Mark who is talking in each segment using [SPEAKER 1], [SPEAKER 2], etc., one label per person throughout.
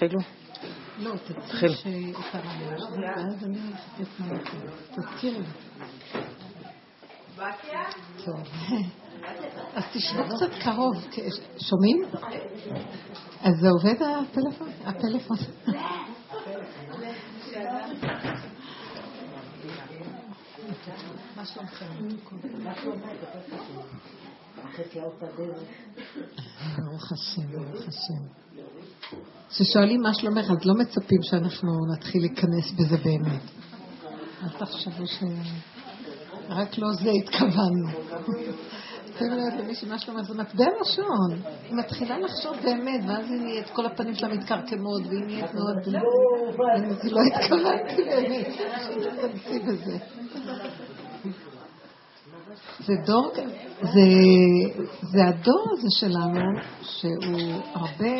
[SPEAKER 1] תתחילו.
[SPEAKER 2] לא, תתחיל. ואז אני תזכירי. טוב. אז תשמעו קצת קרוב. שומעים? אז זה עובד הפלאפון? הפלאפון. מה שלומכם? ברוך השם, ברוך השם. כששואלים מה שלומך, אז לא מצפים שאנחנו נתחיל להיכנס בזה באמת. אל תחשבו ש... רק לא זה התכוונו. לפעמים אומרת למישהי מה שלומך, זה מטבע לשון. היא מתחילה לחשוב באמת, ואז היא נהיית, כל הפנים שלה מתקרקמות, והיא נהיית מאוד... זה לא התכוונתי באמת, תתכנסי בזה. זה דור, זה, זה הדור הזה שלנו, שהוא הרבה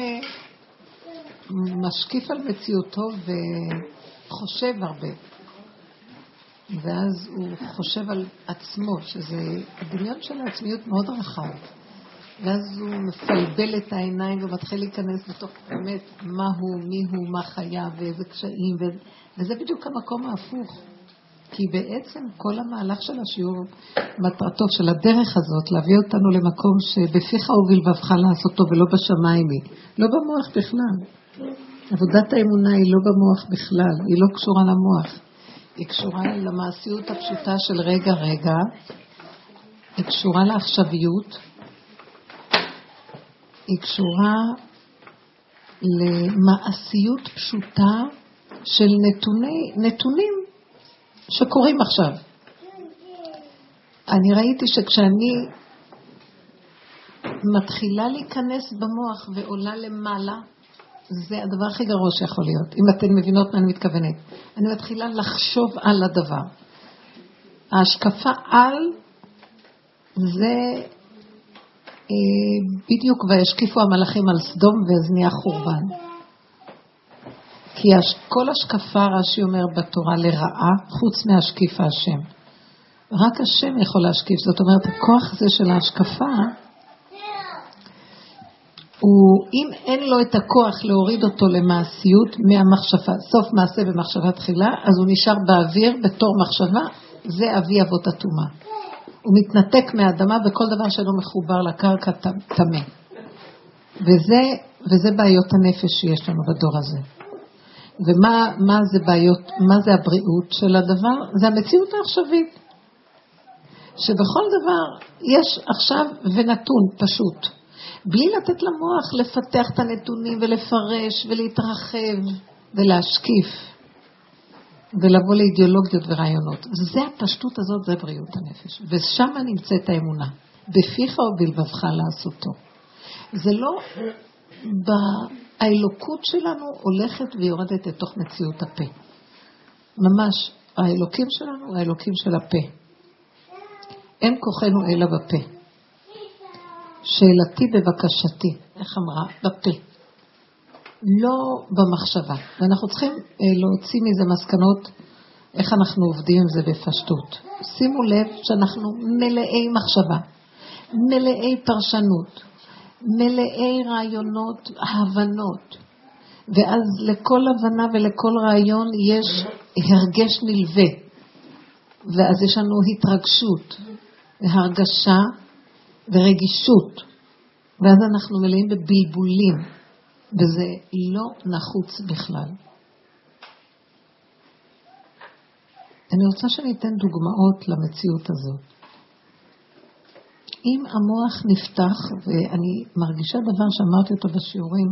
[SPEAKER 2] משקיף על מציאותו וחושב הרבה. ואז הוא חושב על עצמו, שזה הדמיון של העצמיות מאוד רחב. ואז הוא מפלבל את העיניים ומתחיל להיכנס לתוך באמת מה הוא, מי הוא, מה חייו ואיזה קשיים, ו... וזה בדיוק המקום ההפוך. כי בעצם כל המהלך של השיעור, מטרתו של הדרך הזאת, להביא אותנו למקום שבפיך ובלבבך לעשותו ולא בשמיים היא. לא במוח בכלל. עבודת האמונה היא לא במוח בכלל, היא לא קשורה למוח. היא קשורה למעשיות הפשוטה של רגע רגע, היא קשורה לעכשוויות, היא קשורה למעשיות פשוטה של נתוני, נתונים שקורים עכשיו. אני ראיתי שכשאני מתחילה להיכנס במוח ועולה למעלה, זה הדבר הכי גרוע שיכול להיות, אם אתן מבינות מה אני מתכוונת. אני מתחילה לחשוב על הדבר. ההשקפה על זה אה, בדיוק וישקיפו המלאכים על סדום ואז נהיה חורבן. כי כל השקפה, רש"י אומר בתורה, לרעה, חוץ מהשקיף השם. רק השם יכול להשקיף. זאת אומרת, הכוח הזה של ההשקפה, הוא, אם אין לו את הכוח להוריד אותו למעשיות מהמחשבה, סוף מעשה במחשבה תחילה, אז הוא נשאר באוויר בתור מחשבה, זה אבי אבות הטומאה. הוא מתנתק מהאדמה וכל דבר שלא מחובר לקרקע טמא. וזה, וזה בעיות הנפש שיש לנו בדור הזה. ומה מה זה בעיות, מה זה הבריאות של הדבר? זה המציאות העכשווית. שבכל דבר יש עכשיו ונתון פשוט. בלי לתת למוח לפתח את הנתונים ולפרש ולהתרחב ולהשקיף ולבוא לאידיאולוגיות ורעיונות. זה הפשטות הזאת, זה בריאות הנפש. ושם נמצאת האמונה. בפיך או בלבבך לעשותו. זה לא... האלוקות שלנו הולכת ויורדת לתוך מציאות הפה. ממש, האלוקים שלנו, האלוקים של הפה. אין כוחנו אלא בפה. שאלתי בבקשתי, איך אמרה? בפה. לא במחשבה. ואנחנו צריכים אה, להוציא מזה מסקנות איך אנחנו עובדים עם זה בפשטות. שימו לב שאנחנו מלאי מחשבה, מלאי פרשנות, מלאי רעיונות, הבנות. ואז לכל הבנה ולכל רעיון יש הרגש נלווה. ואז יש לנו התרגשות והרגשה ורגישות, ואז אנחנו מלאים בבלבולים, וזה לא נחוץ בכלל. אני רוצה שאני אתן דוגמאות למציאות הזאת. אם המוח נפתח, ואני מרגישה דבר שאמרתי אותו בשיעורים,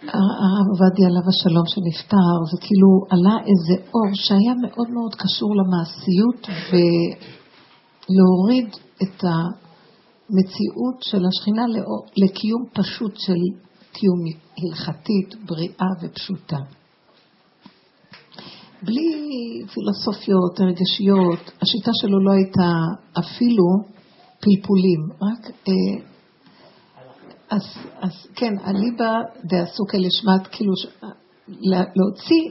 [SPEAKER 2] שהרב עובדיה עליו השלום שנפטר, זה כאילו עלה איזה אור שהיה מאוד מאוד קשור למעשיות ולהוריד את המציאות של השכינה לקיום פשוט של קיום הלכתית, בריאה ופשוטה. בלי פילוסופיות, רגשיות, השיטה שלו לא הייתה אפילו פלפולים, רק אה, אז, אז כן, אליבא דעסוקי לשמת, כאילו, להוציא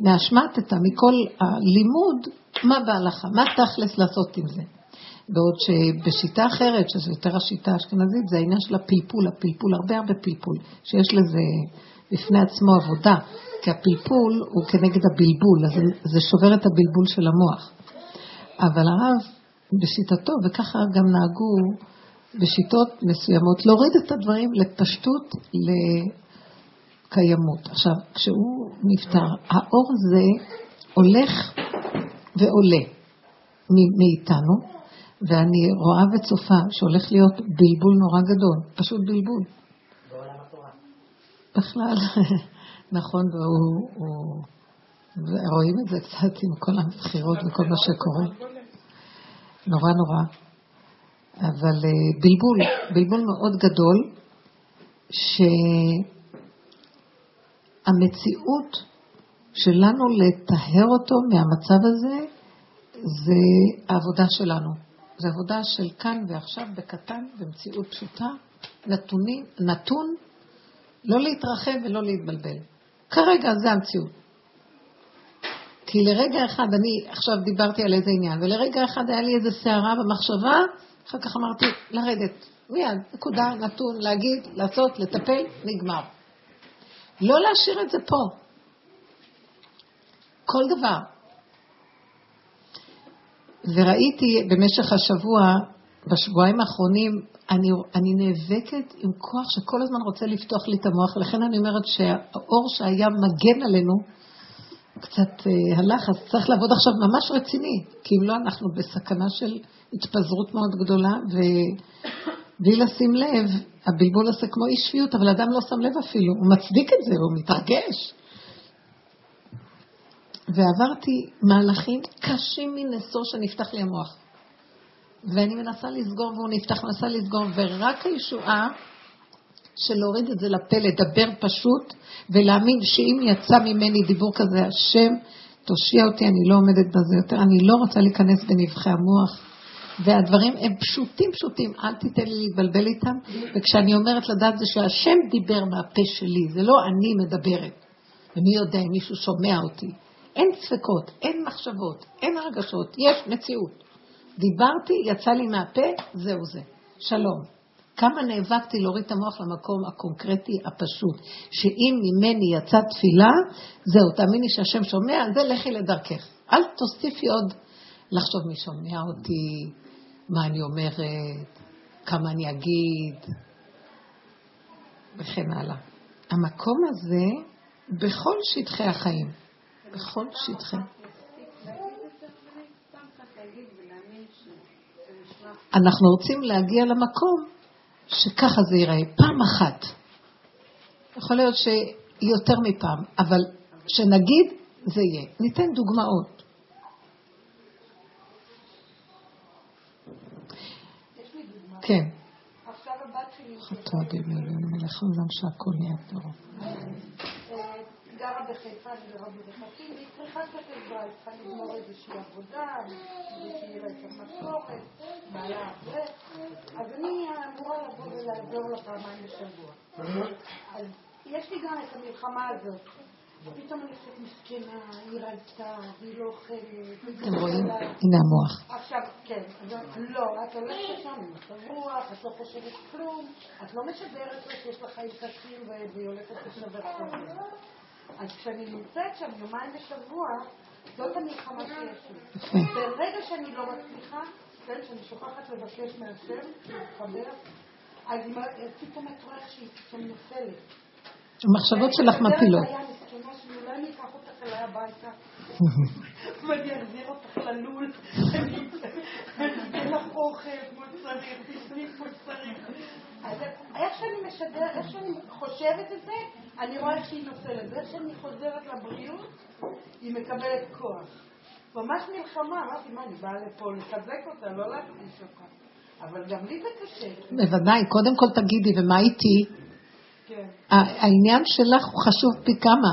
[SPEAKER 2] מהשמט את מכל הלימוד, מה בהלכה, מה תכלס לעשות עם זה. בעוד שבשיטה אחרת, שזו יותר השיטה האשכנזית, זה העניין של הפלפול, הפלפול, הרבה הרבה פלפול, שיש לזה בפני עצמו עבודה, כי הפלפול הוא כנגד הבלבול, אז זה שובר את הבלבול של המוח. אבל הרב, בשיטתו, וככה גם נהגו בשיטות מסוימות, להוריד את הדברים לפשטות, לקיימות. עכשיו, כשהוא נפטר, האור הזה הולך ועולה מאיתנו, ואני רואה וצופה שהולך להיות בלבול נורא גדול, פשוט בלבול. בכלל, נכון, והוא, רואים את זה קצת עם כל הבחירות וכל מה שקורה. נורא נורא. אבל אה, בלבול, בלבול מאוד גדול, שהמציאות שלנו לטהר אותו מהמצב הזה, זה העבודה שלנו. זו עבודה של כאן ועכשיו, בקטן, במציאות פשוטה, נתונים, נתון, לא להתרחב ולא להתבלבל. כרגע זה המציאות. כי לרגע אחד, אני עכשיו דיברתי על איזה עניין, ולרגע אחד היה לי איזה סערה במחשבה, אחר כך אמרתי, לרדת, מיד, נקודה, נתון, להגיד, לעשות, לטפל, נגמר. לא להשאיר את זה פה. כל דבר. וראיתי במשך השבוע, בשבועיים האחרונים, אני, אני נאבקת עם כוח שכל הזמן רוצה לפתוח לי את המוח, ולכן אני אומרת שהאור שהיה מגן עלינו, קצת אה, הלך, אז צריך לעבוד עכשיו ממש רציני, כי אם לא, אנחנו בסכנה של התפזרות מאוד גדולה, ובלי לשים לב, הבלבול עושה כמו אי שפיות, אבל אדם לא שם לב אפילו, הוא מצדיק את זה, הוא מתרגש. ועברתי מהלכים קשים מנשוא שנפתח לי המוח. ואני מנסה לסגור והוא נפתח, מנסה לסגור, ורק הישועה של להוריד את זה לפה, לדבר פשוט, ולהאמין שאם יצא ממני דיבור כזה, השם, תושיע אותי, אני לא עומדת בזה יותר, אני לא רוצה להיכנס בנבחי המוח. והדברים הם פשוטים פשוטים, אל תיתן לי להתבלבל איתם. וכשאני אומרת לדעת זה שהשם דיבר מהפה שלי, זה לא אני מדברת. ומי יודע אם מישהו שומע אותי. אין ספקות, אין מחשבות, אין הרגשות, יש מציאות. דיברתי, יצא לי מהפה, זהו זה. שלום. כמה נאבקתי להוריד את המוח למקום הקונקרטי הפשוט, שאם ממני יצאה תפילה, זהו, תאמיני שהשם שומע, זה לכי לדרכך. אל תוסיפי עוד לחשוב מי שומע אותי, מה אני אומרת, כמה אני אגיד, וכן הלאה. המקום הזה, בכל שטחי החיים, בכל שטחי. אנחנו רוצים להגיע למקום שככה זה ייראה, פעם אחת. יכול להיות שיותר מפעם, אבל שנגיד, זה יהיה. ניתן דוגמאות. כן. עכשיו הבת שלי... חתום במילואים מלך עולם שהכל נהיה טוב.
[SPEAKER 1] גרה בחיפה, אני גרה בבחקים, והיא צריכה קצת עזרה, היא צריכה לגמור איזושהי עבודה, איזושהי רצף משכורת, בעיה אברך, אז אני אמורה לבוא ולעזור לה פעמיים בשבוע. אז יש לי גם את המלחמה הזאת. פתאום אני קצת מסכנה, היא רצתה, והיא לא אוכלת.
[SPEAKER 2] אתם רואים? הנה המוח.
[SPEAKER 1] עכשיו, כן, לא, את הולכת שם עם מצב רוח, את לא חושבת כלום, את לא משדרת לה שיש לך קשים והיא הולכת לשבר כזה. אז כשאני נמצאת שם יומיים בשבוע, זאת המלחמה שיש לי. ברגע שאני לא מצליחה, כן, שאני שוכחת לבקש מהשם, להתחבר, אז פתאום את רואה שהיא פתאום נופלת.
[SPEAKER 2] המחשבות שלך מפילות.
[SPEAKER 1] אולי אני אקח אותך אליי הביתה, ואני אחזיר אותך ללול, אני אתן לך אוכל כמו שצריך, תשבי כמו שצריך. איך שאני משדר, איך שאני חושבת את זה, אני רואה איך שהיא נופלת. ואיך שאני חוזרת לבריאות, היא מקבלת כוח. ממש מלחמה, אמרתי, מה, אני באה לפה לחזק אותה, לא להכניס אותה. אבל גם לי זה קשה.
[SPEAKER 2] בוודאי, קודם כל תגידי, ומה איתי? כן. העניין שלך הוא חשוב פי כמה.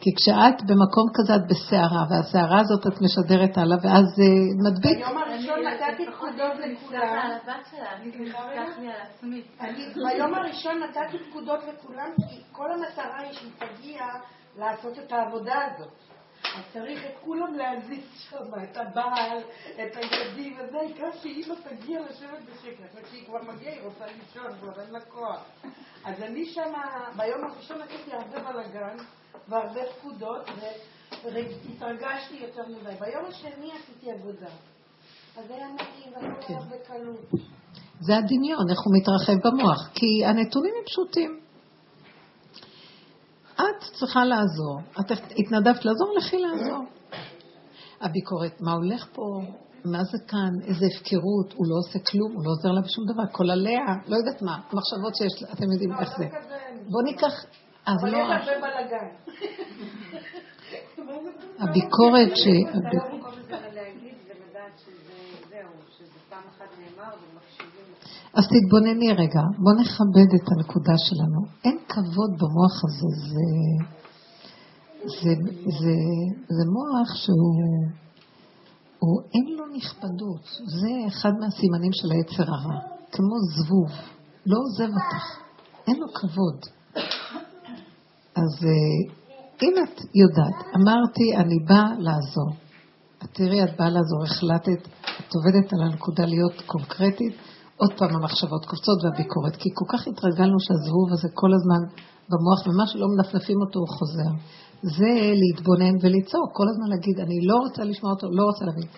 [SPEAKER 2] כי כשאת במקום כזה את בסערה, והסערה הזאת את משדרת הלאה, ואז זה מדביק.
[SPEAKER 1] ביום הראשון נתתי פקודות לכולם. ביום הראשון נתתי פקודות לכולם, כי כל המטרה היא שהיא תגיע לעשות את העבודה הזאת. אז צריך את כולם להזיז שם, את הבעל, את הילדים וזה, העיקר שאימא תגיע לשבת בשקט. כשהיא כבר מגיעה, היא רוצה לישון, כבר אין לה כוח. אז אני שם, ביום הראשון עשיתי הרבה בלאגן והרבה פקודות, והתרגשתי יותר מדי. ביום השני עשיתי עבודה. אז היה נעים, והכל
[SPEAKER 2] כן.
[SPEAKER 1] היה בקלות.
[SPEAKER 2] זה הדמיון, איך הוא מתרחב במוח. כי הנתונים הם פשוטים. את צריכה לעזור. את התנדבת לעזור, לכי לעזור. הביקורת, מה הולך פה? מה זה כאן? איזה הפקרות? הוא לא עושה כלום, הוא לא עוזר לה בשום דבר. כל עליה, לא יודעת מה, המחשבות שיש, אתם יודעים איך זה. בוא ניקח, אז
[SPEAKER 1] אבל
[SPEAKER 2] לא,
[SPEAKER 1] יש הרבה בלאגן.
[SPEAKER 2] הביקורת ש...
[SPEAKER 3] לא במקום הזה להגיד ולדעת שזה זהו, שזה פעם אחת נאמר ומקשיבים.
[SPEAKER 2] אז תתבונני רגע, בוא נכבד את הנקודה שלנו. אין כבוד במוח הזה, זה, זה, זה, זה מוח שהוא, הוא, אין לו נכבדות. זה אחד מהסימנים של היצר הרע, כמו זבוב, לא עוזב אותך, אין לו כבוד. אז אה, אם את יודעת, אמרתי, אני באה לעזור. את תראי, את באה לעזור, החלטת, את עובדת על הנקודה להיות קונקרטית, עוד פעם המחשבות קופצות והביקורת, כי כל כך התרגלנו שהזבוב הזה כל הזמן במוח, ומה שלא מנפנפים אותו הוא חוזר. זה להתבונן וליצור, כל הזמן להגיד, אני לא רוצה לשמוע אותו, לא רוצה להבין.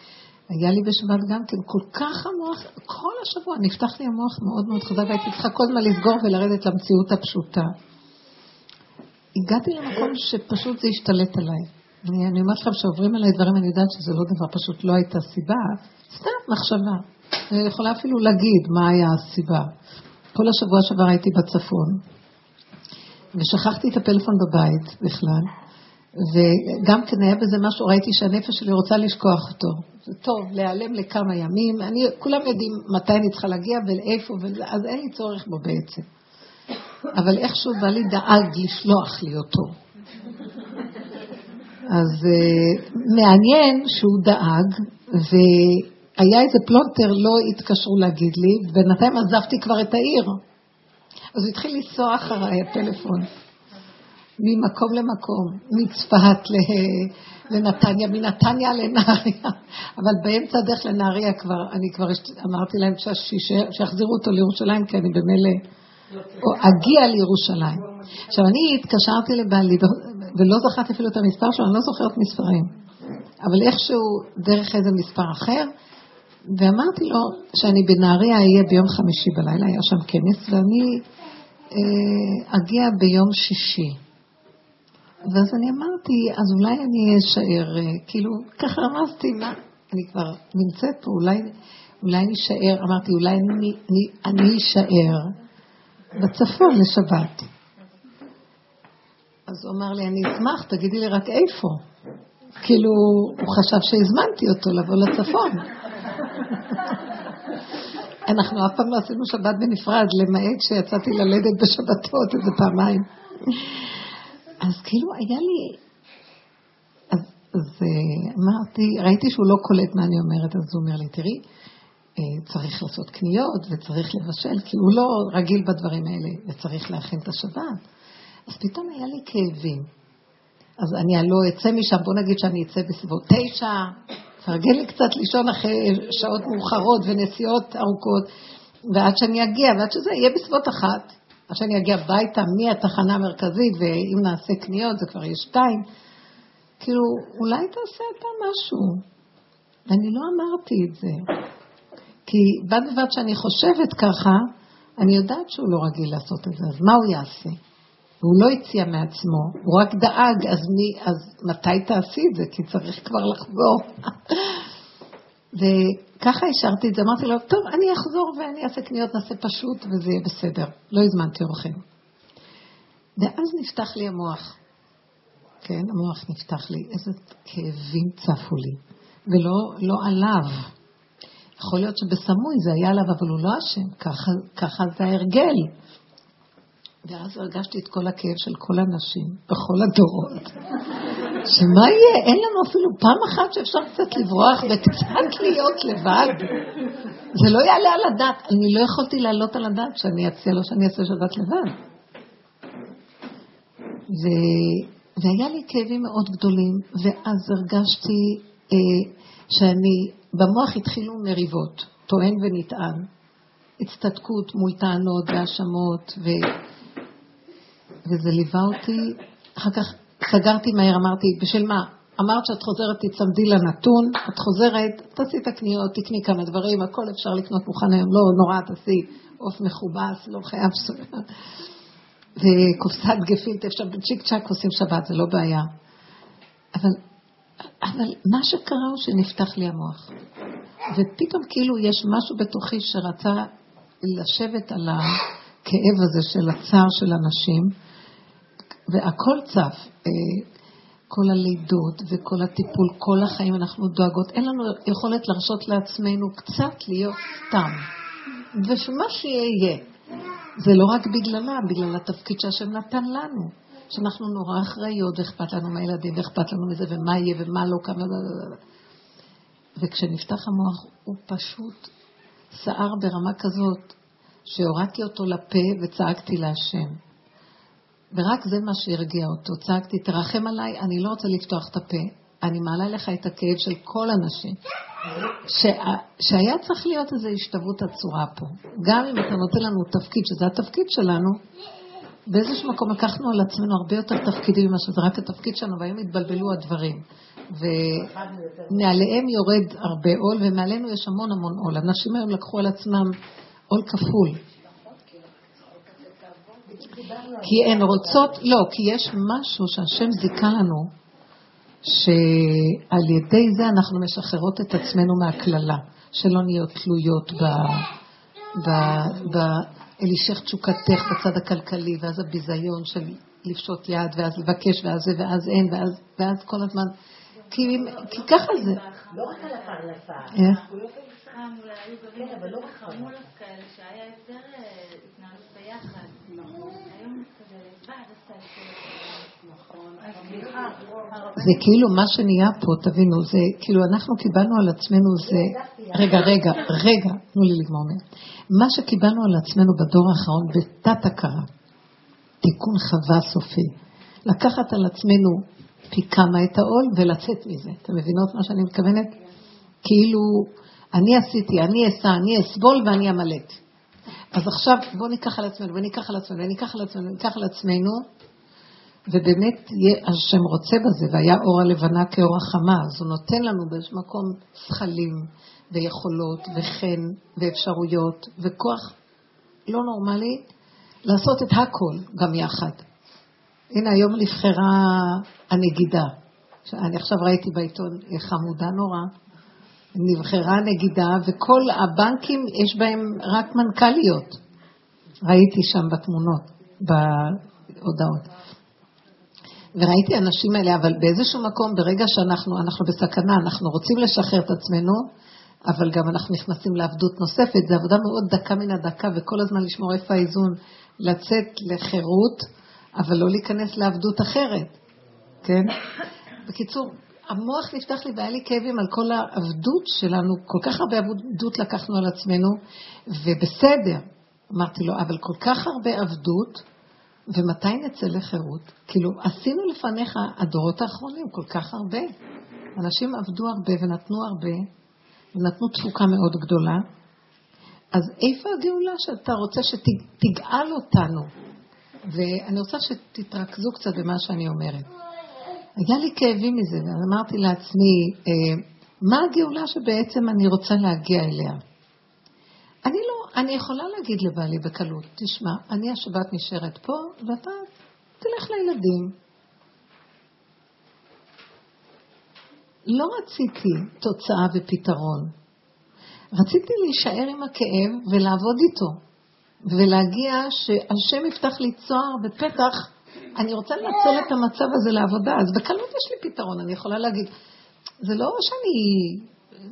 [SPEAKER 2] היה לי בשבת גם כן, כל כך המוח, כל השבוע נפתח לי המוח מאוד מאוד חזק, והייתי צריכה כל הזמן לסגור ולרדת למציאות הפשוטה. הגעתי למקום שפשוט זה השתלט עליי. אני, אני אומרת לכם שעוברים עליי דברים, אני יודעת שזה לא דבר פשוט, לא הייתה סיבה, סתם מחשבה. אני יכולה אפילו להגיד מה היה הסיבה. כל השבוע שעבר הייתי בצפון, ושכחתי את הפלאפון בבית בכלל, וגם כן היה בזה משהו, ראיתי שהנפש שלי רוצה לשכוח אותו. זה טוב, להיעלם לכמה ימים, אני, כולם יודעים מתי אני צריכה להגיע ולאיפה, אז אין לי צורך בו בעצם. אבל איכשהו בעלי דאג לשלוח לי אותו. אז אה, מעניין שהוא דאג, והיה איזה פלונטר, לא התקשרו להגיד לי, ובינתיים עזבתי כבר את העיר. אז הוא התחיל לנסוע אחריי, הפלאפון. ממקום למקום, מצפת לנתניה, מנתניה לנהריה, אבל באמצע הדרך לנהריה כבר, אני כבר אמרתי להם שיחזירו אותו לירושלים, כי אני במילא אגיע לירושלים. עכשיו, אני התקשרתי לבעלי, ולא זכרתי אפילו את המספר שלו, אני לא זוכרת מספרים, אבל איכשהו דרך איזה מספר אחר, ואמרתי לו שאני בנהריה אהיה ביום חמישי בלילה, היה שם כנס, ואני אה, אגיע ביום שישי. ואז אני אמרתי, אז אולי אני אשאר, אה, כאילו, ככה רמזתי, מה, אני כבר נמצאת פה, אולי, אולי אני אשאר, אמרתי, אולי אני, אני, אני אשאר בצפון לשבת. אז הוא אמר לי, אני אשמח, תגידי לי רק איפה. כאילו, הוא חשב שהזמנתי אותו לבוא לצפון. אנחנו אף פעם לא עשינו שבת בנפרד, למעט שיצאתי ללדת בשבתות איזה פעמיים. אז כאילו היה לי... אז, אז אמרתי, ראיתי שהוא לא קולט מה אני אומרת, אז הוא אומר לי, תראי, צריך לעשות קניות וצריך לבשל, כי הוא לא רגיל בדברים האלה, וצריך להכין את השבת. אז פתאום היה לי כאבים. אז אני לא אצא משם, בוא נגיד שאני אצא בסביבות תשע, תרגל לי קצת לישון אחרי שעות מאוחרות ונסיעות ארוכות, ועד שאני אגיע, ועד שזה יהיה בסביבות אחת, עד שאני אגיע הביתה מהתחנה המרכזית, ואם נעשה קניות זה כבר יהיה שתיים. כאילו, אולי תעשה אתה משהו. ואני לא אמרתי את זה. כי בד בבד שאני חושבת ככה, אני יודעת שהוא לא רגיל לעשות את זה, אז מה הוא יעשה? והוא לא הציע מעצמו, הוא רק דאג, אז, מי, אז מתי תעשי את זה? כי צריך כבר לחזור. וככה השארתי את זה, אמרתי לו, טוב, אני אחזור ואני אעשה קניות, נעשה פשוט וזה יהיה בסדר. לא הזמנתי אורחים. ואז נפתח לי המוח. כן, המוח נפתח לי, איזה כאבים צפו לי. ולא לא עליו. יכול להיות שבסמוי זה היה עליו, אבל הוא לא אשם, ככה, ככה זה ההרגל. ואז הרגשתי את כל הכאב של כל הנשים, בכל הדורות. שמה יהיה? אין לנו אפילו פעם אחת שאפשר קצת לברוח וקצת להיות לבד. זה לא יעלה על הדעת. אני לא יכולתי להעלות על הדעת שאני אציע לו שאני אעשה שבת לבד. ו... והיה לי כאבים מאוד גדולים, ואז הרגשתי אה, שאני, במוח התחילו מריבות, טוען ונטען, הצטדקות מול טענות והאשמות, ו... וזה ליווה אותי. אחר כך סגרתי מהר, אמרתי, בשביל מה? אמרת שאת חוזרת, תצמדי לנתון, את חוזרת, תעשי את הקניות, תקני כמה דברים, הכל אפשר לקנות מוכן היום, לא נורא, תעשי עוף מכובס, לא חייב סוכר. וקופסת גפילטע, אפשר בצ'יק צ'אק עושים שבת, זה לא בעיה. אבל, אבל מה שקרה הוא שנפתח לי המוח. ופתאום כאילו יש משהו בתוכי שרצה לשבת על הכאב הזה של הצער של אנשים, והכל צף. אה, כל הלידות וכל הטיפול, כל החיים אנחנו דואגות. אין לנו יכולת להרשות לעצמנו קצת להיות סתם. ושמה שיהיה, זה לא רק בגללה, בגלל התפקיד שהשם נתן לנו. שאנחנו נורא אחראיות, ואכפת לנו מהילדים, ואכפת לנו מזה, ומה יהיה, ומה לא, כמה... וכשנפתח המוח, הוא פשוט סער ברמה כזאת, שהורדתי אותו לפה וצעקתי להשם. ורק זה מה שהרגיע אותו. צעקתי, תרחם עליי, אני לא רוצה לפתוח את הפה. אני מעלה לך את הכאב של כל הנשים. שה, שהיה צריך להיות איזו השתוות עצורה פה. גם אם אתה נותן לנו תפקיד, שזה התפקיד שלנו, באיזשהו מקום לקחנו על עצמנו הרבה יותר תפקידים ממה שזה רק התפקיד שלנו, והיום התבלבלו הדברים. ומעליהם יורד הרבה עול, ומעלינו יש המון המון עול. אנשים היום לקחו על עצמם עול כפול. כי הן רוצות, לא, כי יש משהו שהשם זיכה לנו, שעל ידי זה אנחנו משחררות את עצמנו מהקללה, שלא נהיות תלויות ב... ב, ב אלישך תשוקתך בצד הכלכלי, ואז הביזיון של לפשוט יד, ואז לבקש, ואז זה, ואז אין, ואז, ואז כל הזמן. כי, כי ככה זה.
[SPEAKER 4] לא רק על הפרנסה,
[SPEAKER 2] אה?
[SPEAKER 4] אנחנו לא אולי היו גרים כן, לא חמולות כאלה, שהיה יותר אה, התנהלות ביחד.
[SPEAKER 2] זה כאילו מה שנהיה פה, תבינו, זה כאילו אנחנו קיבלנו על עצמנו זה... רגע, רגע, רגע, תנו לי לגמור מהם. מה שקיבלנו על עצמנו בדור האחרון בתת הכרה, תיקון חווה סופי, לקחת על עצמנו פי כמה את העול ולצאת מזה. אתם מבינות מה שאני מתכוונת? כאילו אני עשיתי, אני אסע, אני אסבול ואני אמלט. אז עכשיו בואו ניקח על עצמנו, וניקח על עצמנו, וניקח על עצמנו, וניקח על עצמנו, ובאמת השם רוצה בזה, והיה אור הלבנה כאור החמה, אז הוא נותן לנו באיזשהו מקום שכלים ויכולות וחן ואפשרויות וכוח לא נורמלי לעשות את הכל גם יחד. הנה היום נבחרה הנגידה. אני עכשיו ראיתי בעיתון, חמודה נורא, נבחרה נגידה, וכל הבנקים יש בהם רק מנכ"ליות. ראיתי שם בתמונות, בהודעות. וראיתי אנשים האלה, אבל באיזשהו מקום, ברגע שאנחנו אנחנו בסכנה, אנחנו רוצים לשחרר את עצמנו, אבל גם אנחנו נכנסים לעבדות נוספת. זו עבודה מאוד דקה מן הדקה, וכל הזמן לשמור איפה האיזון, לצאת לחירות, אבל לא להיכנס לעבדות אחרת, כן? בקיצור, המוח נפתח לי והיה לי כאבים על כל העבדות שלנו, כל כך הרבה עבדות לקחנו על עצמנו, ובסדר, אמרתי לו, אבל כל כך הרבה עבדות, ומתי נצא לחירות? כאילו, עשינו לפניך הדורות האחרונים כל כך הרבה. אנשים עבדו הרבה ונתנו הרבה, ונתנו תפוקה מאוד גדולה. אז איפה הגאולה שאתה רוצה שתגאל אותנו? ואני רוצה שתתרכזו קצת במה שאני אומרת. היה לי כאבים מזה, ואמרתי לעצמי, אה, מה הגאולה שבעצם אני רוצה להגיע אליה? אני לא, אני יכולה להגיד לבעלי בקלות, תשמע, אני השבת נשארת פה, ואתה תלך לילדים. לא רציתי תוצאה ופתרון. רציתי להישאר עם הכאב ולעבוד איתו, ולהגיע שהשם יפתח לי צוהר בפתח אני רוצה לנצל את המצב הזה לעבודה, אז בקלות יש לי פתרון, אני יכולה להגיד, זה לא שאני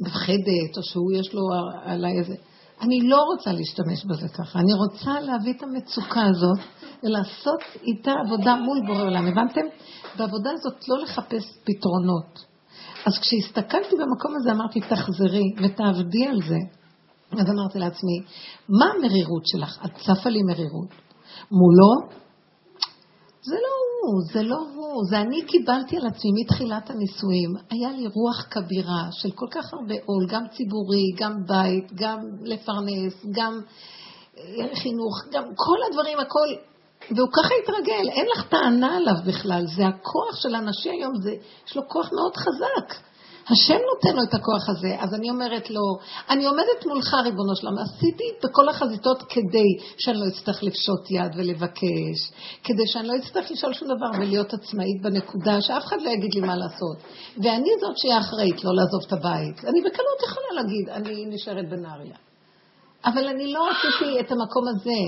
[SPEAKER 2] מפחדת, או שהוא יש לו עליי איזה... אני לא רוצה להשתמש בזה ככה, אני רוצה להביא את המצוקה הזאת ולעשות איתה עבודה מול בורא עולם. הבנתם? בעבודה הזאת לא לחפש פתרונות. אז כשהסתכלתי במקום הזה אמרתי, תחזרי ותעבדי על זה. אז אמרתי לעצמי, מה המרירות שלך? את צפה לי מרירות. מולו? זה לא הוא, זה לא הוא, זה אני קיבלתי על עצמי מתחילת הנישואים. היה לי רוח כבירה של כל כך הרבה עול, גם ציבורי, גם בית, גם לפרנס, גם אה, חינוך, גם כל הדברים, הכל. והוא ככה התרגל, אין לך טענה עליו בכלל, זה הכוח של הנשי היום, זה, יש לו כוח מאוד חזק. השם נותן לו את הכוח הזה, אז אני אומרת לו, אני עומדת מולך, ריבונו שלם, עשיתי בכל החזיתות כדי שאני לא אצטרך לפשוט יד ולבקש, כדי שאני לא אצטרך לשאול שום דבר ולהיות עצמאית בנקודה, שאף אחד לא יגיד לי מה לעשות. ואני זאת שהיא אחראית לא לעזוב את הבית. אני בקלות יכולה להגיד, אני נשארת בנהריה. אבל אני לא רציתי את המקום הזה,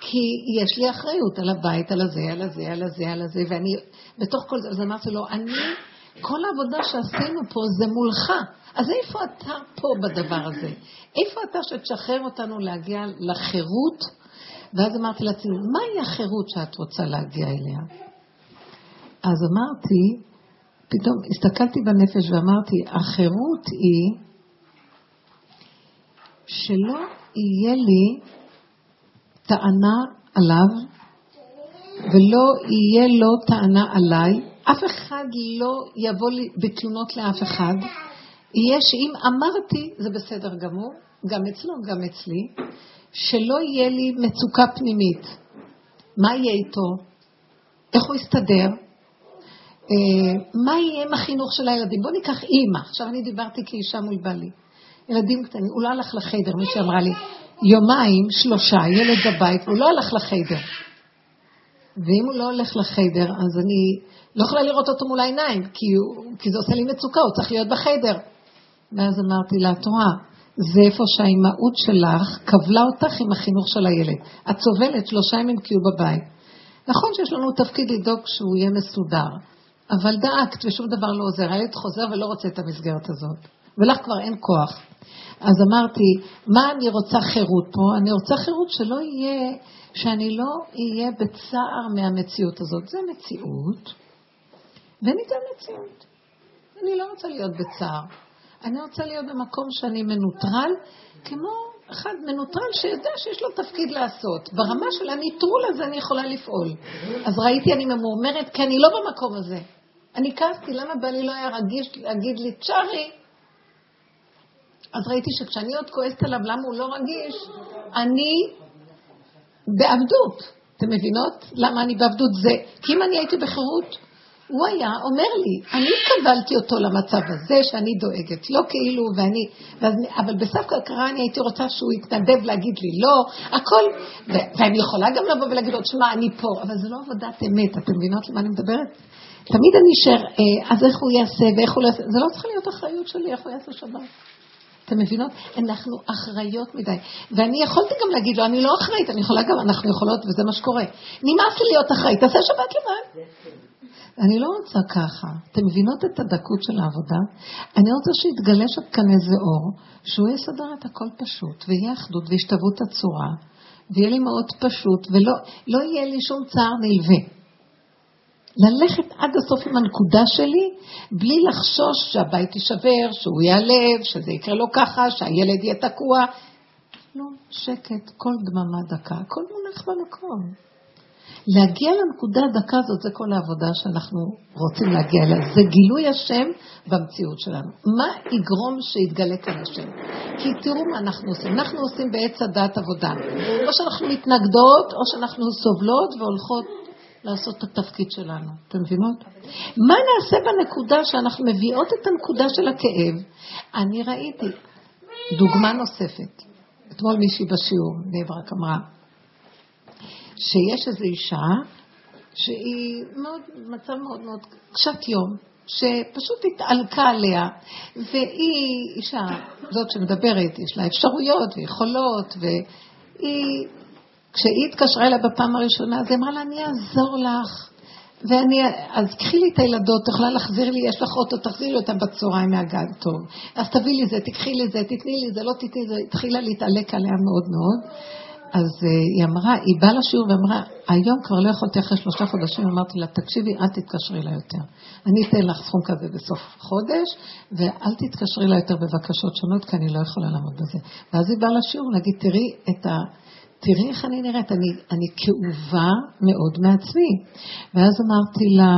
[SPEAKER 2] כי יש לי אחריות על הבית, על הזה, על הזה, על הזה, על הזה, ואני, בתוך כל זה, אז אמרתי לו, אני... כל העבודה שעשינו פה זה מולך. אז איפה אתה פה בדבר הזה? איפה אתה שתשחרר אותנו להגיע לחירות? ואז אמרתי לעצמי, מהי החירות שאת רוצה להגיע אליה? אז אמרתי, פתאום הסתכלתי בנפש ואמרתי, החירות היא שלא יהיה לי טענה עליו ולא יהיה לו טענה עליי, אף אחד לא יבוא לי בתלונות לאף אחד. יהיה שאם אמרתי, זה בסדר גמור, גם אצלו, גם אצלי, שלא יהיה לי מצוקה פנימית. מה יהיה איתו? איך הוא יסתדר? אה, מה יהיה עם החינוך של הילדים? בואו ניקח אימא. עכשיו אני דיברתי כאישה מול בעלי. ילדים קטנים, הוא לא הלך לחיידר, מישהי אמרה לי, יומיים, שלושה, ילד בבית, והוא לא הלך לחיידר. ואם הוא לא הולך לחיידר, אז אני לא יכולה לראות אותו מול העיניים, כי, הוא, כי זה עושה לי מצוקה, הוא צריך להיות בחדר. ואז אמרתי לה, את רואה, זה איפה שהאימהות שלך קבלה אותך עם החינוך של הילד. את סובלת שלושה ימים כי הוא בבית. נכון שיש לנו תפקיד לדאוג שהוא יהיה מסודר, אבל דאגת ושום דבר לא עוזר. הילד חוזר ולא רוצה את המסגרת הזאת, ולך כבר אין כוח. אז אמרתי, מה אני רוצה חירות פה? אני רוצה חירות שלא יהיה, שאני לא אהיה בצער מהמציאות הזאת. זו מציאות. וניתן מציאות. אני לא רוצה להיות בצער. אני רוצה להיות במקום שאני מנוטרל, כמו אחד מנוטרל שיודע שיש לו תפקיד לעשות. ברמה של הניטרול הזה אני יכולה לפעול. אז ראיתי, אני ממורמרת, כי אני לא במקום הזה. אני כעסתי, למה בעלי לא היה רגיש להגיד לי, צ'ארי? אז ראיתי שכשאני עוד כועסת עליו, למה הוא לא רגיש? אני בעבדות. אתם מבינות? למה אני בעבדות? זה, כי אם אני הייתי בחירות, הוא היה אומר לי, אני קבלתי אותו למצב הזה שאני דואגת, לא כאילו, ואני, ואז, אבל בסף הכרה אני הייתי רוצה שהוא יתנדב להגיד לי לא, הכל, ו, ואני יכולה גם לבוא ולהגיד לו, שמע, אני פה, אבל זה לא עבודת אמת, אתם מבינות למה אני מדברת? תמיד אני אשאר, אה, אז איך הוא יעשה ואיך הוא לא יעשה, זה לא צריך להיות אחריות שלי, איך הוא יעשה שבת. אתם מבינות? אנחנו אחראיות מדי. ואני יכולתי גם להגיד לו, אני לא אחראית, אני יכולה גם, אנחנו יכולות, וזה מה שקורה. נמאס לי להיות אחראית, תעשה שבת לבד. אני לא רוצה ככה. אתם מבינות את הדקות של העבודה? אני רוצה שיתגלה שם כאן איזה אור, שהוא יסדר את הכל פשוט, ויהיה אחדות והשתוות הצורה, ויהיה לי מאוד פשוט, ולא לא יהיה לי שום צער נלווה. ללכת עד הסוף עם הנקודה שלי, בלי לחשוש שהבית יישבר, שהוא ייעלב, שזה יקרה לו ככה, שהילד יהיה תקוע. לא, שקט, כל דממה דקה, הכל מונח במקום. להגיע לנקודה הדקה הזאת, זה כל העבודה שאנחנו רוצים להגיע אליה. זה גילוי השם במציאות שלנו. מה יגרום שיתגלה כאן השם? כי תראו מה אנחנו עושים. אנחנו עושים בעץ הדת עבודה. או שאנחנו מתנגדות, או שאנחנו סובלות והולכות לעשות את התפקיד שלנו. אתם מבינות? מה נעשה בנקודה שאנחנו מביאות את הנקודה של הכאב? אני ראיתי דוגמה נוספת. אתמול מישהי בשיעור, נברק אמרה, שיש איזו אישה שהיא מאוד, מצב מאוד מאוד קשת יום, שפשוט התעלקה עליה, והיא אישה, זאת שמדברת, יש לה אפשרויות ויכולות, והיא, כשהיא התקשרה אליה בפעם הראשונה, אז היא אמרה לה, אני אעזור לך, ואני, אז קחי לי את הילדות, את יכולה להחזיר לי, יש לך אוטו, תחזירי לי אותן בצהריים מהגן, טוב. אז תביאי לי זה, תקחי לי זה, תתני לי זה, לא תתני זה, התחילה להתעלק עליה מאוד מאוד. אז uh, היא אמרה, היא באה לשיעור ואמרה, היום כבר לא יכולתי אחרי שלושה חודשים, אמרתי לה, תקשיבי, אל תתקשרי לה יותר. אני אתן לך סכום כזה בסוף חודש, ואל תתקשרי לה יותר בבקשות שונות, כי אני לא יכולה לעמוד בזה. ואז היא באה לשיעור להגיד, תראי את ה... תראי איך אני נראית, אני, אני כאובה מאוד מעצמי. ואז אמרתי לה,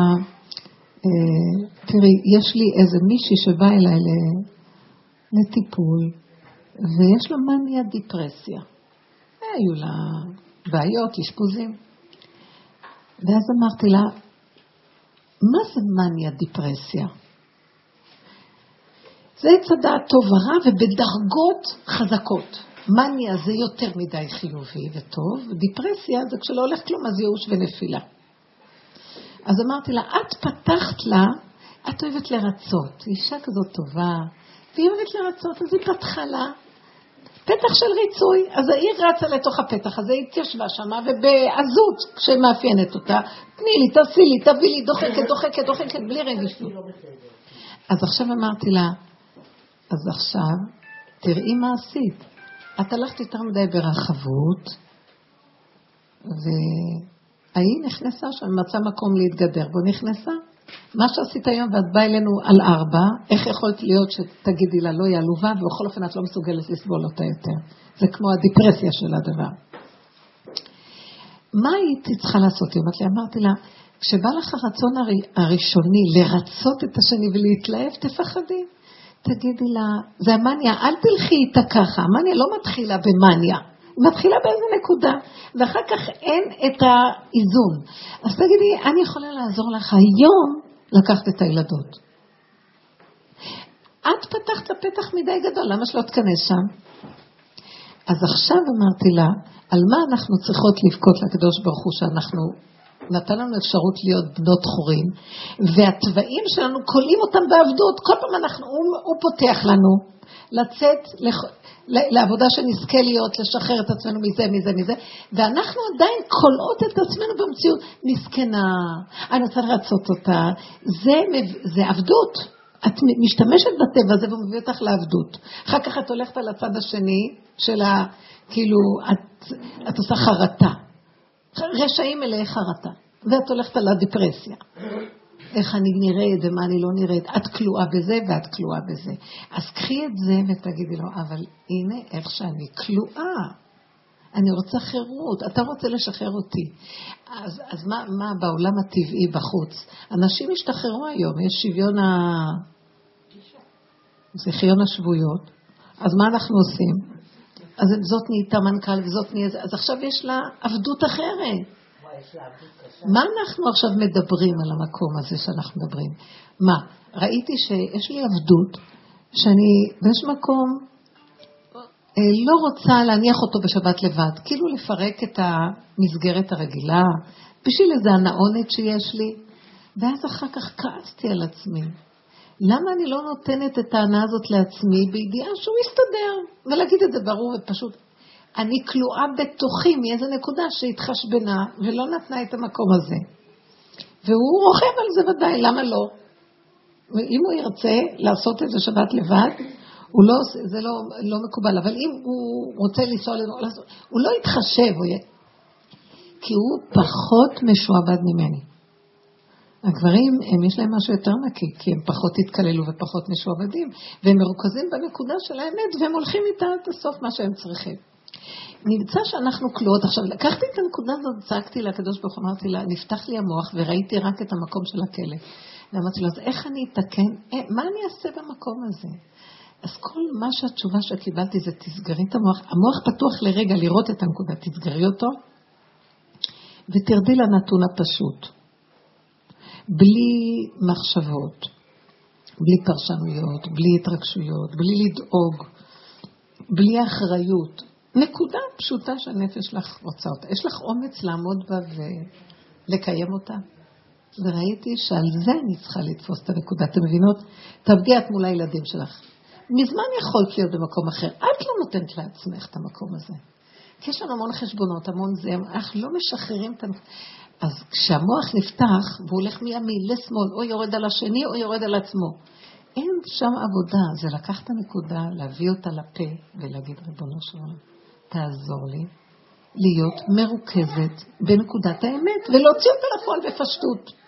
[SPEAKER 2] אה, תראי, יש לי איזה מישהי שבאה אליי לטיפול, ויש לה מניה דיפרסיה. היו לה בעיות, אשפוזים. ואז אמרתי לה, מה זה מניה דיפרסיה? זה עץ הדעת טוב ורע ובדרגות חזקות. מניה זה יותר מדי חיובי וטוב, דיפרסיה זה כשלא הולך כלום, אז ייאוש ונפילה. אז אמרתי לה, את פתחת לה, את אוהבת לרצות, אישה כזאת טובה, והיא אוהבת לרצות, אז היא פתחה לה פתח של ריצוי, אז היא רצה לתוך הפתח הזה, היא התיישבה שמה, ובעזות שמאפיינת אותה, תני לי, תעשי לי, תביא לי, דוחקת, דוחקת, דוחקת, בלי רגישות. אז עכשיו אמרתי לה, אז עכשיו, תראי מה עשית. את הלכת יותר מדי ברחבות, והיא נכנסה שם, מצאה מקום להתגדר בו, נכנסה. מה שעשית היום ואת באה אלינו על ארבע, איך יכולת להיות שתגידי לה לא היא עלובה ובכל אופן את לא מסוגלת לסבול אותה יותר. זה כמו הדיפרסיה של הדבר. מה הייתי צריכה לעשות? היא אומרת לי, אמרתי לה, כשבא לך הרצון הראשוני לרצות את השני ולהתלהב, תפחדי. תגידי לה, זה המאניה, אל תלכי איתה ככה, המאניה לא מתחילה במאניה, היא מתחילה באיזה נקודה, ואחר כך אין את האיזון. אז תגידי, אני יכולה לעזור לך היום לקחת את הילדות. את פתחת פתח מדי גדול, למה שלא תכנס שם? אז עכשיו אמרתי לה, על מה אנחנו צריכות לבכות לקדוש ברוך הוא שאנחנו נתן לנו אפשרות להיות בנות חורים, והתוואים שלנו כולאים אותם בעבדות. כל פעם אנחנו, הוא, הוא פותח לנו לצאת לח, לעבודה שנזכה להיות, לשחרר את עצמנו מזה, מזה, מזה, ואנחנו עדיין כולאות את עצמנו במציאות. מסכנה, אני רוצה לרצות אותה. זה, זה עבדות. את משתמשת בטבע הזה והוא מביא אותך לעבדות. אחר כך את הולכת על הצד השני של ה... כאילו, את, את עושה חרטה. רשעים מלאי חרטה, ואת הולכת על הדיפרסיה. איך אני נראית ומה אני לא נראית. את כלואה בזה ואת כלואה בזה. אז קחי את זה ותגידי לו, אבל הנה איך שאני כלואה. אני רוצה חירות, אתה רוצה לשחרר אותי. אז, אז מה, מה בעולם הטבעי בחוץ? אנשים השתחררו היום, יש שוויון ה... זכיון השבויות. אז מה אנחנו עושים? אז זאת נהייתה מנכ"ל וזאת נהייתה... אז עכשיו יש לה עבדות אחרת. מה אנחנו עכשיו מדברים על המקום הזה שאנחנו מדברים? מה, ראיתי שיש לי עבדות, שאני באיזשהו מקום אה, לא רוצה להניח אותו בשבת לבד, כאילו לפרק את המסגרת הרגילה, בשביל איזה הנאונת שיש לי, ואז אחר כך כעסתי על עצמי. למה אני לא נותנת את ההנאה הזאת לעצמי בידיעה שהוא יסתדר, ולהגיד את זה ברור ופשוט. אני כלואה בתוכי מאיזה נקודה שהתחשבנה ולא נתנה את המקום הזה. והוא רוכב על זה ודאי, למה לא? אם הוא ירצה לעשות את זה שבת לבד, הוא לא, זה לא, לא מקובל, אבל אם הוא רוצה לנסוע, הוא לא יתחשב, הוא י... כי הוא פחות משועבד ממני. הגברים, הם יש להם משהו יותר נקי, כי הם פחות התקללו ופחות משועבדים, והם מרוכזים בנקודה של האמת, והם הולכים איתה עד הסוף מה שהם צריכים. נמצא שאנחנו כלואות. עכשיו, לקחתי את הנקודה הזאת, צעקתי לקדוש ברוך הוא, אמרתי לה, נפתח לי המוח וראיתי רק את המקום של הכלא. ואמרתי לו, אז איך אני אתקן? אה, מה אני אעשה במקום הזה? אז כל מה שהתשובה שקיבלתי זה תסגרי את המוח. המוח פתוח לרגע לראות את הנקודה, תסגרי אותו ותרדי לנתון הפשוט. בלי מחשבות, בלי פרשנויות, בלי התרגשויות, בלי לדאוג, בלי אחריות. נקודה פשוטה שהנפש שלך רוצה אותה. יש לך אומץ לעמוד בה ולקיים אותה? וראיתי שעל זה אני צריכה לתפוס את הנקודה. אתם מבינות? תעבדי את מול הילדים שלך. מזמן יכולת להיות במקום אחר. את לא נותנת לעצמך את המקום הזה. כי יש לנו המון חשבונות, המון זה, אנחנו לא משחררים את... אז כשהמוח נפתח, והוא הולך מימין לשמאל, או יורד על השני או יורד על עצמו, אין שם עבודה, זה לקחת את הנקודה, להביא אותה לפה ולהגיד, ריבונו של עולם, תעזור לי להיות מרוכזת בנקודת האמת ולהוציא אותה לפועל בפשטות.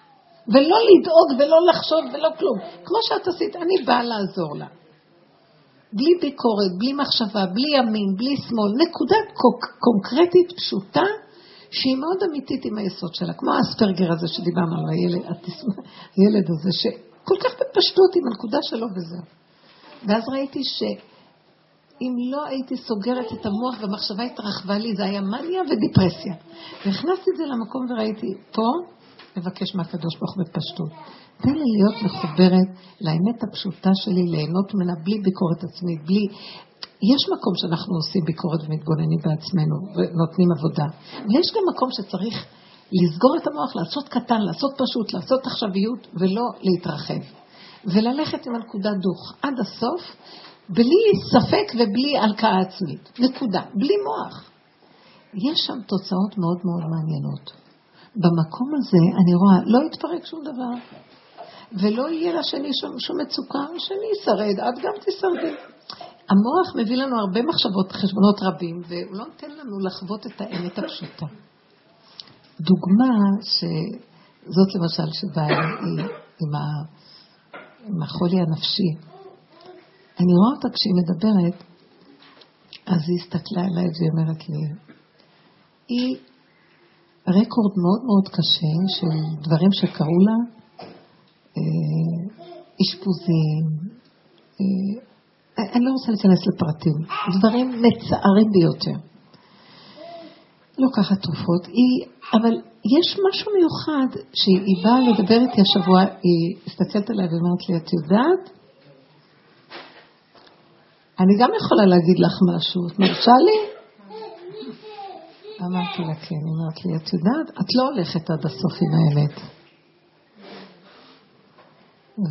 [SPEAKER 2] ולא לדאוג ולא לחשוב ולא כלום. כמו שאת עשית, אני באה לעזור לה. בלי ביקורת, בלי מחשבה, בלי ימין, בלי שמאל, נקודה קונקרטית, פשוטה, שהיא מאוד אמיתית עם היסוד שלה, כמו האספרגר הזה שדיברנו על הילד, הילד הזה, שכל כך בפשטות עם הנקודה שלו וזהו. ואז ראיתי שאם לא הייתי סוגרת את המוח והמחשבה התרחבה לי, זה היה מניה ודיפרסיה. והכנסתי את זה למקום וראיתי, פה לבקש מהקדוש ברוך הוא בפשטות. תן לי להיות מחוברת לאמת הפשוטה שלי, ליהנות ממנה בלי ביקורת עצמית, בלי... יש מקום שאנחנו עושים ביקורת ומתבוננים בעצמנו ונותנים עבודה, ויש גם מקום שצריך לסגור את המוח, לעשות קטן, לעשות פשוט, לעשות עכשוויות ולא להתרחב. וללכת עם הנקודה דוך עד הסוף, בלי ספק ובלי הלקאה עצמית. נקודה. בלי מוח. יש שם תוצאות מאוד מאוד מעניינות. במקום הזה אני רואה, לא יתפרק שום דבר, ולא יהיה לשני שום, שום מצוקה, השני ישרד, את גם תשרדי. המוח מביא לנו הרבה מחשבות, חשבונות רבים, והוא לא נותן לנו לחוות את האמת הפשוטה. דוגמה שזאת למשל שבאה עם, עם, עם החולי הנפשי. אני רואה אותה כשהיא מדברת, אז היא הסתכלה עליי והיא אומרת לי, היא רקורד מאוד מאוד קשה של דברים שקרו לה, אה, אשפוזים, אה, אני לא רוצה להיכנס לפרטים, דברים מצערים ביותר. לא ככה תרופות, היא, אבל יש משהו מיוחד שהיא באה לדבר איתי השבוע, היא הסתכלת עליי ואומרת לי, את יודעת? אני גם יכולה להגיד לך משהו, את מרשה לי? אמרתי לה כן, היא אמרת לי, את יודעת, את לא הולכת עד הסוף עם האמת.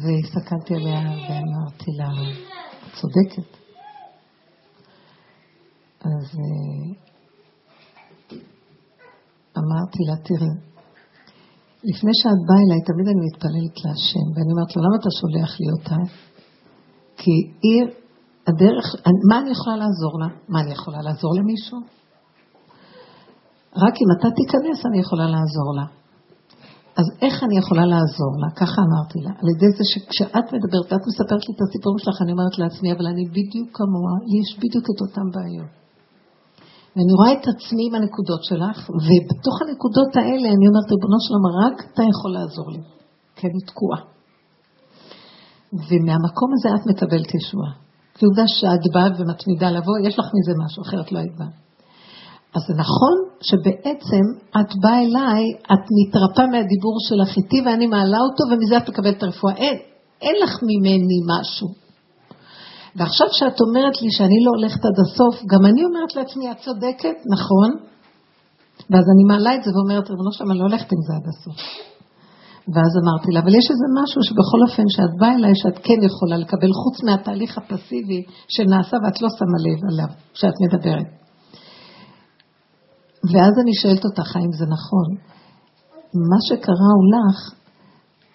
[SPEAKER 2] והסתכלתי עליה ואמרתי לה, צודקת. אז אה, אמרתי לה, תראי, לפני שאת באה אליי, תמיד אני מתפללת להשם, ואני אומרת לו, למה אתה שולח לי אותה? כי היא, הדרך, מה אני יכולה לעזור לה? מה, אני יכולה לעזור למישהו? רק אם אתה תיכנס אני יכולה לעזור לה. אז איך אני יכולה לעזור לה? ככה אמרתי לה. על ידי זה שכשאת מדברת, את מספרת לי את הסיפור שלך, אני אומרת לעצמי, אבל אני בדיוק כמוה, יש בדיוק את אותן בעיות. ואני רואה את עצמי עם הנקודות שלך, ובתוך הנקודות האלה אני אומרת, ריבונו שלום, רק אתה יכול לעזור לי, כי אני תקועה. ומהמקום הזה את מקבלת ישועה. כי עובדה שאת באה ומתמידה לבוא, יש לך מזה משהו, אחרת לא היית באה. אז זה נכון שבעצם את באה אליי, את מתרפאה מהדיבור שלך איתי ואני מעלה אותו ומזה את מקבלת את הרפואה. אין, אין לך ממני משהו. ועכשיו שאת אומרת לי שאני לא הולכת עד הסוף, גם אני אומרת לעצמי, את צודקת, נכון? ואז אני מעלה את זה ואומרת, ריבונו שלמה, אני לא הולכת עם זה עד הסוף. ואז אמרתי לה, אבל יש איזה משהו שבכל אופן, שאת באה אליי, שאת כן יכולה לקבל, חוץ מהתהליך הפסיבי שנעשה ואת לא שמה לב עליו, כשאת מדברת. ואז אני שואלת אותך, האם זה נכון? מה שקרה הוא לך,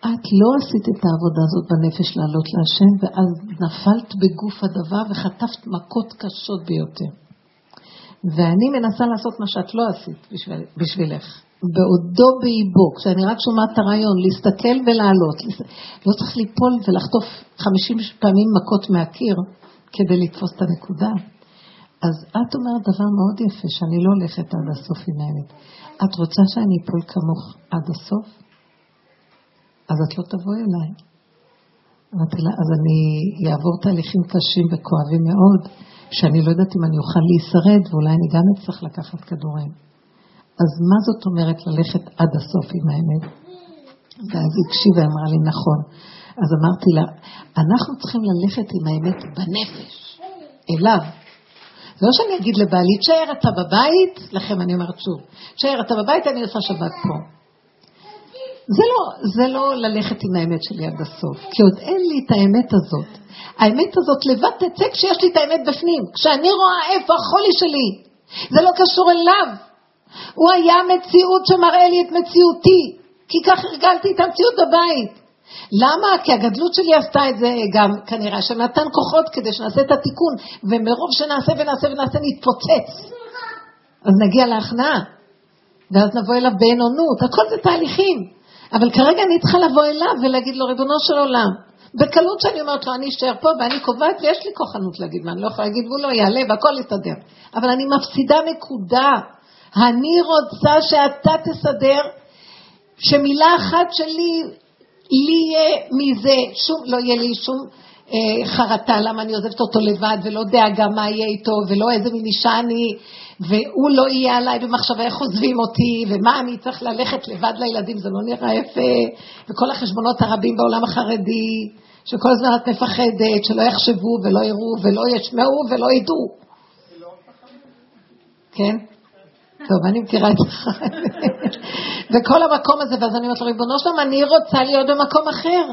[SPEAKER 2] את לא עשית את העבודה הזאת בנפש לעלות להשם, ואז נפלת בגוף הדבר וחטפת מכות קשות ביותר. ואני מנסה לעשות מה שאת לא עשית בשביל, בשבילך. בעודו באיבו, כשאני רק שומעת את הרעיון, להסתכל ולעלות. לא צריך ליפול ולחטוף 50 פעמים מכות מהקיר כדי לתפוס את הנקודה. אז את אומרת דבר מאוד יפה, שאני לא הולכת עד הסוף עם האמת. את רוצה שאני אפול כמוך עד הסוף? אז את לא תבואי אליי. אמרתי לה, אז אני אעבור תהליכים קשים וכואבים מאוד, שאני לא יודעת אם אני אוכל להישרד, ואולי אני גם אצטרך לקחת כדורים. אז מה זאת אומרת ללכת עד הסוף עם האמת? ואז היא הקשיבה ואמרה לי, נכון. אז אמרתי לה, אנחנו צריכים ללכת עם האמת בנפש, אליו, זה לא שאני אגיד לבעלי, תשאר אתה בבית, לכם אני אומרת שוב, תשאר אתה בבית, אני עושה שבת פה. זה לא, זה לא ללכת עם האמת שלי עד הסוף, כי עוד אין לי את האמת הזאת. האמת הזאת לבד תצא כשיש לי את האמת בפנים. כשאני רואה איפה החולי שלי, זה לא קשור אליו. הוא היה מציאות שמראה לי את מציאותי, כי כך הרגלתי את המציאות בבית. למה? כי הגדלות שלי עשתה את זה גם כנראה, שנתן כוחות כדי שנעשה את התיקון, ומרוב שנעשה ונעשה ונעשה נתפוצץ. אז נגיע להכנעה, ואז נבוא אליו בעינונות, הכל זה תהליכים. אבל כרגע אני צריכה לבוא אליו ולהגיד לו, ריבונו של עולם, בקלות שאני אומרת לו, אני אשאר פה ואני קובעת ויש לי כוחנות להגיד מה אני לא יכולה להגיד והוא לא יעלה והכל יסתדר. אבל אני מפסידה נקודה. אני רוצה שאתה תסדר, שמילה אחת שלי, לי יהיה מזה, שום, לא יהיה לי שום אה, חרטה למה אני עוזבת אותו לבד ולא דאגה מה יהיה איתו ולא איזה מין אישה אני והוא לא יהיה עליי במחשבה איך עוזבים אותי ומה אני צריך ללכת לבד לילדים זה לא נראה יפה וכל החשבונות הרבים בעולם החרדי שכל הזמן את מפחדת שלא יחשבו ולא יראו ולא ישמעו ולא ידעו כן? טוב, אני מכירה את זה. וכל המקום הזה, ואז אני אומרת לו, ריבונו שלום, אני רוצה להיות במקום אחר.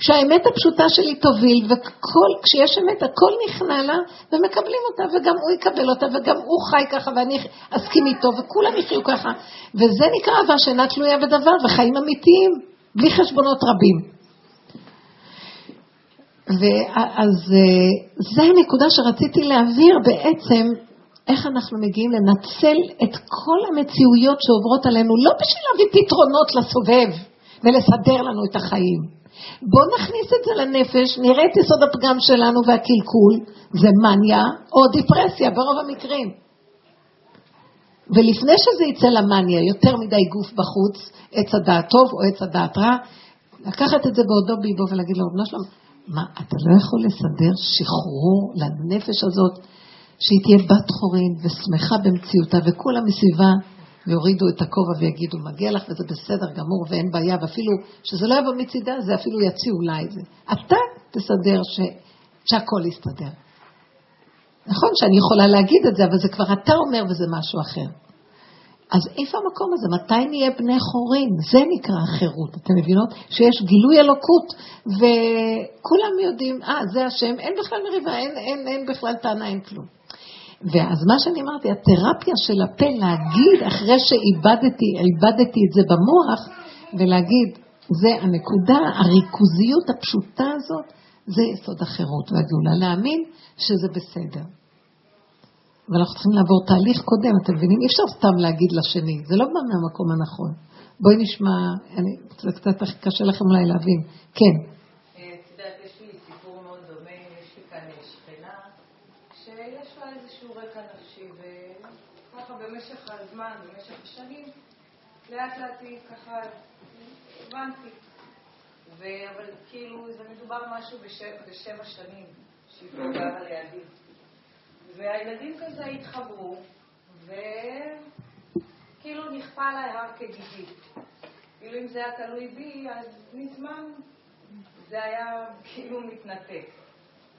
[SPEAKER 2] שהאמת הפשוטה שלי תוביל, וכשיש אמת הכל נכנע לה, ומקבלים אותה, וגם הוא יקבל אותה, וגם הוא חי ככה, ואני אסכים איתו, וכולם יחיו ככה. וזה נקרא אהבה שאינה תלויה בדבר, וחיים אמיתיים, בלי חשבונות רבים. ואז אה, זה הנקודה שרציתי להעביר בעצם איך אנחנו מגיעים לנצל את כל המציאויות שעוברות עלינו, לא בשביל להביא פתרונות לסובב ולסדר לנו את החיים. בואו נכניס את זה לנפש, נראה את יסוד הפגם שלנו והקלקול, זה מניה או דיפרסיה ברוב המקרים. ולפני שזה יצא למניה, יותר מדי גוף בחוץ, עץ הדעת טוב או עץ הדעת רע, לקחת את זה בעודו באיבו ולהגיד לו, בנו שלום, מה, אתה לא יכול לסדר שחרור לנפש הזאת? שהיא תהיה בת חורין ושמחה במציאותה, וכולם מסביבה יורידו את הכובע ויגידו, מגיע לך וזה בסדר גמור ואין בעיה, ואפילו שזה לא יבוא מצידה, זה אפילו יציעו לה את זה. אתה תסדר ש... שהכל יסתדר. נכון שאני יכולה להגיד את זה, אבל זה כבר אתה אומר וזה משהו אחר. אז איפה המקום הזה? מתי נהיה בני חורין? זה נקרא החירות, אתם מבינות? שיש גילוי אלוקות, וכולם יודעים, אה, זה השם, אין בכלל מריבה, אין, אין, אין בכלל טענה, אין כלום. ואז מה שאני אמרתי, התרפיה של הפה להגיד אחרי שאיבדתי, איבדתי את זה במוח, ולהגיד, זה הנקודה, הריכוזיות הפשוטה הזאת, זה יסוד החירות והגאולה, להאמין שזה בסדר. ואנחנו צריכים לעבור תהליך קודם, אתם מבינים? אי אפשר סתם להגיד לשני, זה לא בא מהמקום הנכון. בואי נשמע, אני, זה קצת קשה לכם אולי להבין. כן.
[SPEAKER 3] הזמן, במשך השנים, לאט לאט היא ככה הבנתי. אבל כאילו זה מדובר משהו בשבע, בשבע שנים שהיא פה גרה לידי. והילדים כזה התחברו, וכאילו נכפה עליי הר כגיגית. כאילו אם זה היה תלוי בי, אז מזמן זה היה כאילו מתנתק.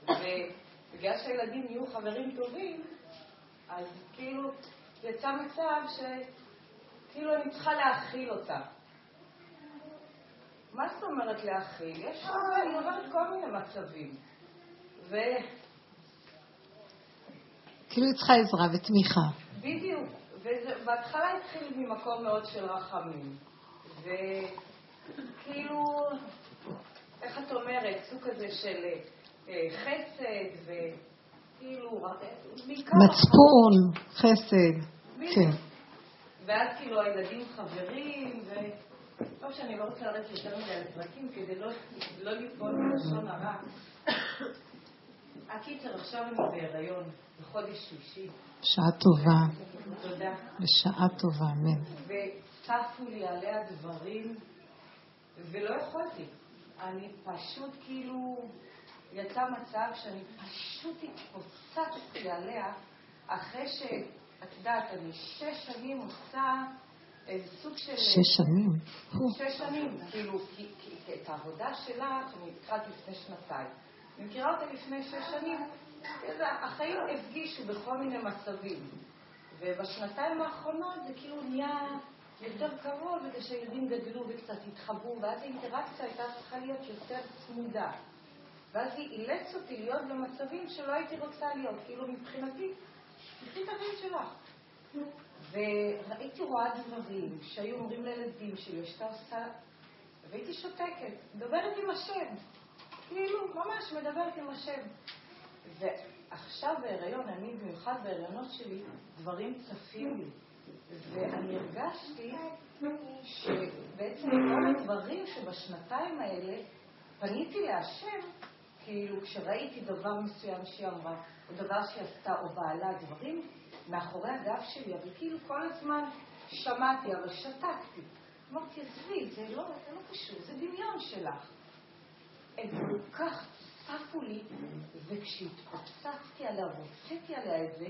[SPEAKER 3] ובגלל שהילדים יהיו חברים טובים, אז כאילו יצא מצב שכאילו אני צריכה להכיל אותה. מה זאת אומרת להכיל? יש הרבה, אני עוברת כל מיני מצבים. ו...
[SPEAKER 2] כאילו היא צריכה עזרה ותמיכה.
[SPEAKER 3] בדיוק. ובהתחלה התחיל ממקום מאוד של רחמים. וכאילו, איך את אומרת, סוג כזה של אה, חסד ו... כאילו,
[SPEAKER 2] מצפון, חסד, כן.
[SPEAKER 3] ואז כאילו הילדים חברים, ו... טוב שאני לא רוצה לרדת יותר מדי על פרקים כדי לא, לא ליפול בלשון הרע. הקיצר, עכשיו אני בהיריון, בחודש שלישי.
[SPEAKER 2] בשעה טובה.
[SPEAKER 3] תודה.
[SPEAKER 2] בשעה טובה, אמן.
[SPEAKER 3] וצפו לי עליה דברים, ולא יכולתי. אני פשוט כאילו... יצא מצב שאני פשוט התפוצצתי עליה, אחרי שאת יודעת, אני שש שנים עושה איזה סוג של...
[SPEAKER 2] שש שנים?
[SPEAKER 3] שש שנים, כאילו, כי, כי את העבודה שלך, אני התחלתי לפני שנתיים. אני מכירה אותה לפני שש שנים, החיים הפגישו בכל מיני מצבים. ובשנתיים האחרונות זה כאילו נהיה יותר קרוב, וכשהילדים גדלו וקצת התחברו, ואז האינטראקציה הייתה צריכה להיות יותר צמודה. ואז היא אילץ אותי להיות במצבים שלא הייתי רוצה להיות. כאילו מבחינתי, תקחי את הבן שלך. וראיתי רואה דברים שהיו אומרים לילדים שלי, שאתה עושה... והייתי שותקת, מדברת עם השם. כאילו, ממש מדברת עם השם. ועכשיו בהיריון, אני במיוחד בהריונות שלי, דברים צפים לי. ואני הרגשתי שבעצם כל הדברים שבשנתיים האלה פניתי להשם, כאילו כשראיתי דבר מסוים שהיא אמרה, או דבר שהיא עשתה, או בעלה, דברים מאחורי הגב שלי, אבל כאילו כל הזמן שמעתי, אבל שתקתי. אמרתי, עזבי, זה לא, לא קשור, זה דמיון שלך. הם כל כך צפו לי, וכשהתפוצצתי עליה והוצאתי עליה את זה,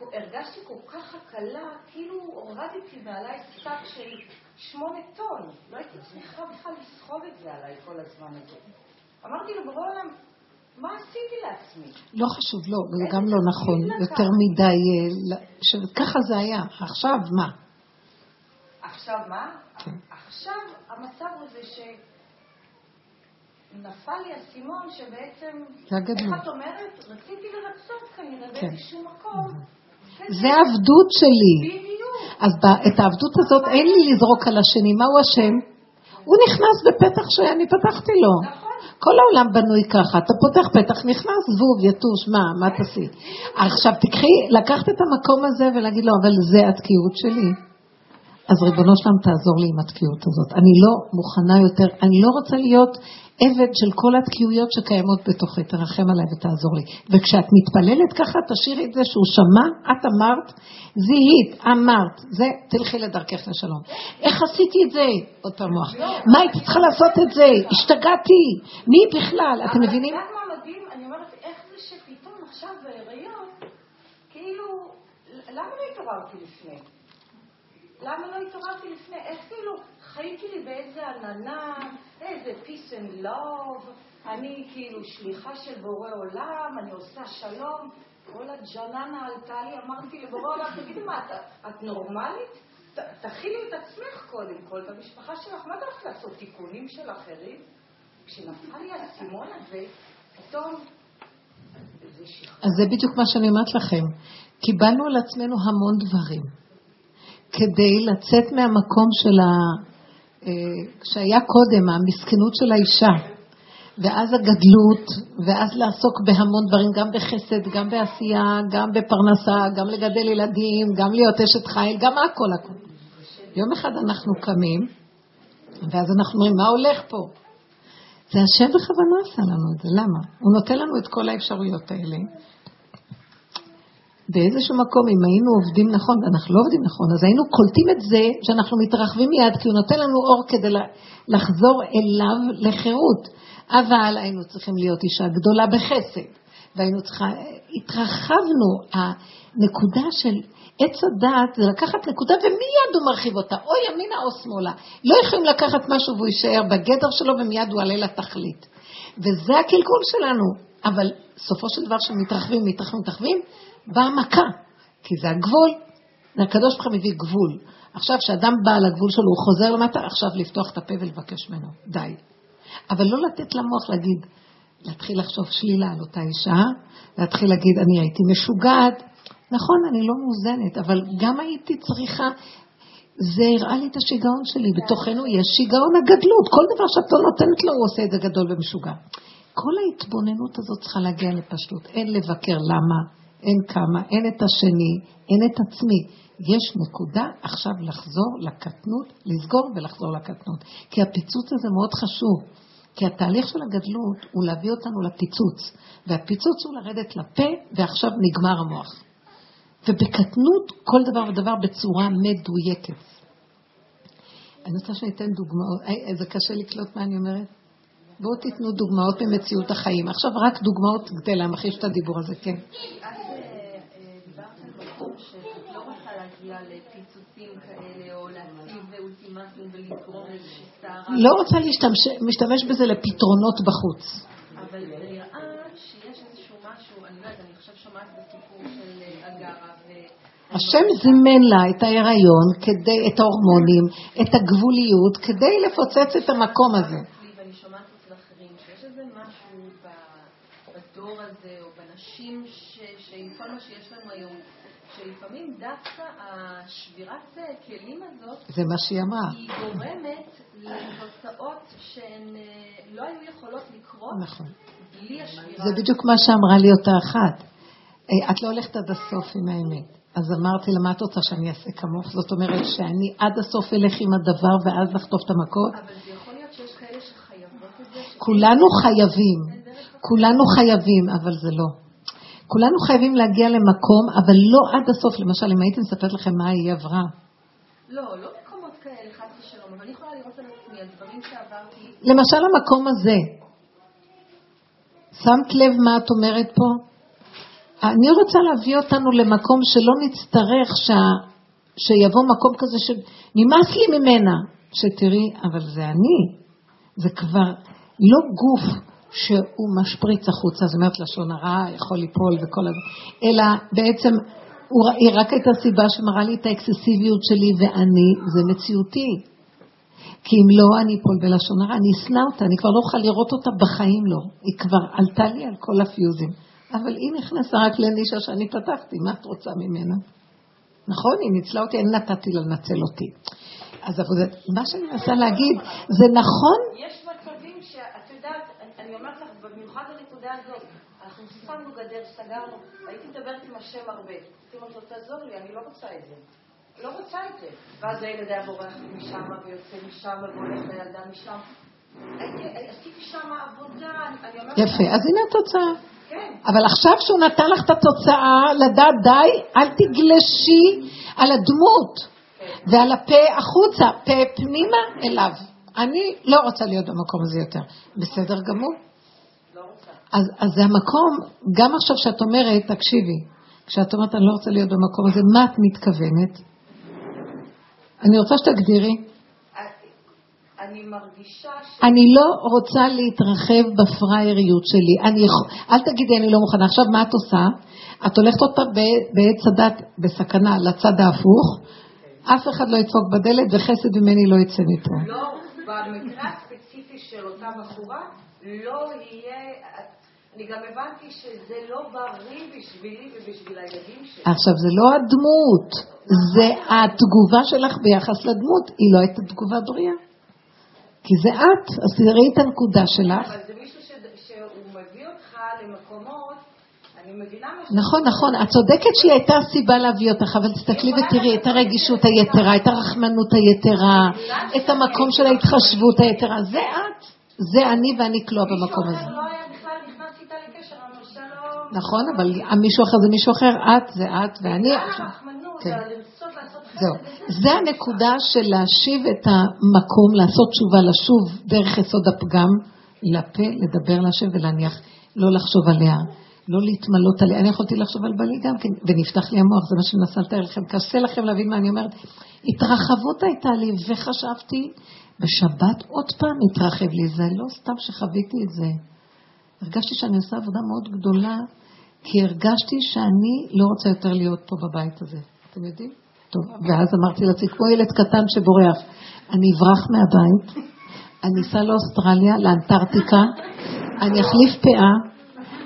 [SPEAKER 3] הרגשתי כל כך הקלה, כאילו הורדתי מעליי שק של שמונה טון. לא הייתי צריכה בכלל לסחוב את זה עליי כל הזמן הזה. אמרתי לו, ברור העולם, מה עשיתי לעצמי?
[SPEAKER 2] לא חשוב, לא, זה גם לא נכון, יותר מדי, אה, שככה זה היה. עכשיו מה?
[SPEAKER 3] עכשיו מה? כן. עכשיו המצב הוא זה ש... נפל לי האסימון שבעצם, איך את אומרת? רציתי לרצות כנראה כן. באיזשהו מקום.
[SPEAKER 2] זה העבדות שלי. אז את העבדות הזאת אין לי לזרוק על השני. מהו השם? הוא נכנס בפתח שאני פתחתי לו.
[SPEAKER 3] נכון.
[SPEAKER 2] כל העולם בנוי ככה, אתה פותח פתח, נכנס זבוב, יתוש, מה, מה תעשי? עכשיו תקחי, לקחת את המקום הזה ולהגיד לו, אבל זה התקיעות שלי. אז ריבונו שלם תעזור לי עם התקיעות הזאת. אני לא מוכנה יותר, אני לא רוצה להיות עבד של כל התקיעויות שקיימות בתוכי, תרחם עליי ותעזור לי. וכשאת מתפללת ככה, תשאירי את זה שהוא שמע, את אמרת, זיהית, אמרת, זה, תלכי לדרכך לשלום. איך עשיתי את זה? עוד פעם מוח. מה הייתי צריכה לעשות את זה? השתגעתי. מי בכלל? אתם מבינים?
[SPEAKER 3] אבל את יודעת מה מדהים? אני אומרת, איך זה שפתאום עכשיו בהיריון, כאילו, למה לא התעוררתי לפני? למה לא התעוררתי לפני? איך כאילו חייתי לי באיזה עננה, איזה peace and love, אני כאילו שליחה של בורא עולם, אני עושה שלום. כל הג'ננה עלתה לי, אמרתי לבורא עולם, תגידי מה, את, את נורמלית? תכילי את עצמך קודם כל, את המשפחה שלך, מה רוצה לעשות תיקונים של אחרים? כשנפל לי האסימון הזה, פתאום...
[SPEAKER 2] אז זה בדיוק מה שאני אומרת לכם. קיבלנו על עצמנו המון דברים. כדי לצאת מהמקום של ה... אה, שהיה קודם, המסכנות של האישה, ואז הגדלות, ואז לעסוק בהמון דברים, גם בחסד, גם בעשייה, גם בפרנסה, גם לגדל ילדים, גם להיות אשת חיל, גם הכל הכל. יום אחד אנחנו קמים, ואז אנחנו אומרים, מה הולך פה? זה השם בכוונה עשה לנו את זה, למה? הוא נותן לנו את כל האפשרויות האלה, באיזשהו מקום, אם היינו עובדים נכון, ואנחנו לא עובדים נכון, אז היינו קולטים את זה שאנחנו מתרחבים מיד, כי הוא נותן לנו אור כדי לחזור אליו לחירות. אבל היינו צריכים להיות אישה גדולה בחסד, והיינו צריכה, התרחבנו. הנקודה של עץ הדעת זה לקחת נקודה ומיד הוא מרחיב אותה, או ימינה או שמאלה. לא יכולים לקחת משהו והוא יישאר בגדר שלו ומיד הוא עלה לתכלית. וזה הקלקול שלנו. אבל סופו של דבר שמתרחבים, מתרחבים, מתרחבים, באה מכה, כי זה הגבול. הקדוש ברוך הוא מביא גבול. עכשיו, כשאדם בא לגבול שלו, הוא חוזר למטה, עכשיו לפתוח את הפה ולבקש ממנו. די. אבל לא לתת למוח להגיד, להתחיל לחשוב שלילה על אותה אישה, להתחיל להגיד, אני הייתי משוגעת. נכון, אני לא מאוזנת, אבל גם הייתי צריכה, זה הראה לי את השיגעון שלי. בתוכנו יש שיגעון הגדלות. כל דבר שאת לא נותנת לו, הוא עושה את זה גדול ומשוגע. כל ההתבוננות הזאת צריכה להגיע לפשטות. אין לבקר למה, אין כמה, אין את השני, אין את עצמי. יש נקודה עכשיו לחזור לקטנות, לסגור ולחזור לקטנות. כי הפיצוץ הזה מאוד חשוב. כי התהליך של הגדלות הוא להביא אותנו לפיצוץ, והפיצוץ הוא לרדת לפה, ועכשיו נגמר המוח. ובקטנות כל דבר ודבר בצורה מדויקת. אני רוצה שאני אתן דוגמאות, זה קשה לקלוט מה אני אומרת? בואו תיתנו דוגמאות ממציאות החיים. עכשיו רק דוגמאות כדי להמחיש את הדיבור הזה, כן. לא רוצה להשתמש בזה לפתרונות בחוץ.
[SPEAKER 4] אבל נראה שיש איזשהו משהו, אני לא יודעת, אני עכשיו שומעת בסיפור של אה, אגרה.
[SPEAKER 2] השם זימן לה את ההיריון, כדי, את ההורמונים, את הגבוליות, כדי לפוצץ את המקום הזה.
[SPEAKER 4] ואני שומעת אצל אחרים שיש איזה משהו בדור הזה, או בנשים, שעם כל מה שיש
[SPEAKER 5] שלפעמים דווקא השבירת כלים הזאת,
[SPEAKER 2] זה מה שהיא אמרה.
[SPEAKER 5] היא גורמת לתוצאות שהן אה, לא היו יכולות לקרות
[SPEAKER 2] נכון.
[SPEAKER 5] בלי השבירה.
[SPEAKER 2] זה בדיוק מה שאמרה לי אותה אחת. אה, את לא הולכת עד הסוף עם האמת. אז אמרתי לה, מה את רוצה שאני אעשה כמוך? זאת אומרת שאני עד הסוף אלך עם הדבר ואז לחטוף את המכות?
[SPEAKER 5] אבל זה יכול להיות שיש כאלה שחייבות את זה.
[SPEAKER 2] כולנו חייבים, כולנו חייבים, אבל זה לא. כולנו חייבים להגיע למקום, אבל לא עד הסוף. למשל, אם הייתי מספרת לכם מה היא עברה,
[SPEAKER 5] לא, לא מקומות כאלה, חס ושלום, אבל אני יכולה לראות על עצמי, על דברים שעברתי,
[SPEAKER 2] למשל המקום הזה, שמת לב מה את אומרת פה? אני רוצה להביא אותנו למקום שלא נצטרך שה... שיבוא מקום כזה שנמאס לי ממנה, שתראי, אבל זה אני, זה כבר לא גוף שהוא משפריץ החוצה, זאת אומרת לשון הרע, יכול ליפול וכל הזה, אלא בעצם הוא, היא רק הייתה סיבה שמראה לי את האקססיביות שלי ואני, זה מציאותי. כי אם לא, אני אפול בלשון הרע, אני אשנא אותה, אני כבר לא אוכל לראות אותה בחיים לא. היא כבר עלתה לי על כל הפיוזים. אבל היא נכנסה רק לנישה שאני פתחתי, מה את רוצה ממנה? נכון, היא ניצלה אותי, אני נתתי לה לנצל אותי. אז עבודת, מה שאני מנסה להגיד, זה נכון,
[SPEAKER 3] יש מצבים שאת יודעת, אני- אומרת לך, במיוחד בנקודה הזאת, אנחנו שמנו גדר, סגרנו, הייתי מדברת עם השם הרבה. הייתי אומרת לו, תעזור לי, אני לא רוצה את זה. לא רוצה את זה. ואז הילד היה בורח לי משם, ויוצא משם, והולך לילדה משם. עשיתי שם עבודה, אני אומרת...
[SPEAKER 2] יפה, אז הנה התוצאה.
[SPEAKER 3] כן.
[SPEAKER 2] אבל עכשיו שהוא נתן לך את התוצאה, לדעת די, אל תגלשי על הדמות ועל הפה החוצה, פה פנימה אליו. אני לא רוצה להיות במקום הזה יותר. בסדר גמור.
[SPEAKER 3] לא רוצה.
[SPEAKER 2] אז, אז זה המקום, גם עכשיו שאת אומרת, תקשיבי, כשאת אומרת אני לא רוצה להיות במקום הזה, מה את מתכוונת? אני רוצה שתגדירי.
[SPEAKER 3] אני מרגישה ש...
[SPEAKER 2] אני לא רוצה להתרחב בפראייריות שלי. אני, יכ- אל תגידי אני לא מוכנה. עכשיו מה את עושה? את הולכת אותה ב- בעץ הדת בסכנה לצד ההפוך, אף אחד לא ידפוק בדלת וחסד ממני לא יצא מפה.
[SPEAKER 3] לא, במקרה הספציפי של אותה בחורה, לא יהיה... אני גם הבנתי שזה לא בריא בשבילי ובשביל הילדים שלי.
[SPEAKER 2] עכשיו זה לא הדמות, זה התגובה שלך ביחס לדמות, היא לא הייתה תגובה בריאה. כי זה את, אז תראי את הנקודה שלך.
[SPEAKER 3] אבל זה מישהו ש... שהוא מביא אותך למקומות, אני מבינה מה ש...
[SPEAKER 2] נכון, נכון, את צודקת שהיא הייתה סיבה להביא אותך, אבל תסתכלי ותראי את הרגישות היתרה, את הרחמנות היתרה, את המקום של ההתחשבות היתרה, זה את, זה אני ואני כלואה במקום
[SPEAKER 3] מישהו
[SPEAKER 2] הזה.
[SPEAKER 3] אחר לא היה בכלל נכנס איתה לקשר, הנושא לא...
[SPEAKER 2] נכון, אבל המישהו אחר זה מישהו אחר, את זה את ואני. כן. זהו. זה הנקודה של להשיב את המקום, לעשות תשובה, לשוב דרך יסוד הפגם, לפה, לדבר להשם ולהניח, לא לחשוב עליה, לא להתמלות עליה. אני יכולתי לחשוב על בעלי גם כן, ונפתח לי המוח, זה מה שאני מנסה לתאר לכם. קשה לכם להבין מה אני אומרת. התרחבות הייתה לי, וחשבתי, בשבת עוד פעם התרחב לי, זה לא סתם שחוויתי את זה. הרגשתי שאני עושה עבודה מאוד גדולה, כי הרגשתי שאני לא רוצה יותר להיות פה בבית הזה. אתם יודעים? טוב, ואז אמרתי לעצמי, כמו ילד קטן שבורח, אני אברח מהבית, אני אסע לאוסטרליה, לאנטארקטיקה, אני אחליף פאה,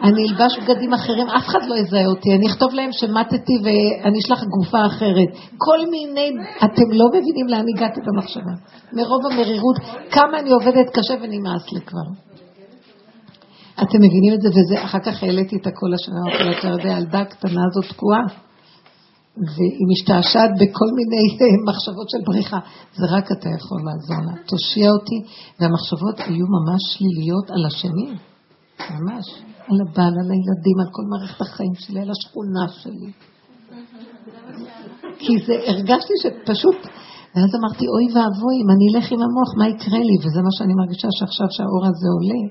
[SPEAKER 2] אני אלבש בגדים אחרים, אף אחד לא יזהה אותי, אני אכתוב להם שמטתי ואני אשלח גופה אחרת. כל מיני, אתם לא מבינים לאן הגעתי במחשבה. מרוב המרירות, כמה אני עובדת קשה ונמאס לי כבר. אתם מבינים את זה, וזה, אחר כך העליתי את הקול השנה, לה, אתה יודע, הילדה הקטנה הזאת תקועה, והיא משתעשעת בכל מיני מחשבות של בריחה. זה רק אתה יכול לעזור לה. תושיע אותי, והמחשבות היו ממש שליליות על השני, ממש. על הבעל, על הילדים, על כל מערכת החיים שלי, על השכונה שלי. כי זה, הרגשתי שפשוט, ואז אמרתי, אוי ואבוי, אם אני אלך עם המוח, מה יקרה לי? וזה מה שאני מרגישה שעכשיו שהאור הזה עולה,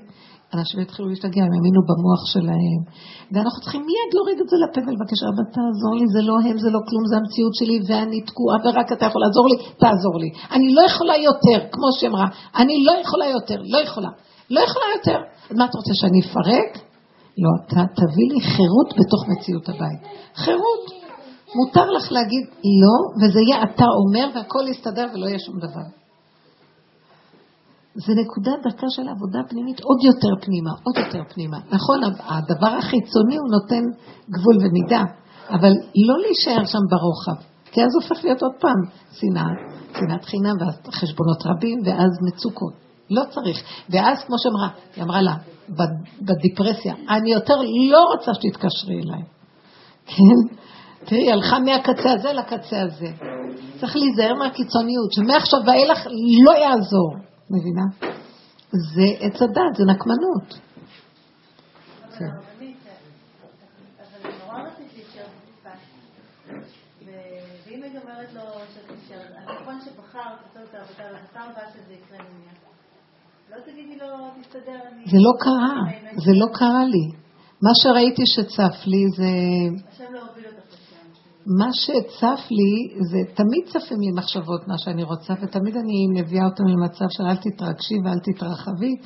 [SPEAKER 2] אנשים יתחילו להשתגע, הם האמינו במוח שלהם. ואנחנו צריכים מיד להוריד את זה לפה ולבקש, רבא תעזור לי, זה לא הם, זה לא כלום, זה המציאות שלי, ואני תקועה, ורק אתה יכול לעזור לי, תעזור לי. אני לא יכולה יותר, כמו שאמרה, אני לא יכולה יותר, לא יכולה. לא יכולה יותר. מה את רוצה, שאני אפרק? לא, אתה תביא לי חירות בתוך מציאות הבית. חירות. מותר לך להגיד לא, וזה יהיה אתה אומר, והכל יסתדר ולא יהיה שום דבר. זה נקודת דרכה של עבודה פנימית עוד יותר פנימה, עוד יותר פנימה. נכון, הדבר החיצוני הוא נותן גבול ומידה, אבל לא להישאר שם ברוחב, כי אז הופך להיות עוד פעם שנאה, שנאת חינם, ואז חשבונות רבים, ואז מצוקות. לא צריך. ואז, כמו שאמרה, היא אמרה לה, בדיפרסיה, אני יותר לא רוצה שתתקשרי אליי. כן? תראי, היא הלכה מהקצה הזה לקצה הזה. צריך להיזהר מהקיצוניות, שמעכשיו ואילך לא יעזור. מבינה? זה עץ הדת, זה נקמנות.
[SPEAKER 4] כן. ואם אומרת לו שתישאר, הנכון שבחרת לעשות את העבודה, והפעם הבאה שזה יקרה נניח. לא תגידי לו, תסתדר, אני...
[SPEAKER 2] זה לא קרה, זה לא קרה לי. מה שראיתי שצף לי זה...
[SPEAKER 4] לא.
[SPEAKER 2] מה שצף לי זה, תמיד צפים לי מחשבות מה שאני רוצה, ותמיד אני מביאה אותם למצב של אל תתרגשי ואל תתרחבי,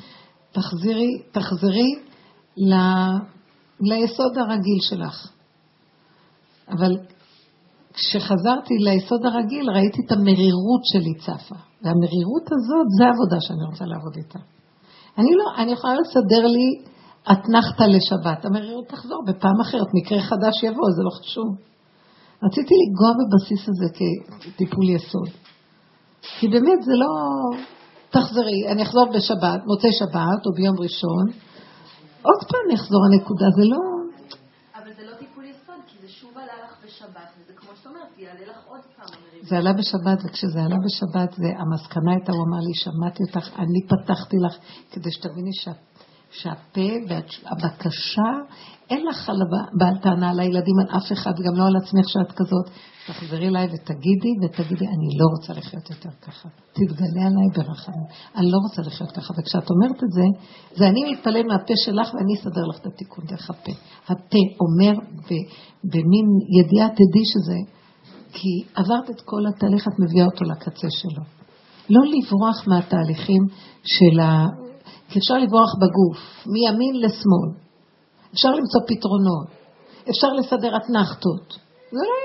[SPEAKER 2] תחזרי, תחזרי ל, ליסוד הרגיל שלך. אבל כשחזרתי ליסוד הרגיל, ראיתי את המרירות שלי צפה. והמרירות הזאת, זה העבודה שאני רוצה לעבוד איתה. אני לא, אני יכולה לסדר לי אתנחתא לשבת. המרירות תחזור בפעם אחרת, מקרה חדש יבוא, זה לא חשוב. רציתי לנגוע בבסיס הזה כטיפול יסוד. כי באמת זה לא... תחזרי, אני אחזור בשבת, מוצאי שבת או ביום ראשון, עוד פעם יחזור הנקודה, זה לא...
[SPEAKER 5] אבל זה לא טיפול יסוד, כי זה שוב עלה לך בשבת, וזה כמו שאת אומרת,
[SPEAKER 2] זה עלה בשבת, וכשזה עלה בשבת, זה, המסקנה הייתה, הוא אמר לי, שמעתי אותך, אני פתחתי לך, כדי שתביני שאת שהפה והבקשה, אין לך בעל טענה על הילדים, על אף אחד, גם לא על עצמך שאת כזאת. תחזרי אליי ותגידי, ותגידי, אני לא רוצה לחיות יותר ככה. תתגלה עליי ברחמים. אני לא רוצה לחיות ככה. וכשאת אומרת את זה, זה אני מתפלל מהפה שלך ואני אסדר לך את התיקון דרך הפה. הפה אומר במין ידיעה תדעי שזה, כי עברת את כל התהליך, את מביאה אותו לקצה שלו. לא לברוח מהתהליכים של ה... כי אפשר לברוח בגוף, מימין לשמאל. אפשר למצוא פתרונות, אפשר לסדר אתנחתות. זה לא,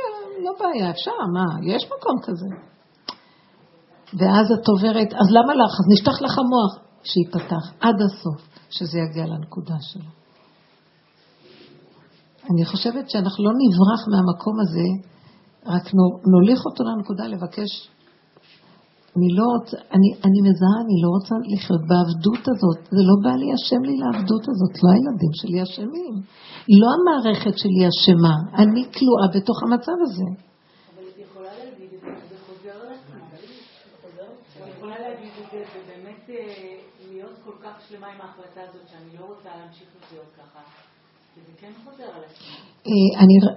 [SPEAKER 2] לא בעיה, אפשר, מה, יש מקום כזה. ואז את עוברת, אז למה לך? אז נשטח לך המוח, שייפתח עד הסוף, שזה יגיע לנקודה שלו. אני חושבת שאנחנו לא נברח מהמקום הזה, רק נוליך אותו לנקודה לבקש אני לא רוצה, אני, אני מזהה, אני לא רוצה לחיות בעבדות הזאת. זה לא בא לי השם לי לעבדות הזאת, לא הילדים שלי אשמים. לא המערכת שלי אשמה, אני כלואה בתוך המצב הזה.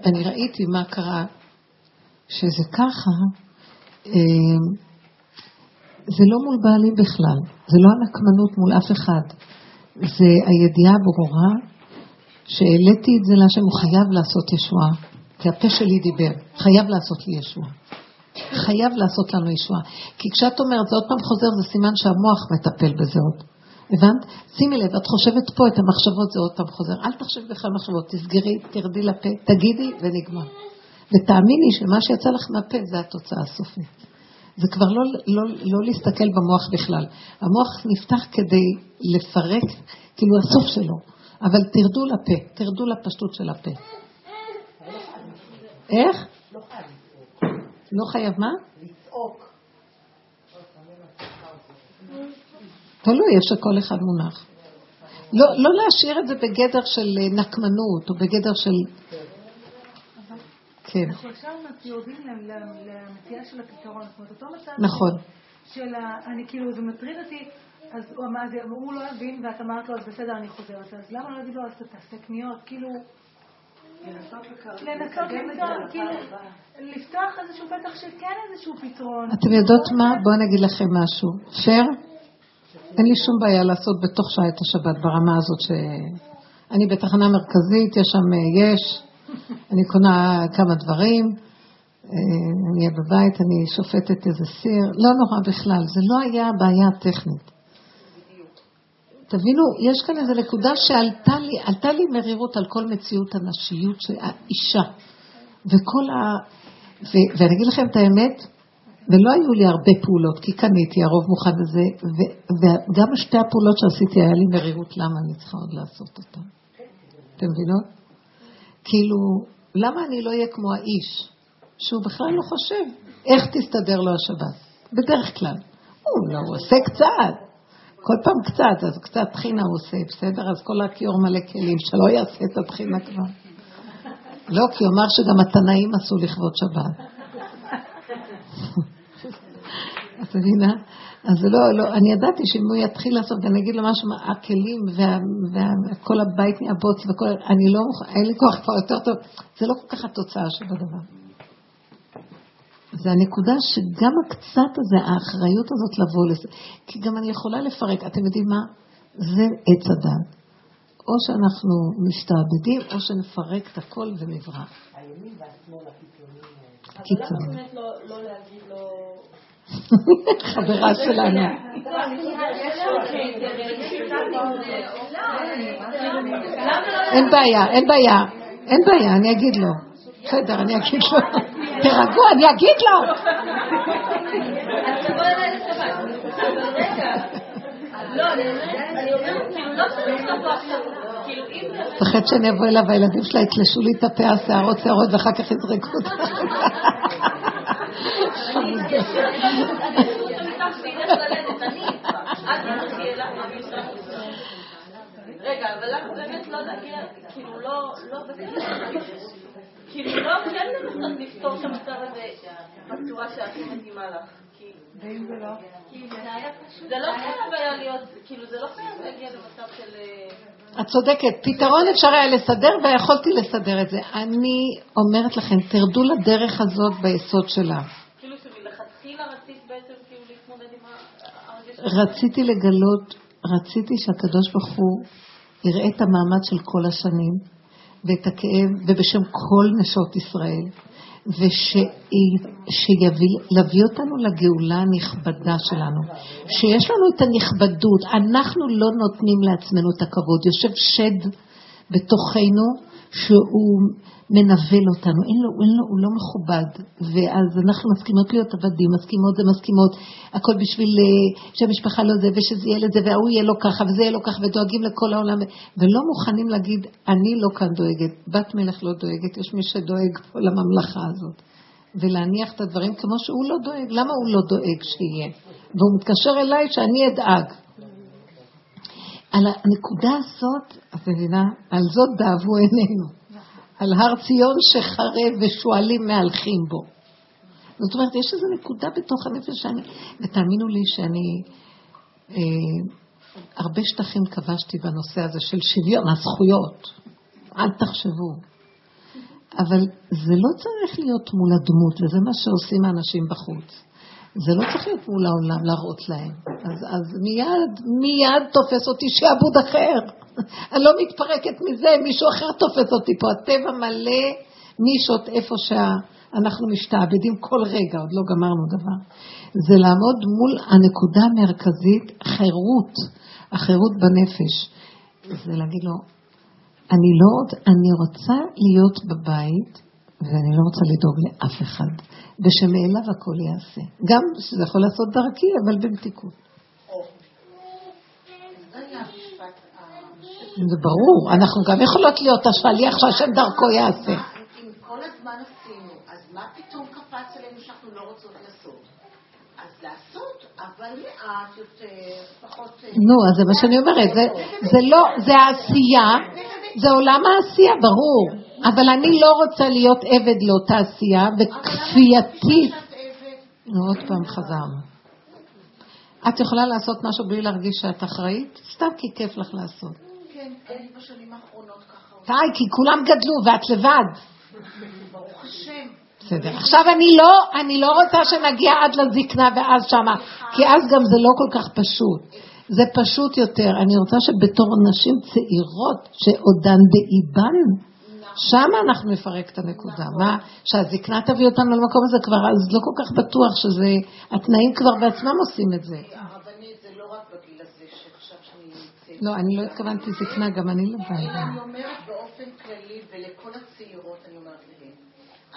[SPEAKER 2] אני ראיתי מה קרה, שזה ככה. אה, זה לא מול בעלים בכלל, זה לא הנקמנות מול אף אחד. זה הידיעה הברורה שהעליתי את זה להשם, הוא חייב לעשות ישועה, כי הפה שלי דיבר, חייב לעשות לי ישועה. חייב לעשות לנו ישועה. כי כשאת אומרת, זה עוד פעם חוזר, זה סימן שהמוח מטפל בזה עוד. הבנת? שימי לב, את חושבת פה את המחשבות, זה עוד פעם חוזר. אל תחשבי בכלל מחשבות, תסגרי, תרדי לפה, תגידי ונגמר. ותאמיני שמה שיצא לך מהפה זה התוצאה הסופית. זה כבר לא, לא, לא להסתכל במוח בכלל. המוח נפתח כדי לפרק, כאילו הסוף שלו. אבל תרדו לפה, תרדו לפשטות של הפה. איך? לא חייב מה?
[SPEAKER 3] לצעוק.
[SPEAKER 2] תלוי איפה שכל אחד מונח. לא, לא להשאיר את זה בגדר של נקמנות או בגדר של
[SPEAKER 1] כן. אנחנו עכשיו יורדים למציאה של הפתרון. זאת אומרת, אותו מצב...
[SPEAKER 2] נכון.
[SPEAKER 1] של ה... אני כאילו, זה מטריד אותי, אז הוא אמר, הוא לא הבין, ואת אמרת לו, אז בסדר, אני חוזרת. אז למה לא להגיד לו, אז תעשה קניות? כאילו... לנסות למצוא, כאילו, לפתוח איזשהו פתח שכן איזשהו פתרון.
[SPEAKER 2] אתם יודעות מה? בואו אני אגיד לכם משהו. פייר? אין לי שום בעיה לעשות בתוך שעה את השבת ברמה הזאת ש... אני בתחנה מרכזית, יש שם, יש, אני קונה כמה דברים, אה, אני אהיה בבית, אני שופטת איזה סיר, לא נורא בכלל, זה לא היה בעיה טכנית. תבינו, יש כאן איזו נקודה שעלתה לי, עלתה לי מרירות על כל מציאות הנשיות של האישה. וכל ה... ו... ואני אגיד לכם את האמת, ולא היו לי הרבה פעולות, כי קניתי, הרוב מוכן לזה, ו... וגם שתי הפעולות שעשיתי, היה לי מרירות, למה אני צריכה עוד לעשות אותן? אתם מבינות? כאילו, למה אני לא אהיה כמו האיש, שהוא בכלל לא חושב איך תסתדר לו השבת? בדרך כלל. הוא לא, הוא עושה קצת. כל פעם קצת, אז קצת טחינה הוא עושה, בסדר? אז כל הכיור מלא כלים, שלא יעשה את הטחינה כבר. לא, כי הוא אמר שגם התנאים עשו לכבוד שבת. את מבינה? אז לא, לא, אני ידעתי שאם הוא יתחיל לעשות, ואני אגיד לו משהו, הכלים וכל הבית נהיה בוץ וכל, אני לא מוכן, אין לי כוח כבר יותר טוב, זה לא כל כך התוצאה שבדבר. זה הנקודה שגם הקצת הזה, האחריות הזאת לבוא לזה, כי גם אני יכולה לפרק, אתם יודעים מה? זה עץ הדת. או שאנחנו משתעבדים, או שנפרק את הכל ונברח.
[SPEAKER 1] הימין והשמאל הקיצוניים.
[SPEAKER 2] קיצוני.
[SPEAKER 5] אבל למה באמת לא לא להגיד לו...
[SPEAKER 2] חברה שלנו. אין בעיה, אין בעיה, אין בעיה, אני אגיד לו. בסדר, אני אגיד לו. תירגעו, אני אגיד לו. פחד שאני אבוא אליו, הילדים שלה יתלשו לי את הפאה, שערות, שערות, ואחר כך יזרקו אותה.
[SPEAKER 5] רגע, אבל למה באמת לא להגיע, כאילו לא, לא כאילו לא כן לנסות לפתור את המצב הזה בצורה שהכי מתאימה לך.
[SPEAKER 1] ואם זה לא?
[SPEAKER 5] זה לא חייב היה להיות, כאילו זה לא חייב להגיע למצב של... אה,
[SPEAKER 2] את צודקת, פתרון אפשר היה לסדר ויכולתי לסדר את זה. אני אומרת לכם, תרדו לדרך הזאת ביסוד שלה.
[SPEAKER 5] כאילו שמלכתחילה רצית בעצם כאילו להתמודד עם הרגש...
[SPEAKER 2] רציתי לגלות, רציתי שהקדוש ברוך הוא יראה את המעמד של כל השנים ואת הכאב, ובשם כל נשות ישראל, ושיביא אותנו לגאולה הנכבדה שלנו. שיש לנו את הנכבדות, אנחנו לא נותנים לעצמנו את הכבוד. יושב שד בתוכנו שהוא מנבל אותנו, אין לו, אין לו, הוא לא מכובד, ואז אנחנו מסכימות להיות עבדים, מסכימות זה מסכימות, הכל בשביל אה, שהמשפחה לא זה, ושזה יהיה לזה, וההוא יהיה לו ככה, וזה יהיה לו ככה, ודואגים לכל העולם, ולא מוכנים להגיד, אני לא כאן דואגת, בת מלך לא דואגת, יש מי שדואג פה לממלכה הזאת. ולהניח את הדברים כמו שהוא לא דואג. למה הוא לא דואג שיהיה? והוא מתקשר אליי שאני אדאג. על הנקודה הזאת, את מבינה? על זאת דאבו עינינו. על הר ציון שחרב ושועלים מהלכים בו. זאת אומרת, יש איזו נקודה בתוך הנפש שאני, ותאמינו לי שאני, אה, הרבה שטחים כבשתי בנושא הזה של שוויון הזכויות. אל תחשבו. אבל זה לא צריך להיות מול הדמות, וזה מה שעושים האנשים בחוץ. זה לא צריך להיות מול העולם, להראות להם. אז, אז מיד, מיד תופס אותי שעבוד אחר. אני לא מתפרקת מזה, מישהו אחר תופס אותי פה. הטבע מלא נישות איפה שאנחנו משתעבדים כל רגע, עוד לא גמרנו דבר. זה לעמוד מול הנקודה המרכזית, חירות, החירות בנפש. זה להגיד לו, אני לא, אני רוצה להיות בבית, ואני לא רוצה לדאוג לאף אחד, ושמאליו הכל יעשה. גם שזה יכול לעשות דרכי, אבל במתיקות. זה ברור, אנחנו גם יכולות להיות השליח שהשם דרכו יעשה.
[SPEAKER 6] אם כל הזמן עשינו, אז מה פתאום קפץ עלינו שאנחנו לא רוצות לעשות? אז לעשות, אבל מעט יותר, פחות... אה,
[SPEAKER 2] נו, אז זה מה שאני אומרת, זה לא, זה העשייה, זה עולם העשייה, ברור. אבל אני לא רוצה להיות עבד לאותה עשייה, וכפייתית... נו, עוד פעם חזרנו. את יכולה לעשות משהו בלי להרגיש שאת אחראית? סתם כי כיף לך לעשות.
[SPEAKER 6] כן, אני בשנים האחרונות ככה...
[SPEAKER 2] די, כי כולם גדלו ואת לבד.
[SPEAKER 6] ברוך השם.
[SPEAKER 2] בסדר. עכשיו אני לא, אני לא רוצה שנגיע עד לזקנה ואז שמה, כי אז גם זה לא כל כך פשוט. זה פשוט יותר. אני רוצה שבתור נשים צעירות שעודן באיבן, שם אנחנו נפרק את הנקודה. מה, שהזקנה תביא אותנו למקום הזה כבר, אז לא כל כך בטוח שזה, התנאים כבר בעצמם עושים את זה.
[SPEAKER 6] הרבנית זה לא רק בגיל הזה שעכשיו שאני נמצאת.
[SPEAKER 2] לא, אני לא התכוונתי זקנה, גם אני לא באה.
[SPEAKER 6] אני אומרת באופן כללי, ולכל הצעירות אני אומרת להן,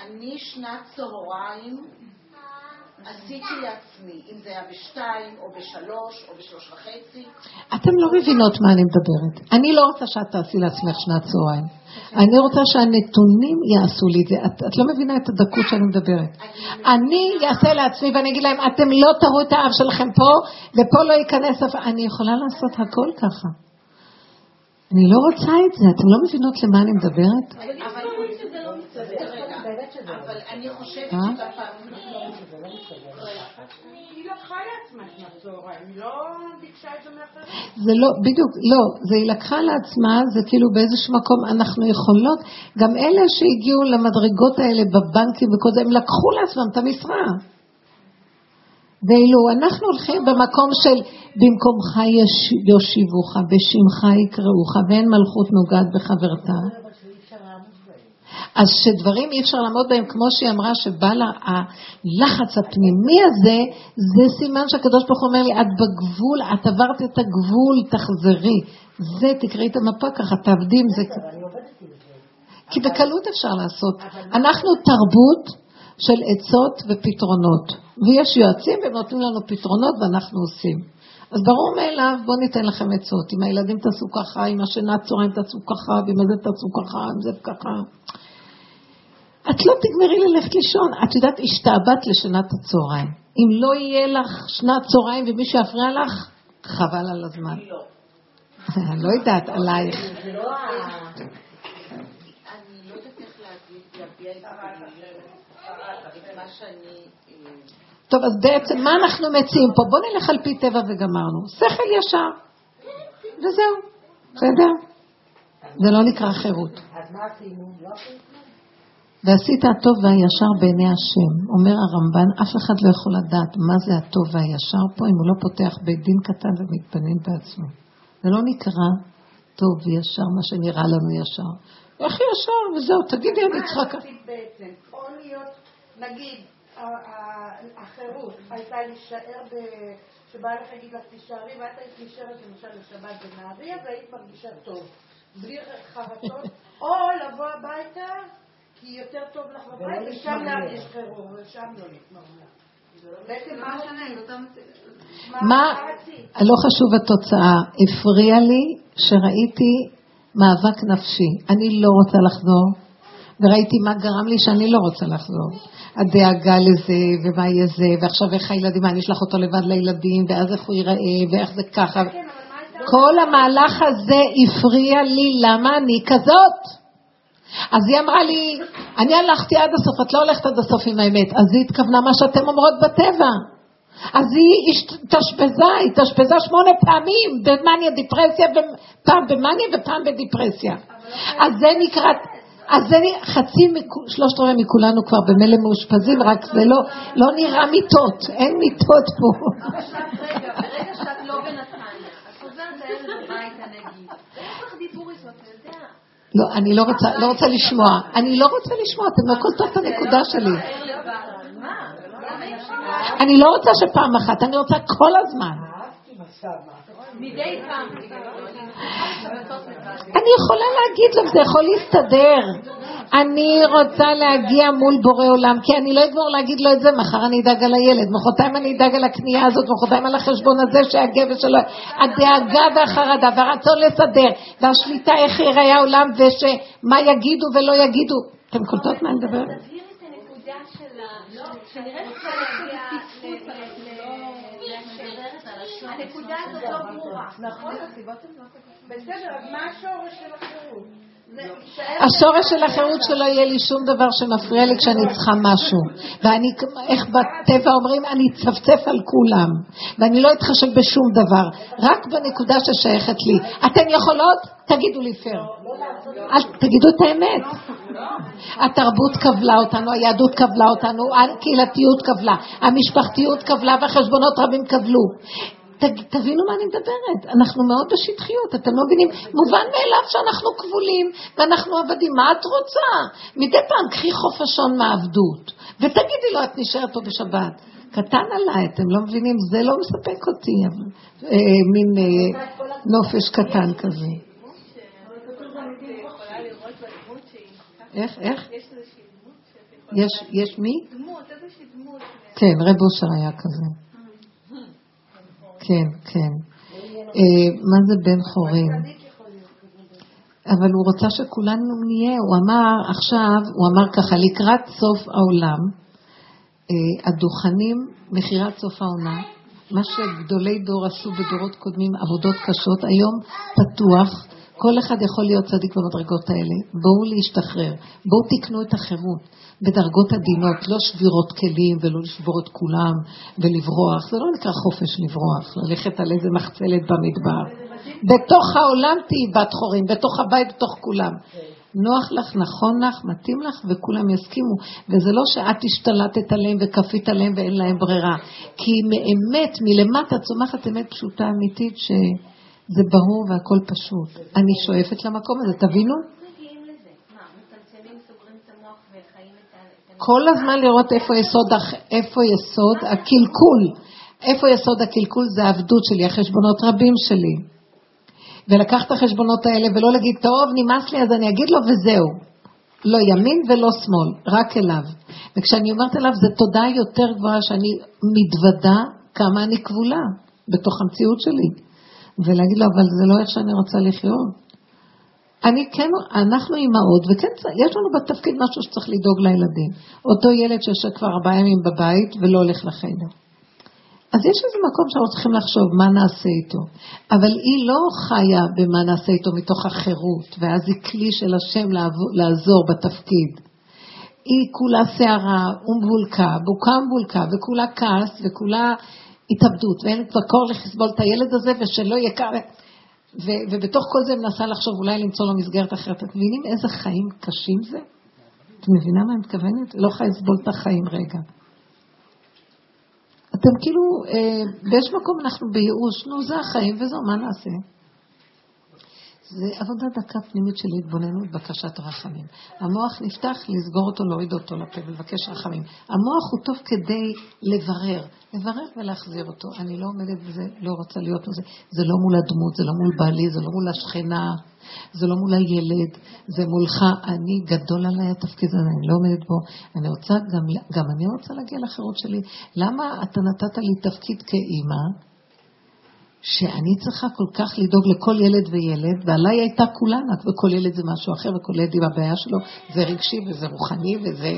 [SPEAKER 6] אני שנת צהריים עשיתי לעצמי, אם זה היה בשתיים, או בשלוש, או בשלוש וחצי.
[SPEAKER 2] אתם לא מבינות מה אני מדברת. אני לא רוצה שאת תעשי לעצמך שנת צהריים. אני רוצה שהנתונים יעשו לי את זה. את, את לא מבינה את הדקות שאני מדברת. אני אעשה לעצמי ואני אגיד להם, אתם לא תראו את האב שלכם פה, ופה לא ייכנס אף... אני יכולה לעשות הכל ככה. אני לא רוצה את זה, אתם לא מבינות למה אני מדברת?
[SPEAKER 6] אבל אני חושבת
[SPEAKER 2] אה?
[SPEAKER 6] שבפעם...
[SPEAKER 1] היא לקחה לא זה
[SPEAKER 2] לא, בדיוק, לא, זה היא לקחה לעצמה, זה כאילו באיזשהו מקום אנחנו יכולות, גם אלה שהגיעו למדרגות האלה בבנקים וכל זה, הם לקחו לעצמם את המשרה. ואילו אנחנו הולכים במקום של במקומך יושיבוך, בשמך יקראוך, ואין מלכות נוגעת בחברתה. אז שדברים אי אפשר לעמוד בהם, כמו שהיא אמרה, שבא לה הלחץ הפנימי הזה, זה סימן שהקדוש ברוך הוא אומר לי, את בגבול, את עברת את הגבול, תחזרי. זה, תקראי את המפה ככה, תעבדי עם זה. כי בקלות אפשר לעשות. אנחנו תרבות של עצות ופתרונות, ויש יועצים והם נותנים לנו פתרונות ואנחנו עושים. אז ברור מאליו, בואו ניתן לכם עצות. אם הילדים תעשו ככה, עם השינה צהריים תעשו ככה, ועם הזה תעשו ככה, עם זה ככה. את לא תגמרי ללכת לישון. את יודעת, השתעבדת לשנת הצהריים. אם לא יהיה לך שנת צהריים ומישהו יפריע לך, חבל על הזמן. לא יודעת, עלייך.
[SPEAKER 6] לא. אני לא יודעת איך להביע את את מה שאני... אה,
[SPEAKER 2] טוב, אז בעצם מה אנחנו מציעים פה? בואו נלך על פי טבע וגמרנו. שכל ישר. וזהו. בסדר? זה לא נקרא חירות.
[SPEAKER 7] אז מה עשינו?
[SPEAKER 2] ועשית הטוב והישר בעיני השם. אומר הרמב"ן, אף אחד לא יכול לדעת מה זה הטוב והישר פה אם הוא לא פותח בית דין קטן ומתבונן בעצמו. זה לא נקרא טוב וישר, מה שנראה לנו ישר. איך ישר? וזהו, תגידי, אני צריכה
[SPEAKER 1] מה
[SPEAKER 2] ככה.
[SPEAKER 1] עשית בעצם? או להיות, נגיד, החירות הייתה להישאר ב... שבעלך יגיד לך תישארי, ואת היית נשארת למשל לשבת בנהריה והיית מרגישה טוב, בלי חרטות, או לבוא הביתה כי יותר טוב לך בבית ושם להרגיש חירום, ושם לא להתמרמר. בעצם מה משנה? המציאות.
[SPEAKER 2] מה? לא חשוב התוצאה, הפריע לי שראיתי מאבק נפשי. אני לא רוצה לחזור, וראיתי מה גרם לי שאני לא רוצה לחזור. הדאגה לזה, ומה יהיה זה, ועכשיו איך הילדים, מה, אני אשלח אותו לבד לילדים, ואז איך הוא ייראה, ואיך זה ככה.
[SPEAKER 1] כן.
[SPEAKER 2] כל המהלך הזה הפריע לי, למה אני כזאת? אז היא אמרה לי, אני הלכתי עד הסוף, את לא הולכת עד הסוף עם האמת. אז היא התכוונה מה שאתם אומרות בטבע. אז היא התאשפזה, התאשפזה שמונה פעמים במאניה דיפרסיה, פעם במאניה ופעם בדיפרסיה. אז זה נקרא, אז זה חצי, שלושת רבעי מכולנו כבר במילא מאושפזים, רק זה לא, לא נראה מיטות, אין מיטות פה.
[SPEAKER 5] עכשיו, רגע, ברגע שאת לא בנתניה, את חוזרת לערב הביתה נגיד, יש לך דיבור איתו, אתה יודע.
[SPEAKER 2] לא, אני לא רוצה, לא רוצה לשמוע. אני לא רוצה לשמוע, אתם לא קולטות את הנקודה שלי. אני לא רוצה שפעם אחת, אני רוצה כל הזמן. אני יכולה להגיד לך, זה יכול להסתדר. אני רוצה להגיע מול בורא עולם, כי אני לא אגמור להגיד לו את זה, מחר אני אדאג על הילד, מחרתיים אני אדאג על הקנייה הזאת, מחרתיים על החשבון הזה שהגבר שלו, הדאגה והחרדה והרצון לסדר, והשליטה איך ייראה העולם, ושמה יגידו ולא יגידו. אתם קולטות מה אני מדברת?
[SPEAKER 4] את הנקודה הזאת לא ברורה.
[SPEAKER 1] נכון, הסיבות הן לא. בסדר, אז מה השורש של החירות?
[SPEAKER 2] השורש של החירות שלא יהיה לי שום דבר שמפריע לי כשאני צריכה משהו. ואני, איך בטבע אומרים, אני אצפצף על כולם. ואני לא אתחשב בשום דבר, רק בנקודה ששייכת לי. אתן יכולות? תגידו לי פייר. אל תגידו את האמת. התרבות קבלה אותנו, היהדות קבלה אותנו, הקהילתיות קבלה, המשפחתיות קבלה והחשבונות רבים קבלו. תבינו מה אני מדברת, אנחנו מאוד בשטחיות, אתם לא מבינים? מובן מאליו שאנחנו כבולים ואנחנו עבדים, מה את רוצה? מדי פעם קחי חופשון מהעבדות ותגידי לו, את נשארת פה בשבת. קטן עליי, אתם לא מבינים? זה לא מספק אותי, אה, מין אה, נופש קטן כזה. איך, איך?
[SPEAKER 5] יש איזושהי דמות שאת
[SPEAKER 2] יש, יש מי?
[SPEAKER 4] דמות, איזושהי דמות.
[SPEAKER 2] כן, רב אושר היה כזה. כן, כן. אה, מה זה בן חורין? אבל הוא רוצה שכולנו נהיה, הוא אמר עכשיו, הוא אמר ככה, לקראת סוף העולם, אה, הדוכנים, מכירת סוף העונה, מה שגדולי דור עשו בדורות קודמים, עבודות קשות, היום פתוח, כל אחד יכול להיות צדיק במדרגות האלה. בואו להשתחרר, בואו תקנו את החירות בדרגות עדינות, לא שבירות כלים ולא לשבור את כולם ולברוח. זה לא נקרא חופש לברוח, ללכת על איזה מחצלת במדבר. בתוך העולם תהיי בת חורים, בתוך הבית, בתוך כולם. נוח לך, נכון לך, מתאים לך, וכולם יסכימו. וזה לא שאת השתלטת עליהם וכפית עליהם ואין להם ברירה. כי מאמת, מלמטה צומחת אמת פשוטה אמיתית, שזה ברור והכל פשוט. אני שואפת למקום הזה, תבינו? כל הזמן לראות איפה יסוד, איפה יסוד הקלקול. איפה יסוד הקלקול זה העבדות שלי, החשבונות רבים שלי. ולקח את החשבונות האלה ולא להגיד, טוב, נמאס לי אז אני אגיד לו וזהו. לא ימין ולא שמאל, רק אליו. וכשאני אומרת אליו, זו תודעה יותר גבוהה שאני מתוודה כמה אני כבולה בתוך המציאות שלי. ולהגיד לו, אבל זה לא איך שאני רוצה לחיות. אני כן, אנחנו אימהות, וכן, יש לנו בתפקיד משהו שצריך לדאוג לילדים. אותו ילד שיושב כבר ארבעה ימים בבית ולא הולך לחדר. אז יש איזה מקום שאנחנו צריכים לחשוב מה נעשה איתו. אבל היא לא חיה במה נעשה איתו מתוך החירות, ואז היא כלי של השם לעזור בתפקיד. היא כולה שערה ומבולקה, בוקה ומבולקה, וכולה כעס, וכולה התאבדות, ואין כבר קור לסבול את הילד הזה, ושלא יהיה קר. ובתוך כל זה מנסה לחשוב אולי למצוא לו מסגרת אחרת. אתם מבינים איזה חיים קשים זה? את מבינה מה אני מתכוונת? לא יכולה לסבול את החיים רגע. אתם כאילו, אה, באיזשהו מקום אנחנו בייאוש, נו זה החיים וזהו, מה נעשה? זה עבודה דקה פנימית של התבוננות, בקשת רחמים. המוח נפתח לסגור אותו, להוריד אותו לפה ולבקש רחמים. המוח הוא טוב כדי לברר, לברר ולהחזיר אותו. אני לא עומדת בזה, לא רוצה להיות בזה. זה לא מול הדמות, זה לא מול בעלי, זה לא מול השכנה, זה לא מול הילד, זה מולך. אני, גדול עליי התפקיד הזה, אני לא עומדת בו. אני רוצה, גם, גם אני רוצה להגיע לחירות שלי. למה אתה נתת לי תפקיד כאימא? שאני צריכה כל כך לדאוג לכל ילד וילד, ועליי הייתה כולנה, וכל ילד זה משהו אחר, וכל ילד עם הבעיה שלו, זה רגשי וזה רוחני וזה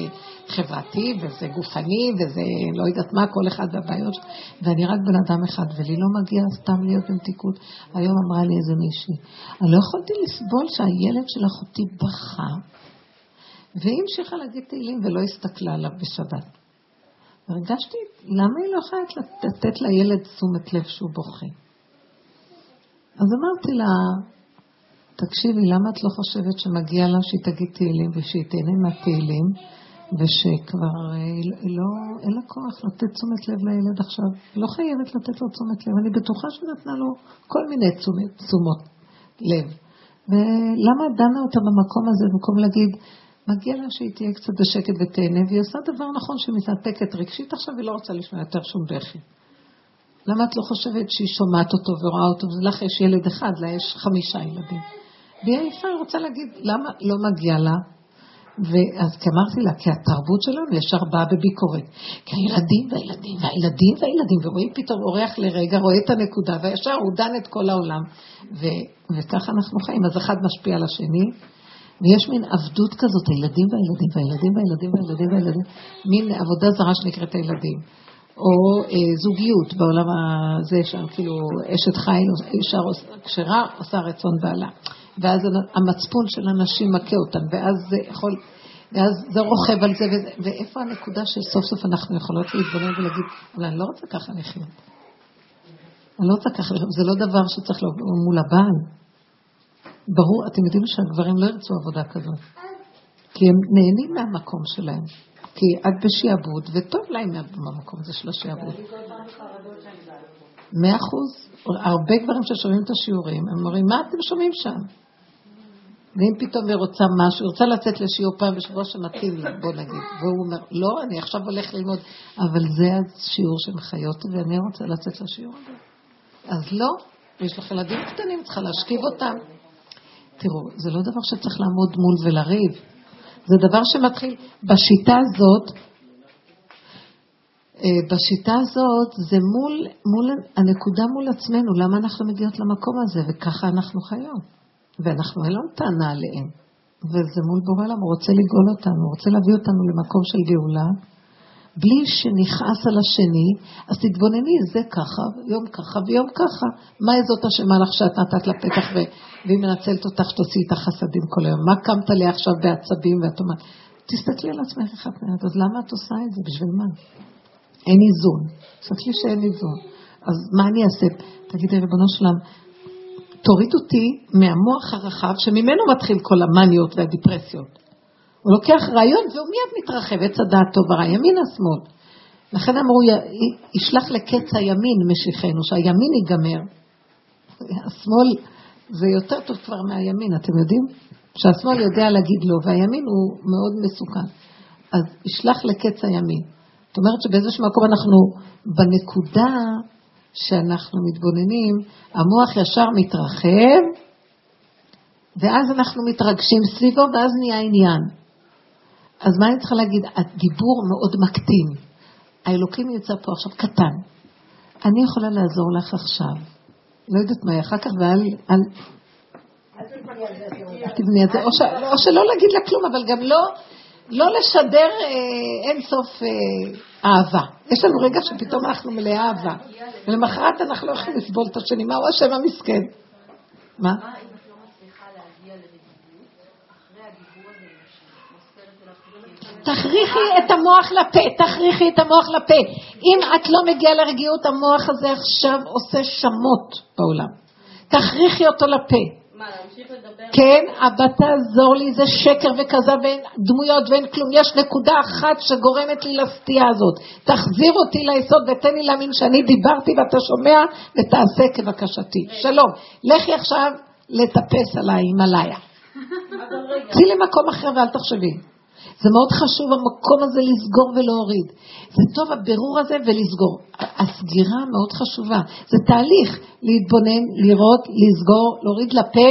[SPEAKER 2] חברתי וזה גופני וזה לא יודעת מה, כל אחד והבעיות שלו, ואני רק בן אדם אחד, ולי לא מגיע סתם להיות במתיקות. היום אמרה לי איזה מישהי, אני לא יכולתי לסבול שהילד של אחותי בכה, והיא המשיכה להגיד תהילים ולא הסתכלה עליו בשבת. הרגשתי, למה היא לא יכולה לתת לילד תשומת לב שהוא בוכה? אז אמרתי לה, תקשיבי, למה את לא חושבת שמגיע לה שהיא תגיד תהילים ושהיא תהנה מהתהילים ושכבר אה, היא לא, אין לה כוח לתת תשומת לב לילד עכשיו, לא חייבת לתת לו תשומת לב, אני בטוחה שנתנה לו כל מיני תשומת, תשומות לב. ולמה דנה אותה במקום הזה במקום להגיד, מגיע לה שהיא תהיה קצת בשקט ותהנה, והיא עושה דבר נכון שהיא מתנתקת רגשית עכשיו, היא לא רוצה לשמוע יותר שום בכי. למה את לא חושבת שהיא שומעת אותו ורואה אותו, ולך יש ילד אחד, לה יש חמישה ילדים. והיא עייפה, היא רוצה להגיד, למה לא מגיע לה? ואז אמרתי לה, כי התרבות שלנו ישר באה בביקורת. כי הילדים והילדים והילדים והילדים, ורואים פתאום אורח לרגע, רואה את הנקודה, וישר הוא דן את כל העולם. ו, וככה אנחנו חיים, אז אחד משפיע על השני, ויש מין עבדות כזאת, הילדים והילדים והילדים והילדים והילדים והילדים, מין עבודה זרה שנקראת הילדים. או אה, זוגיות בעולם הזה, שם כאילו אשת חיל, אישה כשרה עושה רצון בעלה. ואז המצפון של הנשים מכה אותן, ואז זה יכול, ואז זה רוכב על זה, וזה, ואיפה הנקודה שסוף סוף אנחנו יכולות להתבונן ולהגיד, אבל אני לא רוצה ככה לחיות. אני לא רוצה ככה לחיות, זה לא דבר שצריך לבוא מול הבעל. ברור, אתם יודעים שהגברים לא ירצו עבודה כזאת, כי הם נהנים מהמקום שלהם. כי את בשעבוד, וטוב להם במקום הזה של השעבוד. מאה אחוז. הרבה גברים ששומעים את השיעורים, הם אומרים, מה אתם שומעים שם? ואם פתאום היא רוצה משהו, היא רוצה לצאת לשיעור פעם בשבוע שמתאים לה, בוא נגיד. והוא אומר, לא, אני עכשיו הולך ללמוד, אבל זה השיעור שמחיה אותי ואני רוצה לצאת לשיעור הזה. אז לא, יש לך ילדים קטנים, צריכה להשכיב אותם. תראו, זה לא דבר שצריך לעמוד מול ולריב. זה דבר שמתחיל, בשיטה הזאת, אה, בשיטה הזאת זה מול, מול הנקודה מול עצמנו, למה אנחנו מגיעות למקום הזה, וככה אנחנו חיות. ואנחנו אין לנו טענה עליהם. וזה מול בורא עולם, הוא רוצה לגאול אותנו, הוא רוצה להביא אותנו למקום של גאולה, בלי שנכעס על השני, אז תתבונני, זה ככה, יום ככה ויום ככה. מה זאת אשמה לך שאת נתת לה פתח ו... והיא מנצלת אותך שתוציאי איתה חסדים כל היום? מה קמת לי עכשיו בעצבים ואת אומרת, תסתכלי על עצמך אחת מעט, אז למה את עושה את זה? בשביל מה? אין איזון. תסתכלי שאין איזון. אז מה אני אעשה? תגידי, ריבונו שלם, תוריד אותי מהמוח הרחב שממנו מתחיל כל המניות והדיפרסיות. הוא לוקח רעיון והוא מיד מתרחב, עץ הדעת טוב ורע, ימין השמאל. לכן אמרו, ישלח לקץ הימין משיחנו, שהימין ייגמר. השמאל זה יותר טוב כבר מהימין, אתם יודעים? שהשמאל יודע להגיד לא, והימין הוא מאוד מסוכן. אז ישלח לקץ הימין. זאת אומרת שבאיזשהו מקום אנחנו בנקודה שאנחנו מתבוננים, המוח ישר מתרחב, ואז אנחנו מתרגשים סביבו, ואז נהיה עניין. אז מה אני צריכה להגיד? הדיבור מאוד מקטין. האלוקים נמצא פה עכשיו קטן. אני יכולה לעזור לך עכשיו. לא יודעת מה, אחר כך ואל... אל... תבני את זה, או, שלא להגיד לה כלום, אבל גם לא, לא לשדר אה, אין סוף אה, אהבה. יש לנו רגע שפתאום אנחנו מלאי אהבה, ולמחרת אנחנו לא יכולים לסבול את השני, מה הוא השם המסכן? מה? תכריחי את המוח לפה, תכריחי את המוח לפה. אם את לא מגיעה לרגיעות, המוח הזה עכשיו עושה שמות בעולם. תכריחי אותו לפה.
[SPEAKER 5] מה, להמשיך לדבר?
[SPEAKER 2] כן, אבל תעזור לי, זה שקר וכזב ואין דמויות ואין כלום. יש נקודה אחת שגורמת לי לסטייה הזאת. תחזיר אותי ליסוד ותן לי להאמין שאני דיברתי ואתה שומע ותעשה כבקשתי. שלום. לכי עכשיו לטפס על ההימאליה. צאי למקום אחר ואל תחשבי. זה מאוד חשוב המקום הזה לסגור ולהוריד. זה טוב הבירור הזה ולסגור. הסגירה מאוד חשובה. זה תהליך להתבונן, לראות, לסגור, להוריד לפה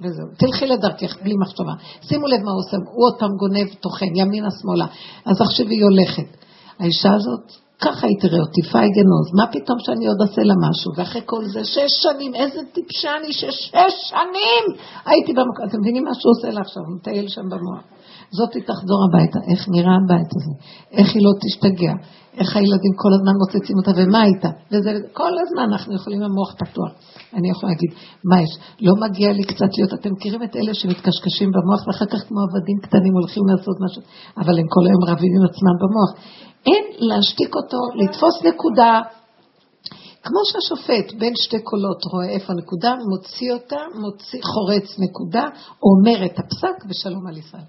[SPEAKER 2] וזהו. תלכי לדרכך בלי מחשבה. שימו לב מה הוא עושה, הוא עוד פעם גונב טוחן, ימינה שמאלה. אז עכשיו היא הולכת. האישה הזאת, ככה היא תראה אותי, פייגנוז, מה פתאום שאני עוד אעשה לה משהו? ואחרי כל זה, שש שנים, איזה טיפשה אני ששש שנים הייתי במקום, אתם מבינים מה שהוא עושה לה עכשיו? הוא מטייל שם במוח. זאתי תחזור הביתה, איך נראה הבית הזה, איך היא לא תשתגע, איך הילדים כל הזמן מוצצים אותה? ומה איתה, וזה, כל הזמן אנחנו יכולים המוח פתוח. אני יכולה להגיד, מה יש, לא מגיע לי קצת להיות, אתם מכירים את אלה שמתקשקשים במוח ואחר כך כמו עבדים קטנים הולכים לעשות משהו, אבל הם כל היום רבים עם עצמם במוח. אין להשתיק אותו, לתפוס נקודה, כמו שהשופט בין שתי קולות רואה איפה הנקודה, מוציא אותה, מוציא, חורץ נקודה, אומר את הפסק ושלום על ישראל.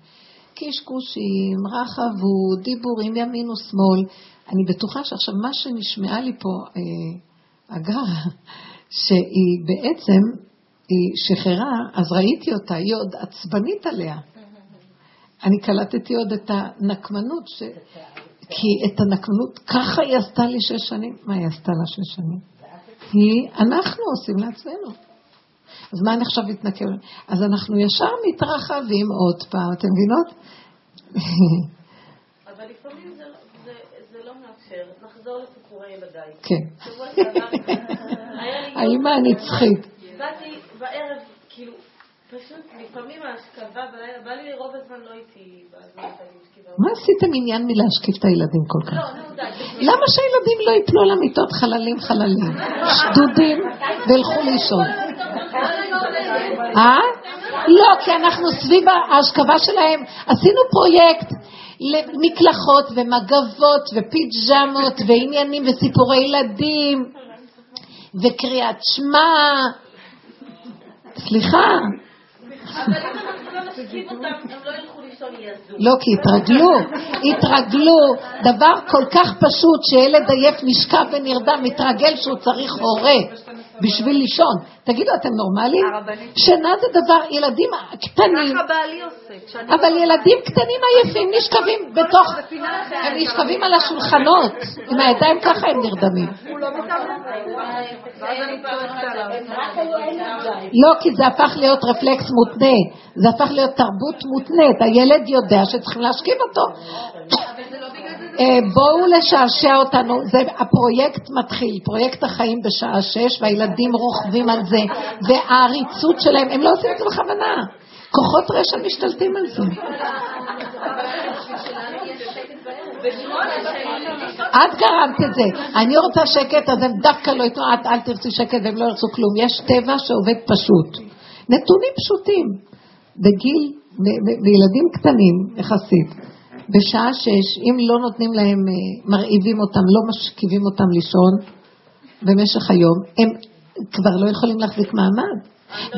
[SPEAKER 2] קשקושים, רחבות, דיבורים ימין ושמאל. אני בטוחה שעכשיו מה שנשמעה לי פה, אה, הגרה, שהיא בעצם, היא שחררה, אז ראיתי אותה, היא עוד עצבנית עליה. אני קלטתי עוד את הנקמנות, ש... כי את הנקמנות, ככה היא עשתה לי שש שנים. מה היא עשתה לה שש שנים? היא, אנחנו עושים לעצמנו. אז מה עכשיו מתנקם? אז אנחנו ישר מתרחבים עוד פעם, אתם מבינות?
[SPEAKER 5] אבל לפעמים זה, זה, זה לא מאפשר. נחזור לסיפורי ילדיי.
[SPEAKER 2] כן. האימא הנצחית.
[SPEAKER 5] באתי בערב, פשוט לפעמים ההשכבה בלילה, בא לי רוב הזמן לא איתי בזמן שאני
[SPEAKER 2] מה עשיתם עניין מלהשקיף את הילדים כל כך?
[SPEAKER 5] לא.
[SPEAKER 2] למה שהילדים לא יפלו על המיטות חללים חללים? שדודים וילכו לישון. אה? לא, כי אנחנו סביב ההשכבה שלהם עשינו פרויקט למקלחות ומגבות ופיג'מות ועניינים וסיפורי ילדים וקריאת שמע. סליחה.
[SPEAKER 5] לא לא.
[SPEAKER 2] לא, כי התרגלו, התרגלו. דבר כל כך פשוט שילד עייף נשכב ונרדם, מתרגל שהוא צריך הורה. בשביל לישון. תגידו, אתם נורמלים? שינה זה דבר, ילדים קטנים,
[SPEAKER 5] ככה בעלי עושה.
[SPEAKER 2] אבל
[SPEAKER 5] לא-
[SPEAKER 2] ילדים קטנים עייפים נשכבים בתוך, הם נשכבים על השולחנות, עם הידיים ככה הם נרדמים.
[SPEAKER 5] לא.
[SPEAKER 2] לא, כי זה הפך להיות רפלקס מותנה, זה הפך להיות תרבות מותנית, הילד יודע שצריכים להשכיב אותו. אה, בואו לשעשע אותנו, זה הפרויקט מתחיל, פרויקט החיים בשעה שש, והילדים רוכבים על זה, והעריצות שלהם, הם לא עושים את זה בכוונה. כוחות רשע משתלטים על זה. את גרמת את זה. אני רוצה שקט, אז הם דווקא לא ייתנו, את אל תרצי שקט והם לא ירצו כלום. יש טבע שעובד פשוט. נתונים פשוטים. בגיל, בילדים קטנים יחסית, בשעה שש, אם לא נותנים להם, אה, מרעיבים אותם, לא משכיבים אותם לישון במשך היום, הם כבר לא יכולים להחזיק מעמד.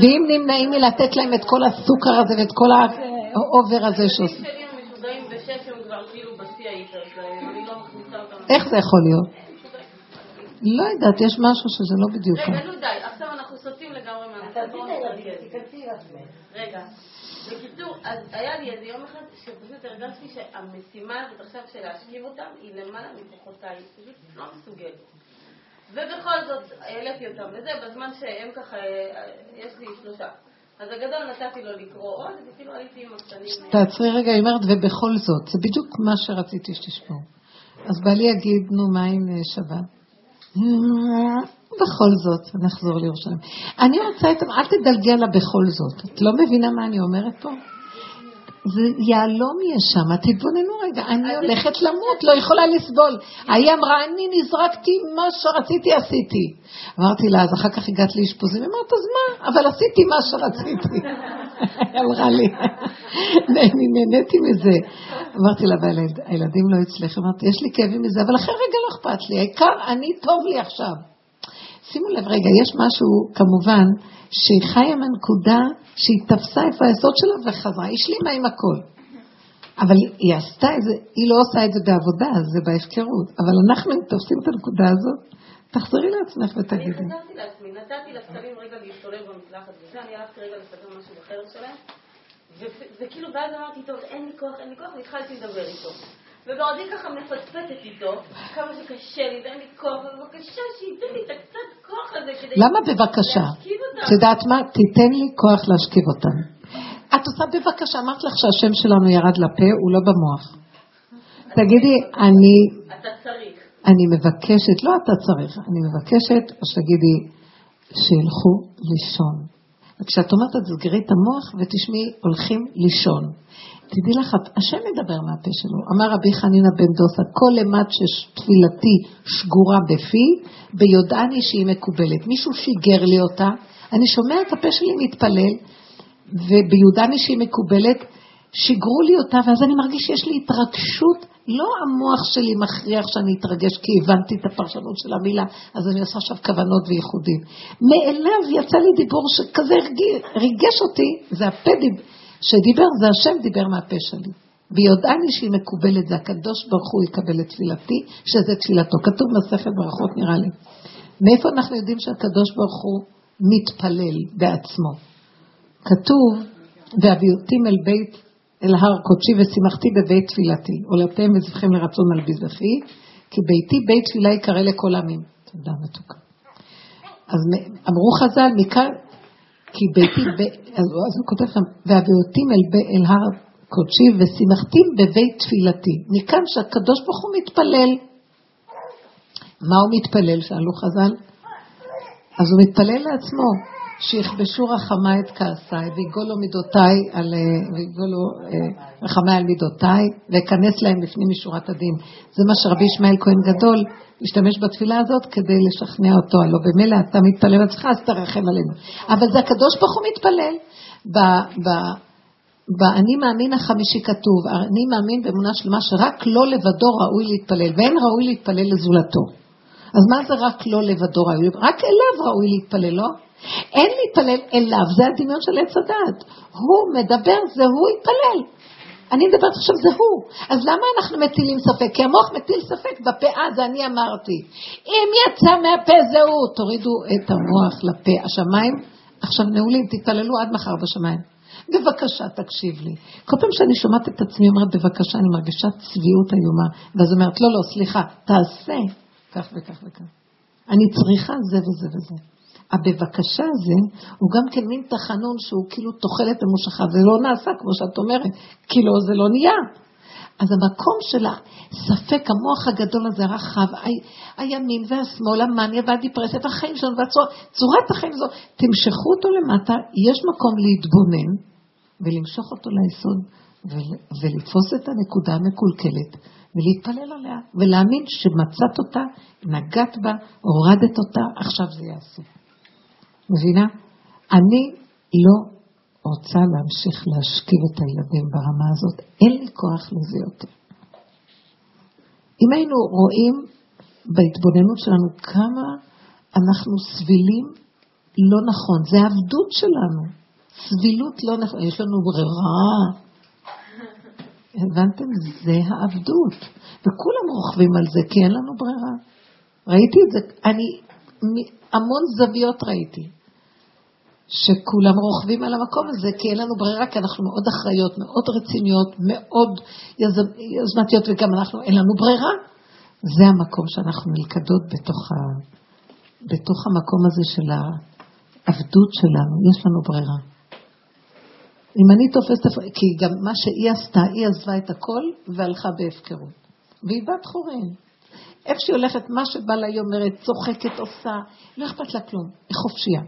[SPEAKER 2] ואם נמנעים מלתת להם את כל הסוכר הזה ואת כל ה over הזה שעושים.
[SPEAKER 5] כאילו לא.
[SPEAKER 2] איך זה יכול להיות? לא יודעת, יש משהו שזה לא בדיוק.
[SPEAKER 5] רגע, נו די, עכשיו אנחנו סוטים לגמרי
[SPEAKER 7] לעצמך.
[SPEAKER 5] רגע, בקיצור, אז היה לי איזה יום אחד שפשוט הרגשתי שהמשימה הזאת עכשיו של להשכיב אותם היא למעלה מכוחותיי, פשוט לא מסוגלת. ובכל זאת העליתי אותם וזה, בזמן שהם ככה, יש לי שלושה. אז הגדול נתתי לו לקרוא עוד, וכאילו הייתי עם הקטנים.
[SPEAKER 2] תעצרי רגע, היא אומרת, ובכל זאת, זה בדיוק מה שרציתי שתשמעו. אז בעלי יגיד, נו, מה עם אה, שבת? בכל זאת, נחזור לירושלים. אני רוצה את... אל תדלגי על הבכל זאת. את לא מבינה מה אני אומרת פה? זה יהלום יש שם, תתבוננו רגע, אני הולכת למות, לא יכולה לסבול. היא אמרה, אני נזרקתי, מה שרציתי עשיתי. אמרתי לה, אז אחר כך הגעת לאשפוזים, אמרת, אז מה? אבל עשיתי מה שרציתי. היא אמרה לי, אני נהניתי מזה. אמרתי לה, אבל הילדים לא אצלך, אמרתי, יש לי כאבים מזה, אבל אחרי רגע לא אכפת לי, העיקר אני, טוב לי עכשיו. שימו לב רגע, יש משהו כמובן שהיא חיה מהנקודה שהיא תפסה איפה היסוד שלה וחזרה, היא השלימה עם הכל. אבל היא עשתה את זה, היא לא עושה את זה בעבודה, זה בהפקרות. אבל אנחנו אם תופסים את הנקודה הזאת, תחזרי לעצמך
[SPEAKER 5] אני
[SPEAKER 2] ותגידי.
[SPEAKER 5] חזרתי לעצמי, נתתי לקטנים רגע להשתולל במקלחת וזה, אני הלכתי רגע לסדר משהו בחדר שלהם, וכאילו ואז אמרתי, טוב, אין לי כוח, אין לי כוח, והתחלתי לדבר איתו. ובעודי ככה מפטפטת איתו, כמה שקשה לי ואין לי כוח, ובבקשה שייתן לי את הקצת כוח הזה כדי
[SPEAKER 2] למה בבקשה? את יודעת מה? תיתן לי כוח להשכיב אותם. את עושה בבקשה, אמרת לך שהשם שלנו ירד לפה, הוא לא במוח. תגידי, אני
[SPEAKER 5] אתה צריך.
[SPEAKER 2] אני מבקשת, לא אתה צריך, אני מבקשת, או שתגידי, שילכו לישון. וכשאת אומרת את סגרי את המוח ותשמעי, הולכים לישון. תדעי לך, השם מדבר מהפה שלו. אמר רבי חנינא בן דוסה, כל אימת שתפילתי שגורה בפי, ביודעני שהיא מקובלת. מישהו שיגר לי אותה, אני שומע את הפה שלי מתפלל, וביודעני שהיא מקובלת, שיגרו לי אותה, ואז אני מרגיש שיש לי התרגשות, לא המוח שלי מכריח שאני אתרגש כי הבנתי את הפרשנות של המילה, אז אני עושה עכשיו כוונות וייחודים. מאליו יצא לי דיבור שכזה ריגש אותי, זה הפה דיב, שדיבר, זה השם דיבר מהפה שלי. ביודעני שהיא מקובלת, זה הקדוש ברוך הוא יקבל את תפילתי, שזה תפילתו. כתוב מסכת ברכות נראה לי. מאיפה אנחנו יודעים שהקדוש ברוך הוא מתפלל בעצמו? כתוב, והביאותים אל בית, אל הר קודשי ושימחתי בבית תפילתי, עולתיהם וזבחים לרצון על מזבחי, כי ביתי בית תפילה יקרא לכל עמים. תודה מתוקה. אז אמרו חז"ל, מכאן, כי ביתי, ב... אז, הוא- כותב שם, והביאותים אל, ב... אל הר קודשי ושימחתי בבית תפילתי. מכאן שהקדוש ברוך הוא מתפלל. מה הוא מתפלל? שאלו חז"ל. אז הוא מתפלל לעצמו, שיכבשו רחמיי את כעסיי, ויגולו מידותיי על, אה, ויגולו אה, רחמיי על מידותיי, ואכנס להם לפנים משורת הדין. זה מה שרבי ישמעאל כהן גדול השתמש בתפילה הזאת כדי לשכנע אותו. הלוא במילא אתה מתפלל עצמך, אז תרחם עלינו. אבל זה הקדוש ברוך הוא מתפלל. באני מאמין החמישי כתוב, אני מאמין באמונה שלמה שרק לא לבדו ראוי להתפלל, ואין ראוי להתפלל לזולתו. אז מה זה רק לא לבדו ראוי? רק אליו ראוי להתפלל, לא? אין להתפלל אליו, זה הדמיון של עץ הדת. הוא מדבר, זה הוא יתפלל. אני מדברת עכשיו, זה הוא. אז למה אנחנו מטילים ספק? כי המוח מטיל ספק בפאה, זה אני אמרתי. אם יצא מהפה זה הוא, תורידו את המוח לפה. השמיים עכשיו נעולים, תתפללו עד מחר בשמיים. בבקשה, תקשיב לי. כל פעם שאני שומעת את עצמי אומרת, בבקשה, אני מרגישה צביעות איומה. ואז אומרת, לא, לא, סליחה, תעשה כך וכך וכך. אני צריכה זה וזה וזה. הבבקשה הזה הוא גם כן מין תחנון שהוא כאילו תוחלת ממושכה, זה לא נעשה כמו שאת אומרת, כאילו זה לא נהיה. אז המקום של הספק, המוח הגדול הזה הרחב, הימין והשמאל, המאניה והדיפרסיה והחיים שלנו והצורת החיים הזו, תמשכו אותו למטה, יש מקום להתבונן ולמשוך אותו ליסוד ולתפוס את הנקודה המקולקלת ולהתפלל עליה ולהאמין שמצאת אותה, נגעת בה, הורדת אותה, עכשיו זה יעשה. מבינה? אני לא רוצה להמשיך להשכיב את הילדים ברמה הזאת. אין לי כוח לזה יותר. אם היינו רואים בהתבוננות שלנו כמה אנחנו סבילים לא נכון, זה העבדות שלנו. סבילות לא נכון, יש לנו ברירה. הבנתם? זה העבדות. וכולם רוכבים על זה, כי אין לנו ברירה. ראיתי את זה, אני המון זוויות ראיתי. שכולם רוכבים על המקום הזה, כי אין לנו ברירה, כי אנחנו מאוד אחראיות, מאוד רציניות, מאוד יוזמתיות, וגם אנחנו, אין לנו ברירה. זה המקום שאנחנו נלכדות בתוך, ה, בתוך המקום הזה של העבדות שלנו, יש לנו ברירה. אם אני תופסת, כי גם מה שהיא עשתה, היא עזבה את הכל והלכה בהפקרות. והיא בת חורין. איפה שהיא הולכת, מה שבא לה היא אומרת, צוחקת, עושה, לא אכפת לה כלום, היא חופשייה.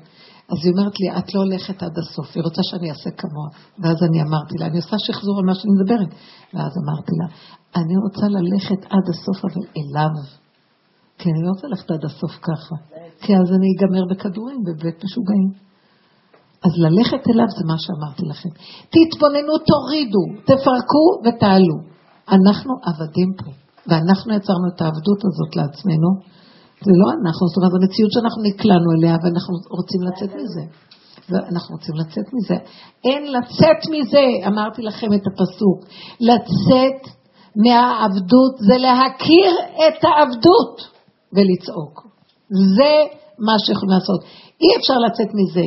[SPEAKER 2] אז היא אומרת לי, את לא הולכת עד הסוף, היא רוצה שאני אעשה כמוה. ואז אני אמרתי לה, אני עושה שחזור על מה שאני מדברת. ואז אמרתי לה, אני רוצה ללכת עד הסוף, אבל אליו. כי אני לא רוצה ללכת עד הסוף ככה. כי אז אני אגמר בכדורים, בבית משוגעים. אז ללכת אליו זה מה שאמרתי לכם. תתבוננו, תורידו, תפרקו ותעלו. אנחנו עבדים פה, ואנחנו יצרנו את העבדות הזאת לעצמנו. זה לא אנחנו, זאת אומרת, המציאות שאנחנו נקלענו אליה ואנחנו רוצים לצאת מזה. ואנחנו רוצים לצאת מזה. אין לצאת מזה, אמרתי לכם את הפסוק. לצאת מהעבדות זה להכיר את העבדות ולצעוק. זה מה שיכולים לעשות. אי אפשר לצאת מזה.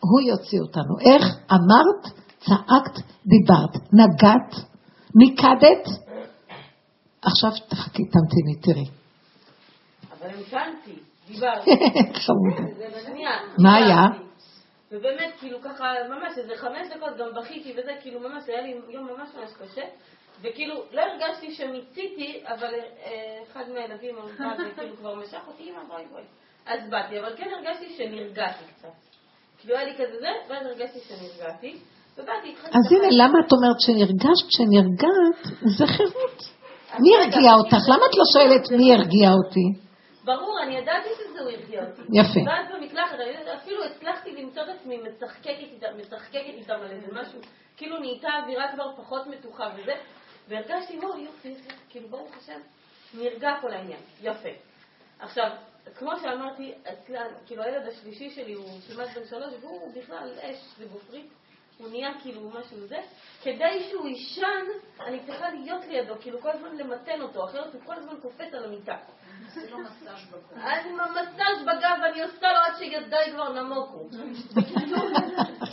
[SPEAKER 2] הוא יוציא אותנו. איך? אמרת, צעקת, דיברת, נגעת, מיקדת. עכשיו תחכי, תמתיני, תראי.
[SPEAKER 5] אבל המתנתי, דיברתי.
[SPEAKER 2] מה היה?
[SPEAKER 5] ובאמת, כאילו ככה, ממש איזה חמש דקות גם בכיתי וזה, כאילו ממש, היה לי יום ממש ממש קשה. וכאילו, לא הרגשתי שמיציתי, אבל אה, אחד מהילדים אמר, וכאילו כבר משך אותי, אמא, בואי בואי. אז באתי, אבל כן הרגשתי שנרגעתי קצת. כאילו היה לי כזה זה, ואז הרגשתי שנרגעתי.
[SPEAKER 2] אז הנה, למה את אומרת שנרגשת? שנרגעת, זה חירות. מי הרגיע אותך? למה את לא שואלת מי הרגיע אותי?
[SPEAKER 5] ברור, אני ידעתי שזה הוא הרגיע אותי.
[SPEAKER 2] יפה.
[SPEAKER 5] ואז במקלחת, אפילו הצלחתי למצוא את עצמי משחקקת איתם, על איזה משהו, כאילו נהייתה אווירה כבר פחות מתוחה וזה, והרגשתי, וואו, יופי, כאילו ברוך השם, נרגע כל העניין, יפה. עכשיו, כמו שאמרתי, כאילו הילד השלישי שלי הוא כמעט בן שלוש, והוא בכלל אש, זה גופרית. הוא נהיה כאילו משהו זה, כדי שהוא יישן, אני צריכה להיות לידו, כאילו כל הזמן למתן אותו, אחרת הוא כל הזמן קופץ על המיטה. אני עם המסאז' בגב ואני עושה לו עד שידיי כבר נמוקו.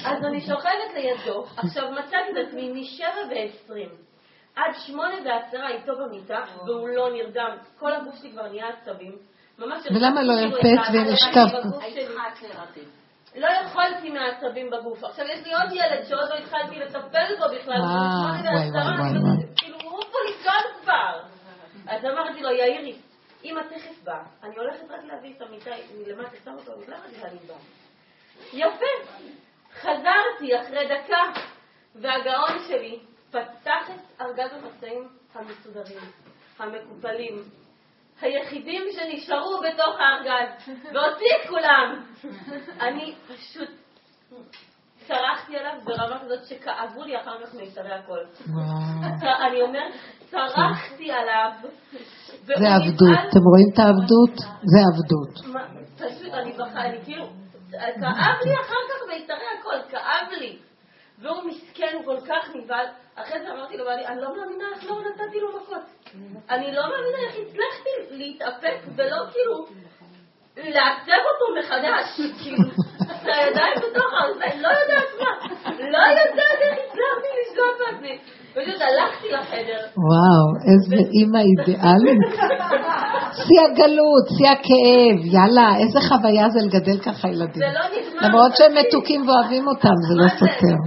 [SPEAKER 5] אז אני שוכבת לידו, עכשיו מצאתי את עצמי משבע ועשרים עד שמונה ועשרה איתו במיטה, והוא לא נרדם, כל הגוף שלי כבר נהיה עצבים.
[SPEAKER 2] ולמה לא הרפאת ונשכבת?
[SPEAKER 5] לא יכולתי מהעצבים בגוף. עכשיו יש לי עוד ילד שעוד לא התחלתי לטפל בו בכלל, כאילו הוא פה לישון כבר. אז אמרתי לו, יאירי, אמא תכף באה, אני הולכת רק להביא את המיטה מלמטה, שם אותו במקלחת ואני באה. יפה. חזרתי אחרי דקה, והגאון שלי פתח את ארגז המצעים המסודרים, המקופלים, היחידים שנשארו בתוך הארגז, והוציא את כולם. אני פשוט צרחתי עליו ברמה כזאת שכאבו לי אחר כך מיתרי הכל. אני אומרת, צרחתי עליו.
[SPEAKER 2] זה עבדות. אתם רואים את העבדות? זה עבדות.
[SPEAKER 5] פשוט, אני אני כאילו, כאב לי אחר כך מיתרי הכל, כאב לי. והוא מסכן, הוא כל כך נבהל. אחרי זה אמרתי לו, "בעלי, אני לא מאמינה איך לא נתתי לו מכות. אני לא מאמינה איך הצלחתי להתאפק ולא כאילו לעצב אותו מחדש, כאילו, את הידיים בתוך האוזניים, לא יודעת מה, לא יודעת איך הצלחתי לשלוט בעצמי. פשוט הלכתי לחדר.
[SPEAKER 2] וואו, איזה אימא אידיאלית. שיא הגלות, שיא הכאב, יאללה, איזה חוויה זה לגדל ככה ילדים.
[SPEAKER 5] זה לא נגמר.
[SPEAKER 2] למרות שהם. מתוקים ואוהבים אותם, זה לא סותר.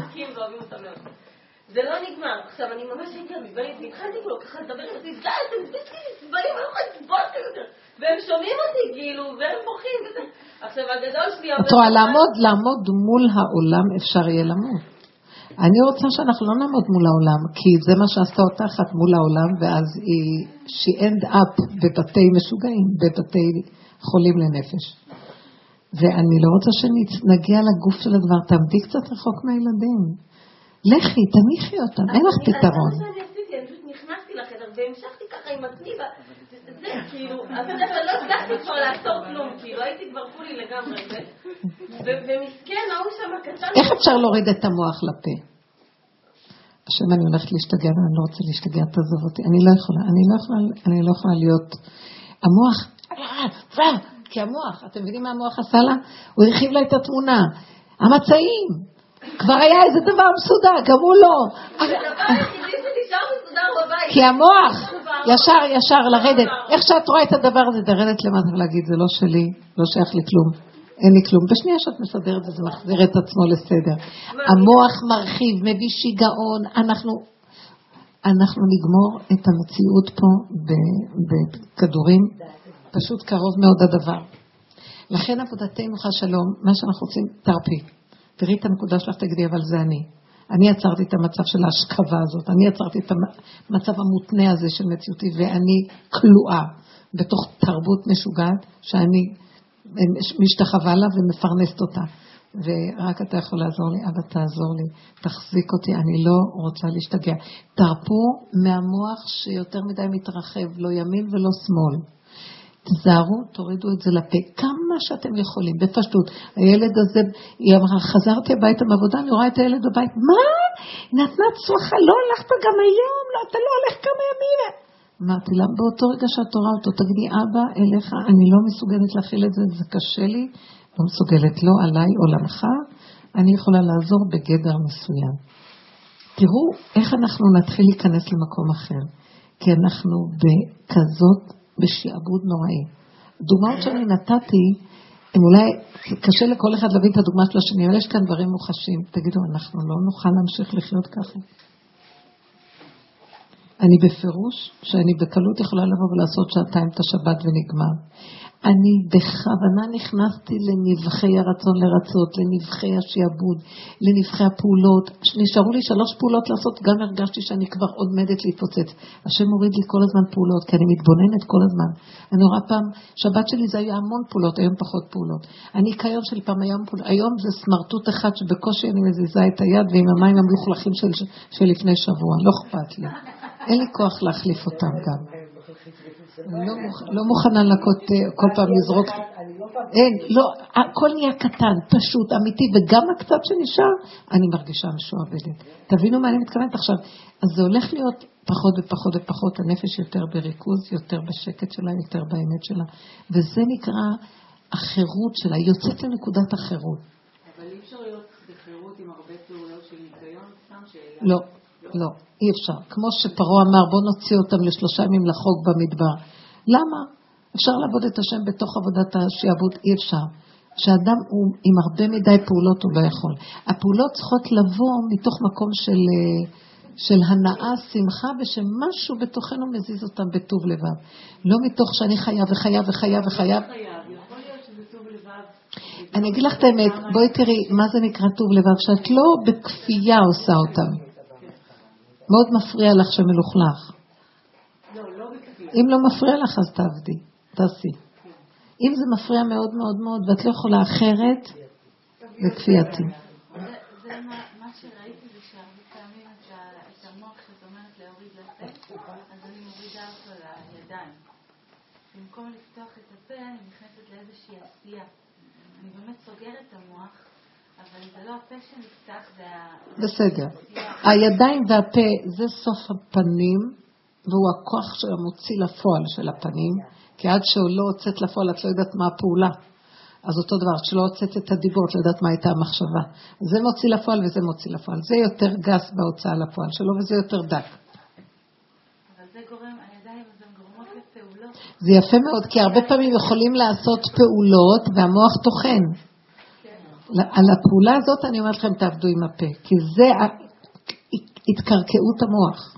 [SPEAKER 5] זה לא נגמר. עכשיו, אני ממש הייתי עצבנית, והתחלתי כאילו ככה לדבר עם עצמי, די, אתם אני לא יכולה לסבול יותר. והם שומעים אותי, כאילו, והם בוכים. עכשיו, הגדול שלי.
[SPEAKER 2] את רואה, לעמוד מול העולם אפשר יהיה למות. אני רוצה שאנחנו לא נעמוד מול העולם, כי זה מה שעשתה אותה אחת מול העולם, ואז היא, she end up בבתי משוגעים, בבתי חולים לנפש. ואני לא רוצה שנגיע לגוף של הדבר, תעמדי קצת רחוק מהילדים. לכי, תניחי אותם, אין לך
[SPEAKER 5] אני-
[SPEAKER 2] פתרון.
[SPEAKER 5] אז מה שאני עשיתי, אני פשוט נכנסתי לחדר והמשכתי ככה עם עצמי, זה- כאילו, אז אתה לא הצלחתי כבר לעצור כלום, כאילו, הייתי כבר כולי לגמרי, ומסכן, ההוא שם הקטן,
[SPEAKER 2] איך אפשר להוריד את המוח לפה? השם, אני הולכת להשתגע, אבל אני לא רוצה להשתגע, תעזוב אותי. אני לא יכולה, אני לא יכולה, אני לא יכולה להיות... המוח, כי המוח, אתם מבינים מה המוח עשה לה? הוא הרחיב לה את התמונה. המצעים, כבר היה איזה דבר מסודר, גם הוא לא.
[SPEAKER 5] הדבר היחידי.
[SPEAKER 2] כי המוח, ישר ישר לרדת, איך שאת רואה את הדבר הזה, לרדת למטה ולהגיד, זה לא שלי, לא שייך לי כלום, אין לי כלום. בשנייה שאת מסדרת את זה, מחזיר את עצמו לסדר. המוח מרחיב, מביא שיגעון, אנחנו, אנחנו נגמור את המציאות פה בכדורים, פשוט קרוב מאוד הדבר. לכן עבודתנו חס שלום, מה שאנחנו רוצים, תרפי. תראי את הנקודה שלך, תגידי, אבל זה אני. אני יצרתי את המצב של ההשכבה הזאת, אני יצרתי את המצב המותנה הזה של מציאותי, ואני כלואה בתוך תרבות משוגעת, שאני משתחווה לה ומפרנסת אותה. ורק אתה יכול לעזור לי, אבא תעזור לי, תחזיק אותי, אני לא רוצה להשתגע. תרפו מהמוח שיותר מדי מתרחב, לא ימין ולא שמאל. תזהרו, תורידו את זה לפה, כמה שאתם יכולים, בפשטות. הילד הזה, היא אמרה, חזרתי הביתה מעבודה, אני רואה את הילד בבית, מה? נתנה צלחה, לא הלכת גם היום, לא, אתה לא הולך כמה ימים. אמרתי לה, באותו רגע שאת רואה אותו, תגידי, אבא, אליך, אני לא מסוגלת להכיל את זה, זה קשה לי, לא מסוגלת, לא עליי, עולמך, אני יכולה לעזור בגדר מסוים. תראו איך אנחנו נתחיל להיכנס למקום אחר, כי אנחנו בכזאת בשעבוד נוראי. דוגמאות שאני נתתי, הם אולי, קשה לכל אחד להבין את הדוגמה של השני, אבל יש כאן דברים מוחשים. תגידו, אנחנו לא נוכל להמשיך לחיות ככה? אני בפירוש שאני בקלות יכולה לבוא ולעשות שעתיים את השבת ונגמר. אני בכוונה נכנסתי לנבחי הרצון לרצות, לנבחי השעבוד, לנבחי הפעולות. נשארו לי שלוש פעולות לעשות, גם הרגשתי שאני כבר עומדת להתפוצץ. השם מוריד לי כל הזמן פעולות, כי אני מתבוננת כל הזמן. אני רואה פעם, שבת שלי זה היה המון פעולות, היום פחות פעולות. הניקיון שלי פעם היום היום זה סמרטוט אחד שבקושי אני מזיזה את היד ועם המים המלוכלכים של, של לפני שבוע, לא אכפת לי. אין לי כוח להחליף אותם גם. לא, מוכ... לא מוכנה לנקות כל פעם לזרוק. אין, לא, הכל נהיה קטן, פשוט, אמיתי, וגם הקצת שנשאר, אני מרגישה משועבדת. תבינו מה אני מתכוונת עכשיו. אז זה הולך להיות פחות ופחות ופחות, הנפש יותר בריכוז, יותר בשקט שלה, יותר באמת שלה. וזה נקרא החירות שלה, היא יוצאת לנקודת החירות.
[SPEAKER 8] אבל אי אפשר להיות בחירות עם הרבה פעולות של ניקיון, סתם שאלה.
[SPEAKER 2] לא, לא, אי אפשר. כמו שפרעה אמר, בוא נוציא אותם לשלושה ימים לחוג במדבר. למה? אפשר לעבוד את השם בתוך עבודת השעבוד, אי אפשר. כשאדם הוא עם הרבה מדי פעולות הוא לא יכול. הפעולות צריכות לבוא מתוך מקום של, של הנאה, שמחה, ושמשהו בתוכנו מזיז אותם בטוב לבב. לא מתוך שאני חייב וחייב וחייב וחייב.
[SPEAKER 8] לבד.
[SPEAKER 2] אני אגיד לך את האמת, בואי תראי, מה זה נקרא טוב לבב? שאת לא בכפייה עושה אותם. מאוד מפריע לך שמלוכלך.
[SPEAKER 8] לא, לא.
[SPEAKER 2] אם לא מפריע לך, אז תעבדי, תעשי. אם זה מפריע מאוד מאוד מאוד, ואת לא יכולה אחרת, זה כפייתי.
[SPEAKER 4] במקום לפתוח את הפה, אני נכנסת לאיזושהי עשייה. אני באמת סוגרת את המוח,
[SPEAKER 2] בסדר. הידיים והפה זה סוף הפנים, והוא הכוח של המוציא לפועל של הפנים, כי עד שהוא לא הוצאת לפועל את לא יודעת מה הפעולה. אז אותו דבר, כשלא הוצאת את הדיבור, את לא יודעת מה הייתה המחשבה. זה מוציא לפועל וזה מוציא לפועל. זה יותר גס בהוצאה לפועל שלו וזה יותר דק.
[SPEAKER 4] זה
[SPEAKER 2] יפה מאוד, כי הרבה פעמים יכולים לעשות פעולות והמוח טוחן. על הפעולה הזאת אני אומרת לכם, תעבדו עם הפה, כי זה התקרקעות המוח.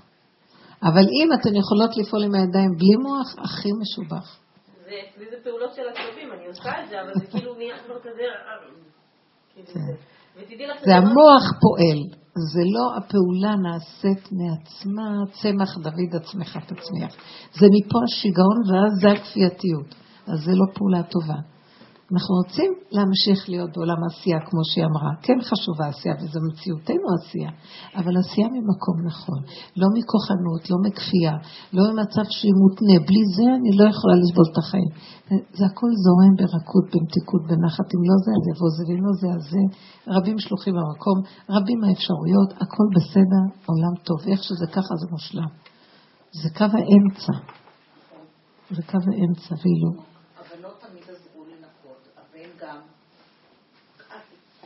[SPEAKER 2] אבל אם אתן יכולות לפעול עם הידיים בלי מוח, הכי משובח.
[SPEAKER 5] זה אצלי זה פעולות של עצבים, אני עושה את זה, אבל זה כאילו נהיה כבר כזה... כאילו
[SPEAKER 2] כן.
[SPEAKER 5] זה- לא-
[SPEAKER 2] המוח פועל, זה לא הפעולה נעשית מעצמה, צמח דוד עצמך תצמיח. זה מפה השיגעון ואז זה הכפייתיות. אז זה לא פעולה טובה. אנחנו רוצים להמשיך להיות בעולם העשייה, כמו שהיא אמרה. כן חשובה עשייה, וזו מציאותנו עשייה, אבל עשייה ממקום נכון. לא מכוחנות, לא מכפייה, לא ממצב שהיא מותנה. בלי זה אני לא יכולה לסבול את החיים. זה הכל זורם ברכות, במתיקות, בנחת. אם לא זה, אז יבוא זה, ואם לא זה, אז זה. רבים שלוחים במקום, רבים האפשרויות, הכל בסדר, עולם טוב. איך שזה ככה זה מושלם. זה קו האמצע. זה קו האמצע, ואילו.
[SPEAKER 6] הבנות תמיד עזרו לנקות, הבן גם.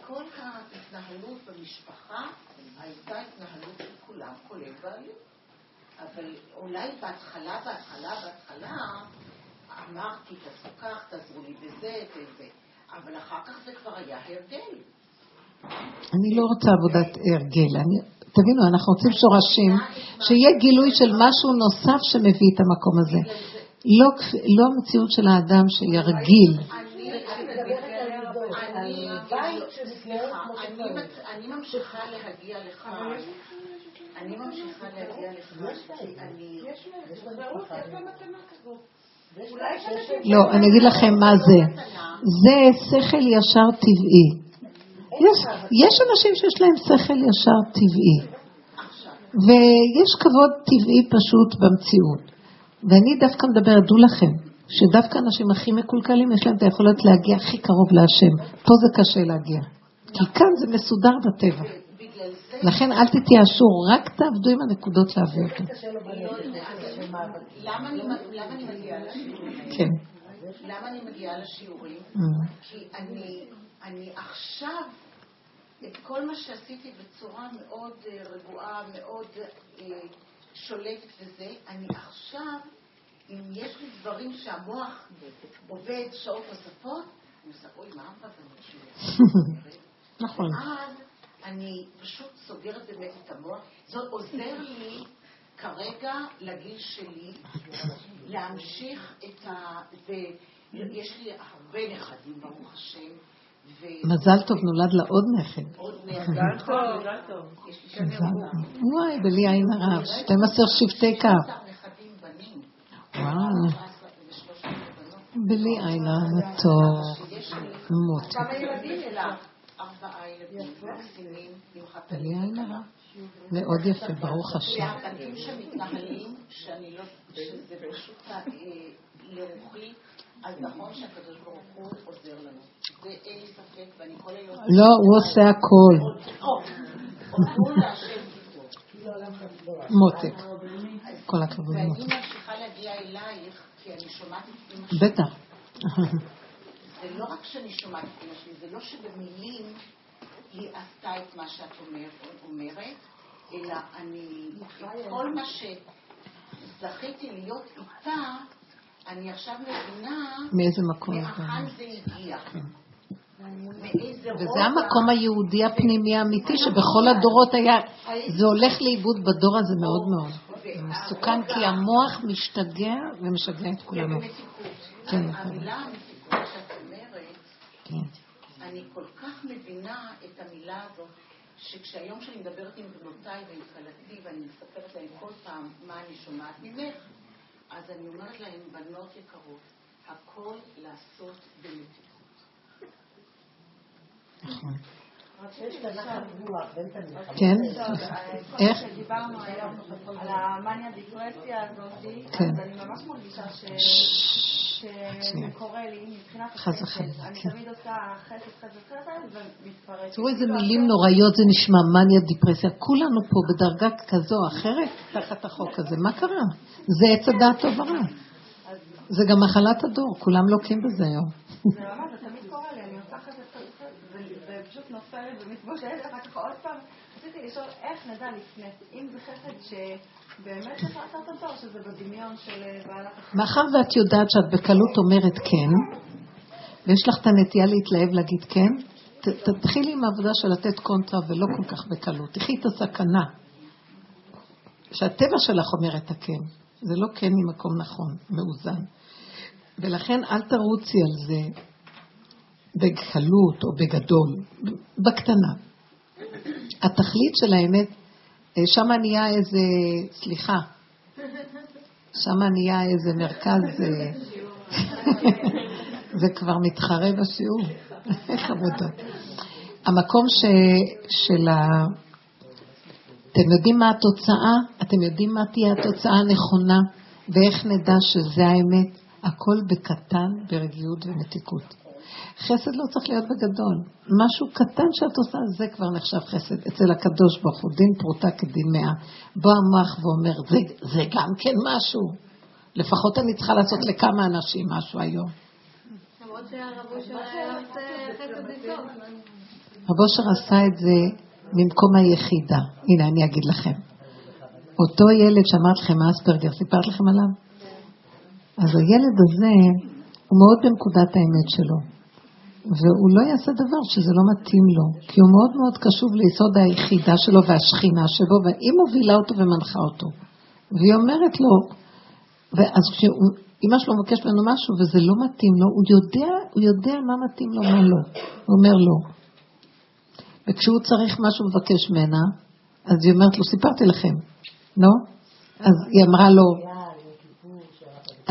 [SPEAKER 6] כל ההתנהלות במשפחה הייתה התנהלות של כולם, כולל בעלי. אבל אולי בהתחלה, בהתחלה, בהתחלה, אמרתי, תעשו כך, תעזרו לי בזה וזה. אבל אחר כך זה כבר היה הרגל.
[SPEAKER 2] אני לא רוצה עבודת הרגל. אני, תבינו, אנחנו רוצים שורשים, שיהיה גילוי של משהו נוסף שמביא את המקום הזה. לא, לא המציאות של האדם שירגיל.
[SPEAKER 6] אני,
[SPEAKER 7] על בית שמתנהל כמו
[SPEAKER 6] אני,
[SPEAKER 7] שצריך.
[SPEAKER 6] אני ממשיכה להגיע לכאן. אני ממשיכה להגיע לכאן, כי אני...
[SPEAKER 2] לא, אני אגיד לכם מה זה. זה שכל ישר טבעי. יש, יש אנשים שיש להם שכל ישר טבעי, ויש כבוד טבעי פשוט במציאות. ואני דווקא מדברת, דעו לכם, שדווקא האנשים הכי מקולקלים יש להם את היכולת להגיע הכי קרוב להשם. פה זה קשה להגיע. כי כאן זה מסודר בטבע. לכן אל תתייאשו, רק תעבדו עם הנקודות להביא
[SPEAKER 7] קשה מאבק.
[SPEAKER 6] למה אני, מגיעה לשיעורים?
[SPEAKER 2] כן.
[SPEAKER 6] למה אני מגיעה לשיעורים? כי אני, אני עכשיו, את כל מה שעשיתי בצורה מאוד אה, רגועה, מאוד אה, שולטת וזה, אני עכשיו, אם יש לי דברים שהמוח עובד שעות נוספות, אני עושה, אוי, מה שלי?
[SPEAKER 2] נכון.
[SPEAKER 6] ואז אני פשוט סוגרת באמת את המוח. זה עוזר לי כרגע, לגיל שלי, להמשיך את ה... ויש לי הרבה נכדים, ברוך השם, ו...
[SPEAKER 2] מזל טוב, נולד לה עוד נכד.
[SPEAKER 6] עוד
[SPEAKER 5] מזל
[SPEAKER 6] נכד.
[SPEAKER 5] טוב, מזל טוב.
[SPEAKER 6] יש
[SPEAKER 2] מזל טוב. וואי, בלי עין הרע, 12 שבטי כף.
[SPEAKER 6] 12 נכדים בנים.
[SPEAKER 2] וואו,
[SPEAKER 6] 14 ו-13 בנות.
[SPEAKER 2] בלי עין
[SPEAKER 6] לי
[SPEAKER 2] מות.
[SPEAKER 6] כמה ילדים לך? ארבעה ילדים מקסימים, עם
[SPEAKER 2] בלי עין הרע. מאוד יפה, ברוך השם.
[SPEAKER 6] והבתים שמתנהלים, שאני לא, שזה פשוט אה, לרוחי, אז נכון שהקדוש ברוך הוא עוזר לנו. זה אין לי ספק, ואני כל היום...
[SPEAKER 2] לא, הוא עושה הכל. מותק. כל הכבוד,
[SPEAKER 6] ואני
[SPEAKER 2] מותק.
[SPEAKER 6] ממשיכה להגיע אלייך, כי אני שומעת את אמא שלי.
[SPEAKER 2] בטח.
[SPEAKER 6] זה לא רק שאני שומעת את אמא שלי, זה לא שבמילים היא עשתה את מה שאת אומר, אומרת, אלא אני, כל מה שזכיתי להיות איתה, אני עכשיו מבינה
[SPEAKER 2] מאיזה מקום.
[SPEAKER 6] מהיכן זה הגיע.
[SPEAKER 2] וזה. המקום היהודי הפנימי האמיתי שבכל הדורות היה, זה הולך לאיבוד בדור הזה מאוד מאוד. זה מסוכן כי המוח משתגע ומשגע את כולנו. כן.
[SPEAKER 6] המילה המתיקות שאת אומרת,
[SPEAKER 2] כן.
[SPEAKER 6] אני כל כך מבינה את המילה הזאת, שכשהיום שאני מדברת עם בנותיי ועם כלתי, ואני מספרת להן כל פעם מה אני שומעת ממך, אז אני אומרת להן, בנות יקרות, הכל לעשות במתיקות.
[SPEAKER 2] נכון. כן? איך?
[SPEAKER 4] דיברנו היום על המאניה דיפרסיה הזאת,
[SPEAKER 2] כן.
[SPEAKER 4] אז אני ממש מרגישה ש... שזה קורה לי מבחינת
[SPEAKER 2] חס
[SPEAKER 4] החסד,
[SPEAKER 2] וחלילה,
[SPEAKER 4] אני
[SPEAKER 2] כן.
[SPEAKER 4] תמיד עושה חסד, חסד, חסד, ומתפרקת.
[SPEAKER 2] תראו איזה
[SPEAKER 4] כאילו,
[SPEAKER 2] מילים נוראיות זה נשמע, מניה, דיפרסיה. כולנו פה בדרגה כזו או אחרת תחת החוק הזה. מה קרה? זה עץ הדעת טוב ורע. זה גם מחלת הדור, כולם לוקים בזה היום.
[SPEAKER 4] זה ממש, זה תמיד קורה לי, אני עושה חסד, חסד, חסד, ופשוט נופלת ומתבושלת, אחר כך עוד פעם. רציתי לשאול איך נדע לפני, אם זה חסד שבאמת צריך לעשות אותו, או שזה בדמיון של אה, בעלת החסד.
[SPEAKER 2] מאחר ואת יודעת שאת בקלות אומרת כן, ויש לך את הנטייה להתלהב להגיד כן, תתחילי עם העבודה של לתת קונטרה ולא כל כך בקלות. תחי את הסכנה. שהטבע שלך אומר את הכן. זה לא כן ממקום נכון, מאוזן. ולכן אל תרוצי על זה בקלות או בגדול, בקטנה. התכלית של האמת, אה, שמה נהיה איזה, סליחה, שמה נהיה איזה מרכז, אה, זה כבר מתחרה בשיעור, חמודות. המקום ש, של ה... אתם יודעים מה התוצאה? אתם יודעים מה תהיה התוצאה הנכונה? ואיך נדע שזה האמת? הכל בקטן, ברגיעות ומתיקות. חסד לא צריך להיות בגדול. משהו קטן שאת עושה, זה כבר נחשב חסד. אצל הקדוש ברוך הוא, דין פרוטה כדין מאה. בוא המוח ואומר, זה, זה גם כן משהו. לפחות אני צריכה לעשות לכמה אנשים משהו היום.
[SPEAKER 5] למרות שהרב.
[SPEAKER 2] רב אושר עשה את זה ממקום היחידה. הנה, אני אגיד לכם. אותו ילד שאמרתי לכם, אספרגר, סיפרת לכם עליו? אז הילד הזה, הוא מאוד בנקודת האמת שלו. והוא לא יעשה דבר שזה לא מתאים לו, כי הוא מאוד מאוד קשוב ליסוד היחידה שלו והשכינה שבו, והיא מובילה אותו ומנחה אותו. והיא אומרת לו, ואז כשאימא שלו מבקשת ממנו משהו וזה לא מתאים לו, הוא יודע, הוא יודע מה מתאים לו, מה לא. הוא אומר לו. וכשהוא צריך משהו מבקש ממנה, אז היא אומרת לו, סיפרתי לכם, לא? אז היא אמרה לו,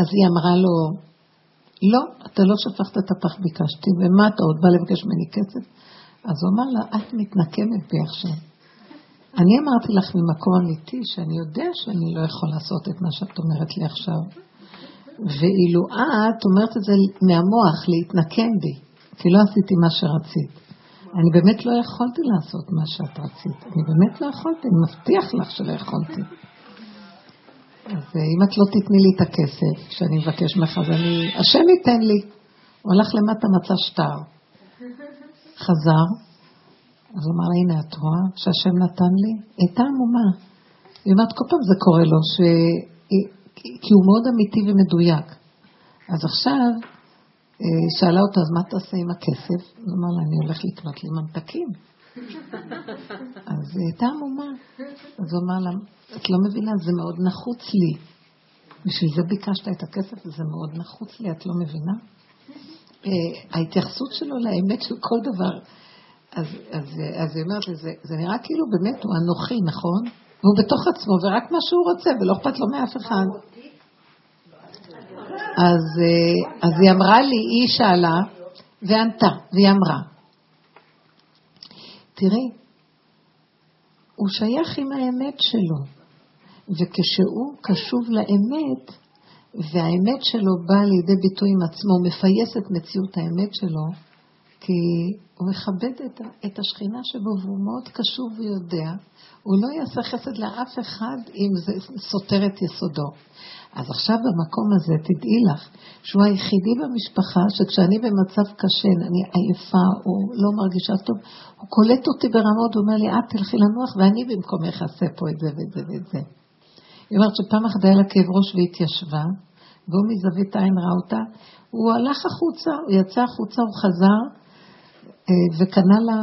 [SPEAKER 2] אז היא אמרה לו, לא, אתה לא שפכת את הפח ביקשתי, ומה אתה עוד בא לבקש ממני כסף? אז הוא אמר לה, את מתנקמת בי עכשיו. אני אמרתי לך ממקום אמיתי שאני יודע שאני לא יכול לעשות את מה שאת אומרת לי עכשיו. ואילו את אומרת את זה מהמוח, להתנקם בי, כי לא עשיתי מה שרצית. אני באמת לא יכולתי לעשות מה שאת רצית. אני באמת לא יכולתי, אני מבטיח לך שלא יכולתי. אז אם את לא תתני לי את הכסף שאני מבקש ממך, אז אני... השם ייתן לי. הוא הלך למטה, מצא שטר. חזר, אז הוא אמר לה, הנה את רואה שהשם נתן לי? הייתה עמומה. היא אומרת, כל פעם זה קורה לו, ש... כי הוא מאוד אמיתי ומדויק. אז עכשיו, אה, שאלה אותו, אז מה תעשה עם הכסף? הוא אמר לה, אני הולך לקנות לי ממתקים. אז היא הייתה עמומה. אז הוא אמר לה, את לא מבינה, זה מאוד נחוץ לי. בשביל זה ביקשת את הכסף, וזה מאוד נחוץ לי, את לא מבינה? אה, ההתייחסות שלו לאמת של כל דבר. אז, אז היא אומרת לי, זה, זה נראה כאילו באמת הוא אנוכי, נכון? והוא בתוך עצמו, ורק מה שהוא רוצה, ולא אכפת לו מאף אחד. אז, אה, אז היא אמרה לי, היא שאלה, וענתה, והיא אמרה, תראי, הוא שייך עם האמת שלו, וכשהוא קשוב לאמת, והאמת שלו באה לידי ביטוי עם עצמו, הוא מפייס את מציאות האמת שלו, כי הוא מכבד את, את השכינה שבו, והוא מאוד קשוב ויודע, הוא לא יעשה חסד לאף אחד אם זה סותר את יסודו. אז עכשיו במקום הזה, תדעי לך, שהוא היחידי במשפחה שכשאני במצב קשה, אני עייפה או לא מרגישה טוב, הוא קולט אותי ברמות, הוא אומר לי, את תלכי לנוח ואני במקומך אעשה פה את זה ואת זה ואת זה. היא אומרת שפעם אחת היה לה כאב ראש והתיישבה, והוא מזווית העין ראה אותה, הוא הלך החוצה, הוא יצא החוצה, הוא חזר, אה, וקנה לה,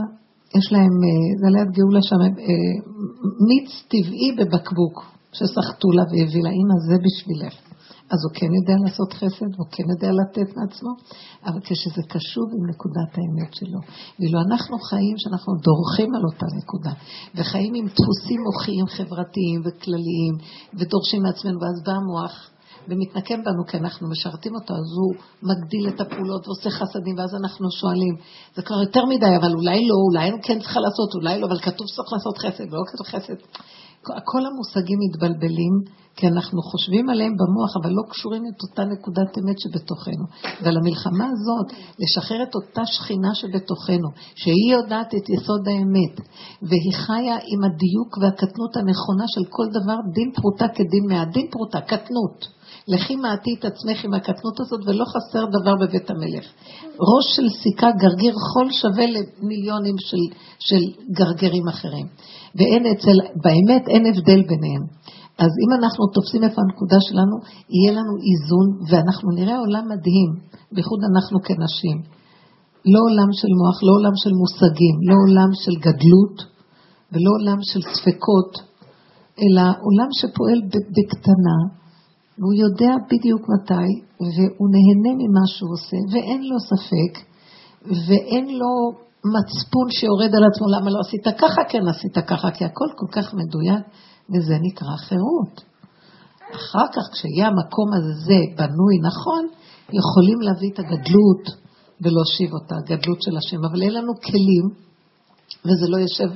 [SPEAKER 2] יש להם, אה, זה ליד גאולה שם, אה, מיץ טבעי בבקבוק, שסחטו לה והביא לה, אמא, זה בשבילך. אז הוא כן יודע לעשות חסד, הוא כן יודע לתת מעצמו, אבל כשזה קשור עם נקודת האמת שלו. ואילו אנחנו חיים שאנחנו דורכים על אותה נקודה, וחיים עם דפוסים מוחיים חברתיים וכלליים, ודורשים מעצמנו, ואז בא המוח ומתנקם בנו כי אנחנו משרתים אותו, אז הוא מגדיל את הפעולות ועושה חסדים, ואז אנחנו שואלים, זה כבר יותר מדי, אבל אולי לא, אולי אני כן צריכה לעשות, אולי לא, אבל כתוב שצריך לעשות חסד, ולא כתוב חסד. כל המושגים מתבלבלים, כי אנחנו חושבים עליהם במוח, אבל לא קשורים את אותה נקודת אמת שבתוכנו. ועל המלחמה הזאת, לשחרר את אותה שכינה שבתוכנו, שהיא יודעת את יסוד האמת, והיא חיה עם הדיוק והקטנות הנכונה של כל דבר, דין פרוטה כדין מאה, דין פרוטה, קטנות. לכי מעטי את עצמך עם הקטנות הזאת, ולא חסר דבר בבית המלך. ראש של סיכה, גרגיר חול, שווה למיליונים של, של גרגרים אחרים. ואין אצל, באמת אין הבדל ביניהם. אז אם אנחנו תופסים איפה הנקודה שלנו, יהיה לנו איזון, ואנחנו נראה עולם מדהים, בייחוד אנחנו כנשים. לא עולם של מוח, לא עולם של מושגים, לא עולם של גדלות, ולא עולם של ספקות, אלא עולם שפועל בקטנה, והוא יודע בדיוק מתי, והוא נהנה ממה שהוא עושה, ואין לו ספק, ואין לו מצפון שיורד על עצמו, למה לא עשית ככה, כן עשית ככה, כי הכל כל כך מדויק, וזה נקרא חירות. אחר כך, כשיהיה המקום הזה בנוי נכון, יכולים להביא את הגדלות ולהושיב אותה, הגדלות של השם, אבל אין לנו כלים, וזה לא יושב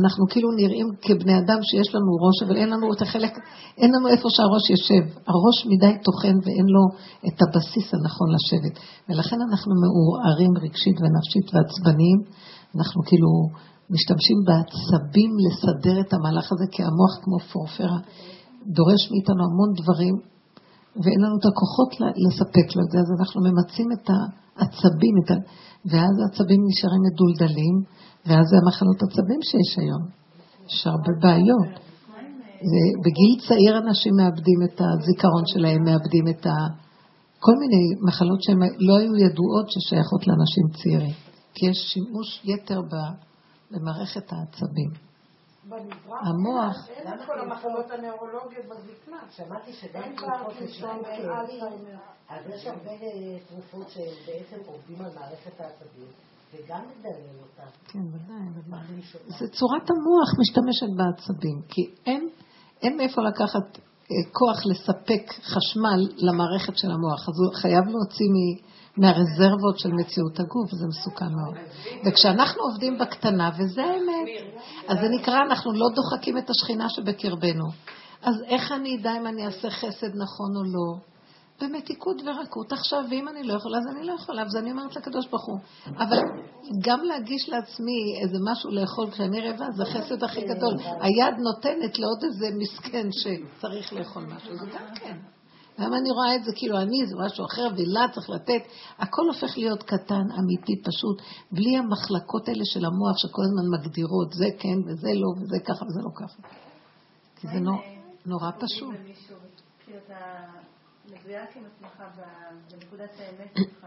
[SPEAKER 2] אנחנו כאילו נראים כבני אדם שיש לנו ראש, אבל אין לנו את החלק, אין לנו איפה שהראש יושב. הראש מדי טוחן ואין לו את הבסיס הנכון לשבת. ולכן אנחנו מעורערים רגשית ונפשית ועצבניים. אנחנו כאילו משתמשים בעצבים לסדר את המהלך הזה, כי המוח כמו פורפרה דורש מאיתנו המון דברים, ואין לנו את הכוחות לספק לו את זה, אז אנחנו ממצים את העצבים. ואז העצבים נשארים מדולדלים. ואז זה המחלות עצבים שיש היום. יש הרבה בעיות. זה, בגיל צעיר אנשים מאבדים את הזיכרון שלהם, מאבדים את ה... כל מיני מחלות שהן לא היו ידועות ששייכות לאנשים צעירים. כי יש שימוש יתר במערכת העצבים. המוח...
[SPEAKER 1] את כל המחלות הנאורולוגיות בזקנה.
[SPEAKER 7] שמעתי שגם תרופות אז יש הרבה תרופות שבעצם עובדים על מערכת העצבים. וגם לדלל אותה.
[SPEAKER 2] כן, ודאי, ודאי. זה צורת המוח משתמשת בעצבים, כי אין, אין מאיפה לקחת אה, כוח לספק חשמל למערכת של המוח, אז הוא חייב להוציא מ... מהרזרבות של מציאות הגוף, זה מסוכן מאוד. וכשאנחנו עובדים בקטנה, וזה האמת, אז זה נקרא, אנחנו לא דוחקים את השכינה שבקרבנו. אז איך אני אדע אם אני אעשה חסד נכון או לא? במתיקות ורכות. עכשיו, ואם אני לא יכולה, אז אני לא יכולה, אז אני אומרת לקדוש ברוך הוא. אבל גם להגיש לעצמי איזה משהו לאכול כשאני רעבה, זה חסד הכי גדול. היד נותנת לעוד איזה מסכן שצריך לאכול משהו, זה גם כן. למה אני רואה את זה כאילו אני, זה משהו אחר, ולה צריך לתת. הכל הופך להיות קטן, אמיתי, פשוט, בלי המחלקות האלה של המוח שכל הזמן מגדירות, זה כן וזה לא, וזה ככה וזה לא ככה. כי זה נורא פשוט.
[SPEAKER 4] מדויק עם עצמך בנקודת האמת שלך,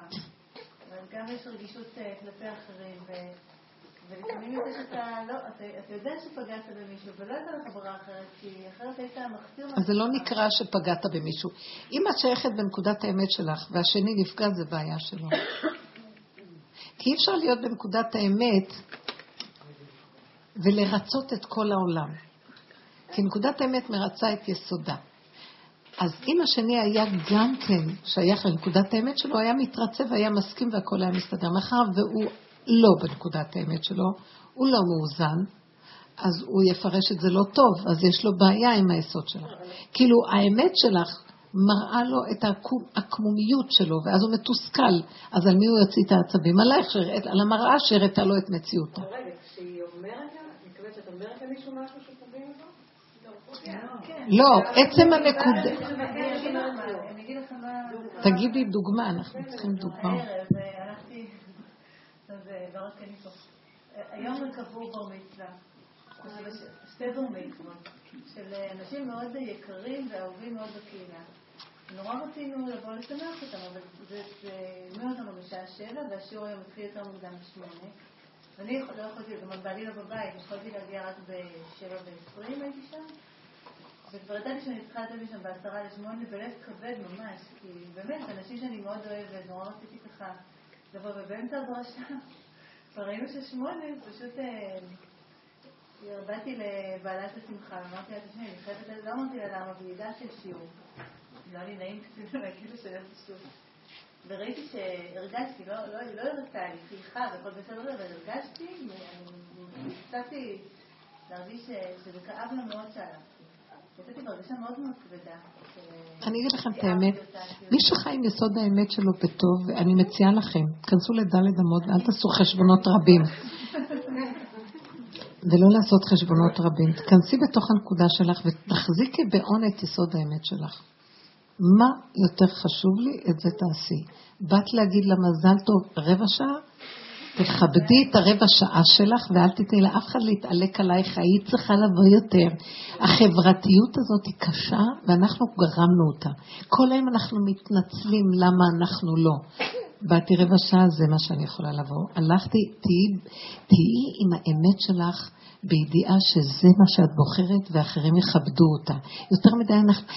[SPEAKER 4] אבל גם יש רגישות אה, כלפי אחרים, ולפעמים יוצא שאתה לא, אתה יודע שפגעת במישהו, ולא הייתה לך ברירה אחרת, כי אחרת היית מחסיר
[SPEAKER 2] אז זה לא נקרא שפגעת במישהו. אם את שייכת בנקודת האמת שלך, והשני נפגע, זה בעיה שלו. כי אי אפשר להיות בנקודת האמת ולרצות את כל העולם. כי נקודת האמת מרצה את יסודה. אז אם השני היה גם כן שייך לנקודת האמת שלו, היה מתרצה והיה מסכים והכל היה מסתדר. מאחר והוא לא בנקודת האמת שלו, הוא לא מאוזן, אז הוא יפרש את זה לא טוב, אז יש לו בעיה עם היסוד שלך. כאילו, האמת שלך מראה לו את העקמומיות שלו, ואז הוא מתוסכל. אז על מי הוא יוציא את העצבים? עלייך, על המראה שהראתה לו את מציאותו.
[SPEAKER 1] רגע, כשהיא אומרת, אני מקווה שאת אומרת למישהו משהו?
[SPEAKER 2] לא, עצם הנקודה... תגידי דוגמה, אנחנו צריכים דוגמה.
[SPEAKER 4] היום הם קבעו בר מצווה, שתי בר מצוות, של אנשים מאוד יקרים ואהובים מאוד בקהילה. נורא רצינו לבוא לשמח אותם, אבל זה הזמין אותנו בשעה שבע, והשיעור היום מתחיל יותר מוקדם בשמונה. ואני לא יכולתי, גם בעלי לא בבית, יכולתי להגיע רק בשבע ועשרים הייתי שם. וכבר ידעתי שאני צריכה לתת שם בעשרה לשמונה, בלב כבד ממש, כי באמת, אנשים שאני מאוד אוהבת, נורא רציתי ככה לבוא, ובאמצע הדרשה, כבר ראינו ששמונה, פשוט באתי לבעלת השמחה, אמרתי לה, תשמעי, אני חייבת, לא אמרתי לה למה, ועידה של שיעור. לא לי נעים קצת להגיד לה שאני שיעור. וראיתי שהרגשתי, לא, לא, לא הראתה לי, חייכה והכל בסדר, אבל הרגשתי, אני הצלחתי להרגיש שזה כאב לו מאוד שהלכתי.
[SPEAKER 2] אני אגיד לכם את האמת. מי שחי עם יסוד האמת שלו בטוב, אני מציעה לכם, כנסו לדלת אמות ואל תעשו חשבונות רבים. ולא לעשות חשבונות רבים. תכנסי בתוך הנקודה שלך ותחזיקי בעון את יסוד האמת שלך. מה יותר חשוב לי, את זה תעשי. באת להגיד לה מזל טוב רבע שעה? תכבדי את הרבע שעה שלך ואל תתני לאף אחד להתעלק עלייך, היית צריכה לבוא יותר. החברתיות הזאת היא קשה ואנחנו גרמנו אותה. כל היום אנחנו מתנצלים למה אנחנו לא. באתי רבע שעה, זה מה שאני יכולה לבוא. הלכתי, תהיי, תהיי עם האמת שלך בידיעה שזה מה שאת בוחרת ואחרים יכבדו אותה. יותר מדי אנחנו,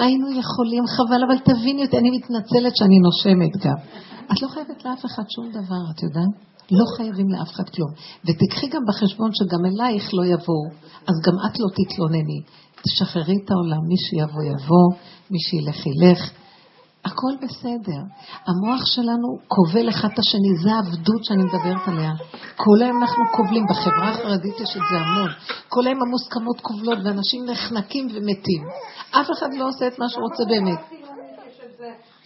[SPEAKER 2] היינו יכולים, חבל, אבל תביני אותי, אני מתנצלת שאני נושמת גם. את לא חייבת לאף אחד שום דבר, את יודעת? לא חייבים לאף אחד כלום. ותקחי גם בחשבון שגם אלייך לא יבואו, אז גם את לא תתלונני. תשחררי את העולם, מי שיבוא יבוא, מי שילך ילך. הכל בסדר. המוח שלנו כובל אחד את השני, זה העבדות שאני מדברת עליה. כל היום אנחנו כובלים, בחברה החרדית יש את זה המון. כל היום המוסכמות כובלות ואנשים נחנקים ומתים. אף אחד לא עושה את מה שהוא רוצה באמת.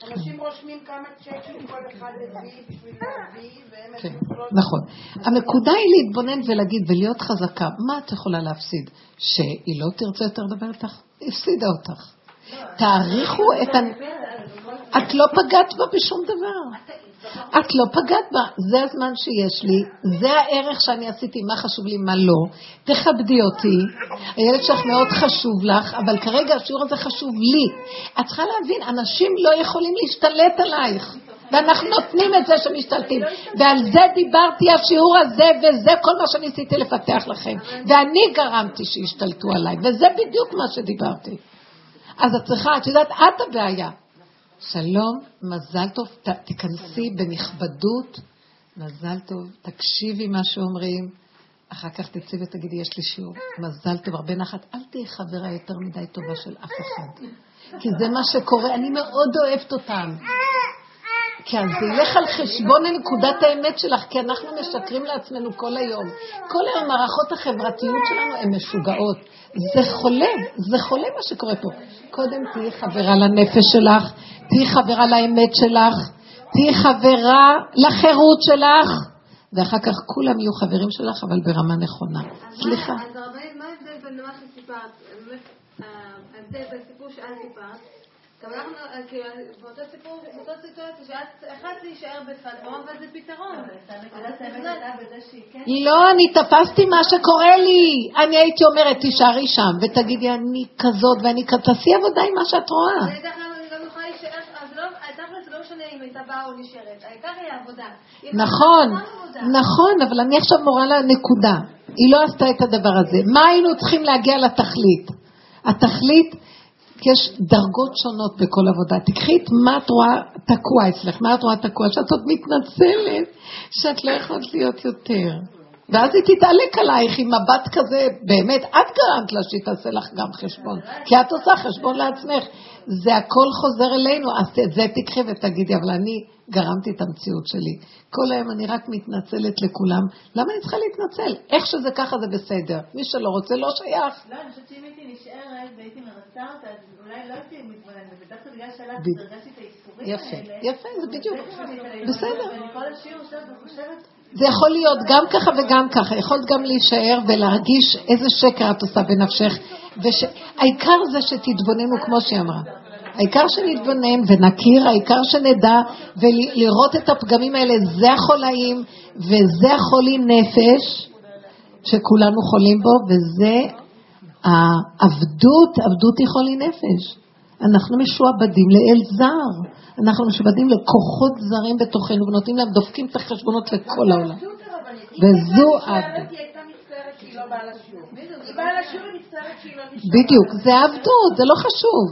[SPEAKER 1] אנשים רושמים כמה צ'קים כל אחד הביא בשביל להביא, והם
[SPEAKER 2] כן,
[SPEAKER 1] לא-
[SPEAKER 2] נכון. הנקודה היא להתבונן ולהגיד ולהיות חזקה. מה את יכולה להפסיד? שהיא לא תרצה יותר לדבר איתך? הפסידה אותך. תעריכו את ה... את לא פגעת בה בשום דבר. את לא פגעת בה. זה הזמן שיש לי, זה הערך שאני עשיתי, מה חשוב לי, מה לא. תכבדי אותי. הילד שלך מאוד חשוב לך, אבל כרגע השיעור הזה חשוב לי. את צריכה להבין, אנשים לא יכולים להשתלט עלייך. ואנחנו נותנים את זה שמשתלטים. ועל זה דיברתי השיעור הזה, וזה כל מה שניסיתי לפתח לכם. ואני גרמתי שישתלטו עליי, וזה בדיוק מה שדיברתי. אז את צריכה, את יודעת, את הבעיה. שלום, מזל טוב, ת, תיכנסי בנכבדות, מזל טוב, תקשיבי מה שאומרים, אחר כך תצאי ותגידי, יש לי שיעור, מזל טוב, הרבה נחת, אל תהיי חברה יותר מדי טובה של אף אחד, כי זה מה שקורה, אני מאוד אוהבת אותם. כי אז זה ילך על חשבון נקודת האמת שלך, כי אנחנו משקרים לעצמנו כל היום. כל היום המערכות החברתיות שלנו הן משוגעות. זה חולה, זה חולה מה שקורה פה. קודם תהיי חברה לנפש שלך, תהיי חברה לאמת שלך, תהיי חברה לחירות שלך, ואחר כך כולם יהיו חברים שלך, אבל ברמה נכונה. סליחה.
[SPEAKER 5] אז הרבנית, מה ההבדל בין מה שסיפרת? ההבדל בסיפור שאת סיפרת. גם אנחנו, כאילו, באותו סיפור, באותו סיטואציה, שאת החלטת להישאר בצד, אבל זה פתרון.
[SPEAKER 4] כן...
[SPEAKER 2] לא, אני תפסתי מה שקורה לי. אני הייתי אומרת, תישארי שם, ותגידי, אני כזאת ואני כזאת, תעשי עבודה עם מה שאת רואה.
[SPEAKER 5] אני יודעת למה אני גם יכולה להישאר, אז לא, תכל'ס זה לא משנה אם הייתה באה או נשארת, העיקר היא העבודה. היא עשתה
[SPEAKER 2] נכון. נכון, אבל אני עכשיו מורה לה נקודה. היא לא עשתה את הדבר הזה. מה היינו צריכים להגיע לתכלית? התכלית, יש דרגות שונות בכל עבודה. תקחי את מה את רואה תקוע אצלך, מה את רואה תקוע, שאת עוד מתנצלת, שאת לא יכולת להיות יותר. ואז היא תתעלק עלייך עם מבט כזה, באמת, את גרמת לה שהיא תעשה לך גם חשבון, כי את עושה חשבון לעצמך. זה הכל חוזר אלינו, אז את זה תקחי ותגידי, אבל אני גרמתי את המציאות שלי. כל היום אני רק מתנצלת לכולם. למה אני צריכה להתנצל? איך שזה ככה זה בסדר. מי שלא רוצה לא שייך.
[SPEAKER 4] לא, אני חושבת שאם הייתי נשארת והייתי מרצה אותה, אז אולי לא הייתי מתבוננת בזה. דווקא בגלל
[SPEAKER 2] בדיוק.
[SPEAKER 4] והרגשתי את האיסורים
[SPEAKER 2] יפה,
[SPEAKER 4] האלה.
[SPEAKER 2] יפה, זה בדיוק.
[SPEAKER 4] בסדר.
[SPEAKER 2] זה יכול להיות גם ככה וגם ככה. יכולת גם להישאר ולהרגיש איזה שקר את עושה בנפשך. וש... העיקר זה שתתבוננו כמו שהיא אמרה. העיקר שנתבונן ונכיר, העיקר שנדע ולראות את הפגמים האלה, זה החולאים וזה החולי נפש שכולנו חולים בו, וזה העבדות, עבדות היא חולי נפש. אנחנו משועבדים לאל זר, אנחנו משועבדים לכוחות זרים בתוכנו ונותנים להם, דופקים את החשבונות לכל העולם. וזו העבדות.
[SPEAKER 1] היא הייתה מצטערת שהיא לא באה לשיעור. היא באה לשיעור היא מצטערת שהיא לא נשארה.
[SPEAKER 2] בדיוק, זה עבדות, זה לא חשוב.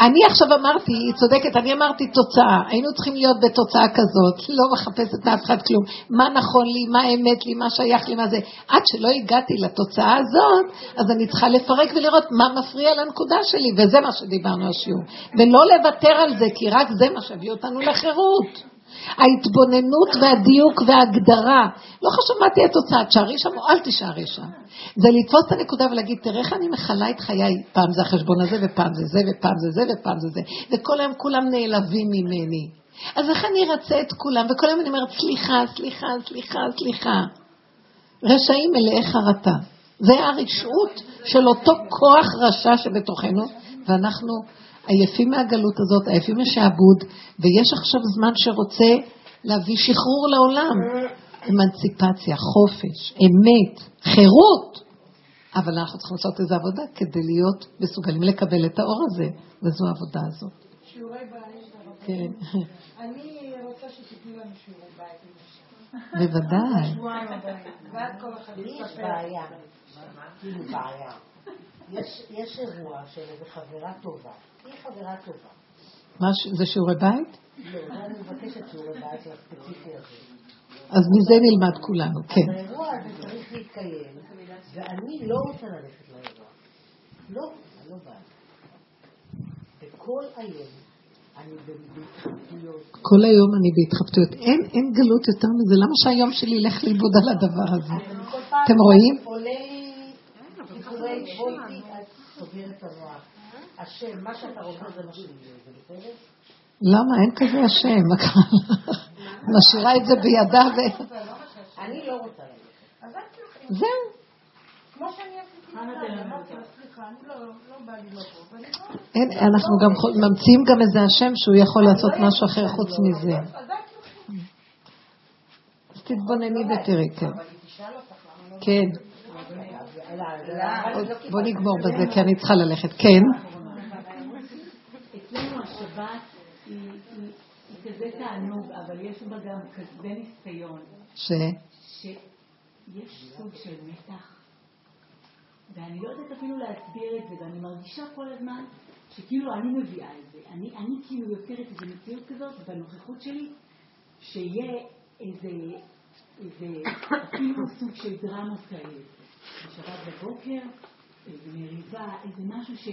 [SPEAKER 2] אני עכשיו אמרתי, היא צודקת, אני אמרתי תוצאה, היינו צריכים להיות בתוצאה כזאת, לא מחפשת מאף אחד כלום, מה נכון לי, מה אמת לי, מה שייך לי, מה זה. עד שלא הגעתי לתוצאה הזאת, אז אני צריכה לפרק ולראות מה מפריע לנקודה שלי, וזה מה שדיברנו השיעור. ולא לוותר על זה, כי רק זה מה שהביא אותנו לחירות. ההתבוננות והדיוק וההגדרה. לא חשוב מה תהיה התוצאה, תשארי שם או אל תישארי שם. זה לתפוס את הנקודה ולהגיד, תראה איך אני מכלה את חיי, פעם זה החשבון הזה, ופעם זה זה, ופעם זה זה, ופעם זה זה. וכל היום כולם נעלבים ממני. אז איך אני ארצה את כולם? וכל היום אני אומרת, סליחה, סליחה, סליחה, סליחה. רשעים מלאי חרטה. זה הרשעות של אותו כוח רשע שבתוכנו, ואנחנו עייפים מהגלות הזאת, עייפים משעבוד, ויש עכשיו זמן שרוצה להביא שחרור לעולם. אמנציפציה, חופש, אמת, חירות. אבל אנחנו צריכים לעשות איזו עבודה כדי להיות מסוגלים לקבל את האור הזה, וזו העבודה הזאת.
[SPEAKER 1] שיעורי בית.
[SPEAKER 2] כן,
[SPEAKER 1] אני רוצה שתתנו לנו שיעורי בית.
[SPEAKER 2] בוודאי.
[SPEAKER 1] שבועיים הבאים. ואז כל אחד
[SPEAKER 7] לי יש. בעיה, כאילו יש אירוע של איזו חברה טובה. היא חברה טובה.
[SPEAKER 2] זה שיעורי בית?
[SPEAKER 7] לא, אני מבקשת שיעורי בית לספציפי הזה.
[SPEAKER 2] אז מזה נלמד כולנו, כן.
[SPEAKER 7] האירוע הזה צריך להתקיים, ואני לא רוצה ללכת לאירוע. לא, אני לא באה. וכל היום אני בהתחבטויות.
[SPEAKER 2] כל היום אני בהתחבטויות. אין, אין גלות יותר מזה. למה שהיום שלי ילך לאיבוד על הדבר הזה? אתם רואים?
[SPEAKER 7] עולה לי סיפורי בואי, את סוגרת את המוח. השם, מה שאתה רוצה זה מה שיהיה, זה בסדר?
[SPEAKER 2] למה? אין כזה השם. מה קרה לך? משאירה את זה בידה ו...
[SPEAKER 7] אני לא רוצה ללכת.
[SPEAKER 2] זהו.
[SPEAKER 1] כמו שאני לא לא לא-
[SPEAKER 2] אנחנו גם ממציאים גם איזה השם שהוא יכול לעשות משהו אחר חוץ מזה.
[SPEAKER 1] אז
[SPEAKER 2] תתבונני ותראי, כן. כן. בוא נגמור בזה, כי אני צריכה ללכת. כן.
[SPEAKER 8] השבת היא היא- היא כזה תענוג, אבל יש בה גם כזה ניסיון,
[SPEAKER 2] ש...
[SPEAKER 8] שיש סוג של מתח, ואני לא יודעת אפילו להסביר את זה, ואני מרגישה כל הזמן שכאילו אני מביאה את זה. אני, אני כאילו יוצרת איזו מציאות כזאת בנוכחות שלי, שיהיה איזה, איזה אפילו סוג של דרמות כאלה. בשבת בבוקר, איזה מריבה, איזה משהו ש,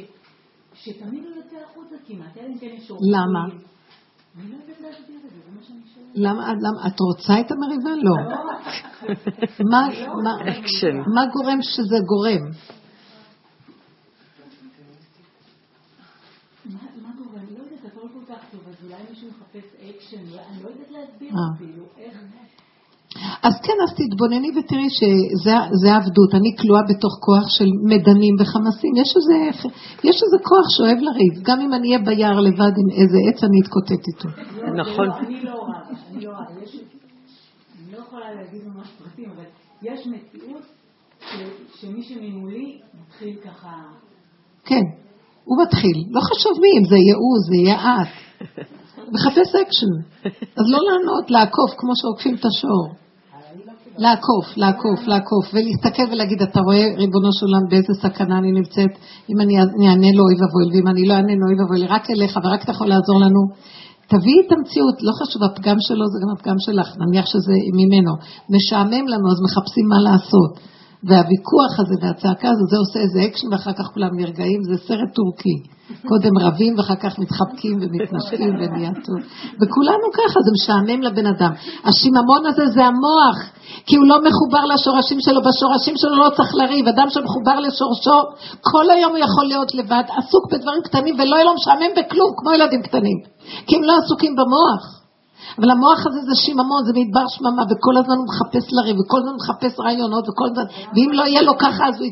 [SPEAKER 8] שתמיד הוא יוצא החוצה כמעט, אלא אם כן יש אורחים.
[SPEAKER 2] למה?
[SPEAKER 8] אני לא יודעת להסביר את זה, זה מה שאני שואלת.
[SPEAKER 2] למה, למה, את רוצה את המריבה? לא. מה, מה, מה גורם שזה גורם?
[SPEAKER 8] מה מה קורה? אני לא יודעת, הכל כל כך טוב, אז אולי מישהו מחפש אקשן, אני לא יודעת להסביר
[SPEAKER 2] אה.
[SPEAKER 8] אפילו, איך...
[SPEAKER 2] אז כן, אז תתבונני ותראי שזה עבדות. אני כלואה בתוך כוח של מדנים וחמסים. יש איזה, יש איזה כוח שאוהב לריב. גם אם אני אהיה ביער לבד עם איזה עץ, אני אתקוטט איתו.
[SPEAKER 8] נכון. אני לא רבה, אני לא. יש- אני לא יכולה להגיד ממש פרטים, אבל יש מציאות שמי שממולי מתחיל ככה...
[SPEAKER 2] כן, הוא מתחיל. לא חשוב מי, אם זה יהיה הוא, זה יהיה את. מחפש אקשן. אז לא לענות, לעקוף כמו שעוקפים את השור. לעקוף, לעקוף, לעקוף, ולהסתכל ולהגיד, אתה רואה, ריבונו של עולם, באיזה סכנה אני נמצאת, אם אני אענה לו, אוי ואבוי ואם אני לא אענה לו, אוי ואבוי רק אליך, ורק אתה יכול לעזור לנו. תביאי את המציאות, לא חשוב, הפגם שלו זה גם הפגם שלך, נניח שזה ממנו. משעמם לנו, אז מחפשים מה לעשות. והוויכוח הזה והצעקה הזו, זה עושה איזה אקשן, ואחר כך כולם נרגעים, זה סרט טורקי. קודם רבים ואחר כך מתחבקים ומתנשקים ונהיה טוב. וכולנו ככה, זה משעמם לבן אדם. השיממון הזה זה המוח, כי הוא לא מחובר לשורשים שלו, בשורשים שלו לא צריך לריב. אדם שמחובר לשורשו, כל היום הוא יכול להיות לבד, עסוק בדברים קטנים ולא יהיה לו משעמם בכלום, כמו ילדים קטנים. כי הם לא עסוקים במוח. אבל המוח הזה זה שיממון, זה מדבר שממה, וכל הזמן הוא מחפש לריב, וכל הזמן הוא מחפש רעיונות, וכל הזמן, ואם לא יהיה לו ככה, אז הוא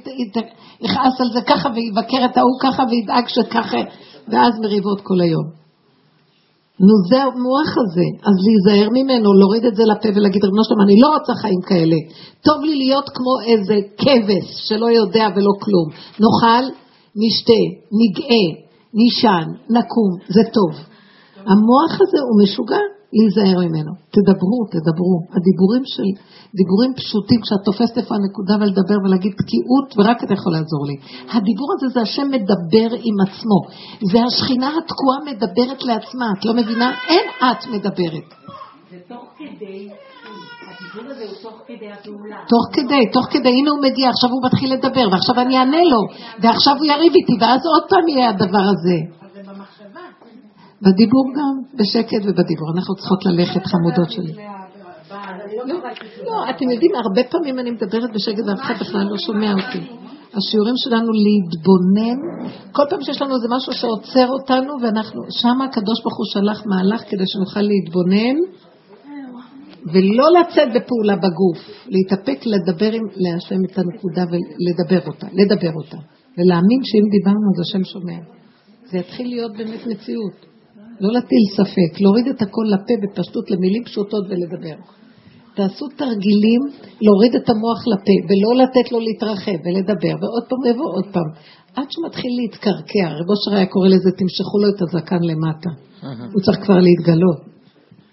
[SPEAKER 2] יכעס על זה ככה, ויבקר את ההוא ככה, וידאג שככה, ואז מריבות כל היום. נו, זה המוח הזה, אז להיזהר ממנו, להוריד את זה לפה ולהגיד, רבנו שלום, אני לא רוצה חיים כאלה. טוב לי להיות כמו איזה כבש שלא יודע ולא כלום. נאכל, נשתה, נגאה, נישן, נקום, זה טוב. המוח הזה הוא משוגע, להיזהר ממנו. תדברו, תדברו. הדיבורים של, דיבורים פשוטים, כשאת תופסת איפה הנקודה ולדבר ולהגיד תקיעות, ורק אתה יכול לעזור לי. הדיבור הזה זה השם מדבר עם עצמו. זה השכינה התקועה מדברת לעצמה, את לא מבינה? אין את מדברת.
[SPEAKER 8] זה תוך כדי, הדיבור הזה הוא תוך כדי הפעולה.
[SPEAKER 2] תוך כדי, תוך כדי, הנה הוא מגיע, עכשיו הוא מתחיל לדבר, ועכשיו אני אענה לו, ועכשיו הוא יריב איתי, ואז עוד פעם יהיה הדבר הזה. בדיבור גם, בשקט ובדיבור. אנחנו צריכות ללכת, חמודות שלי. לא, אתם יודעים, הרבה פעמים אני מדברת בשקט ואף אחד בכלל לא שומע אותי. השיעורים שלנו להתבונן, כל פעם שיש לנו איזה משהו שעוצר אותנו, ואנחנו, שם הקדוש ברוך הוא שלח מהלך כדי שנוכל להתבונן, ולא לצאת בפעולה בגוף, להתאפק לדבר עם להשם את הנקודה ולדבר אותה, לדבר אותה, ולהאמין שאם דיברנו אז השם שומע. זה יתחיל להיות באמת מציאות. לא להטיל ספק, להוריד את הכל לפה בפשטות למילים פשוטות ולדבר. תעשו תרגילים להוריד את המוח לפה ולא לתת לו להתרחב ולדבר, ועוד פעם ויבוא עוד פעם. עד שמתחיל להתקרקע, רב אושר היה קורא לזה, תמשכו לו את הזקן למטה. הוא צריך כבר להתגלות.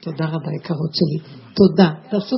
[SPEAKER 2] תודה רבה, יקרות שלי. תודה. תעשו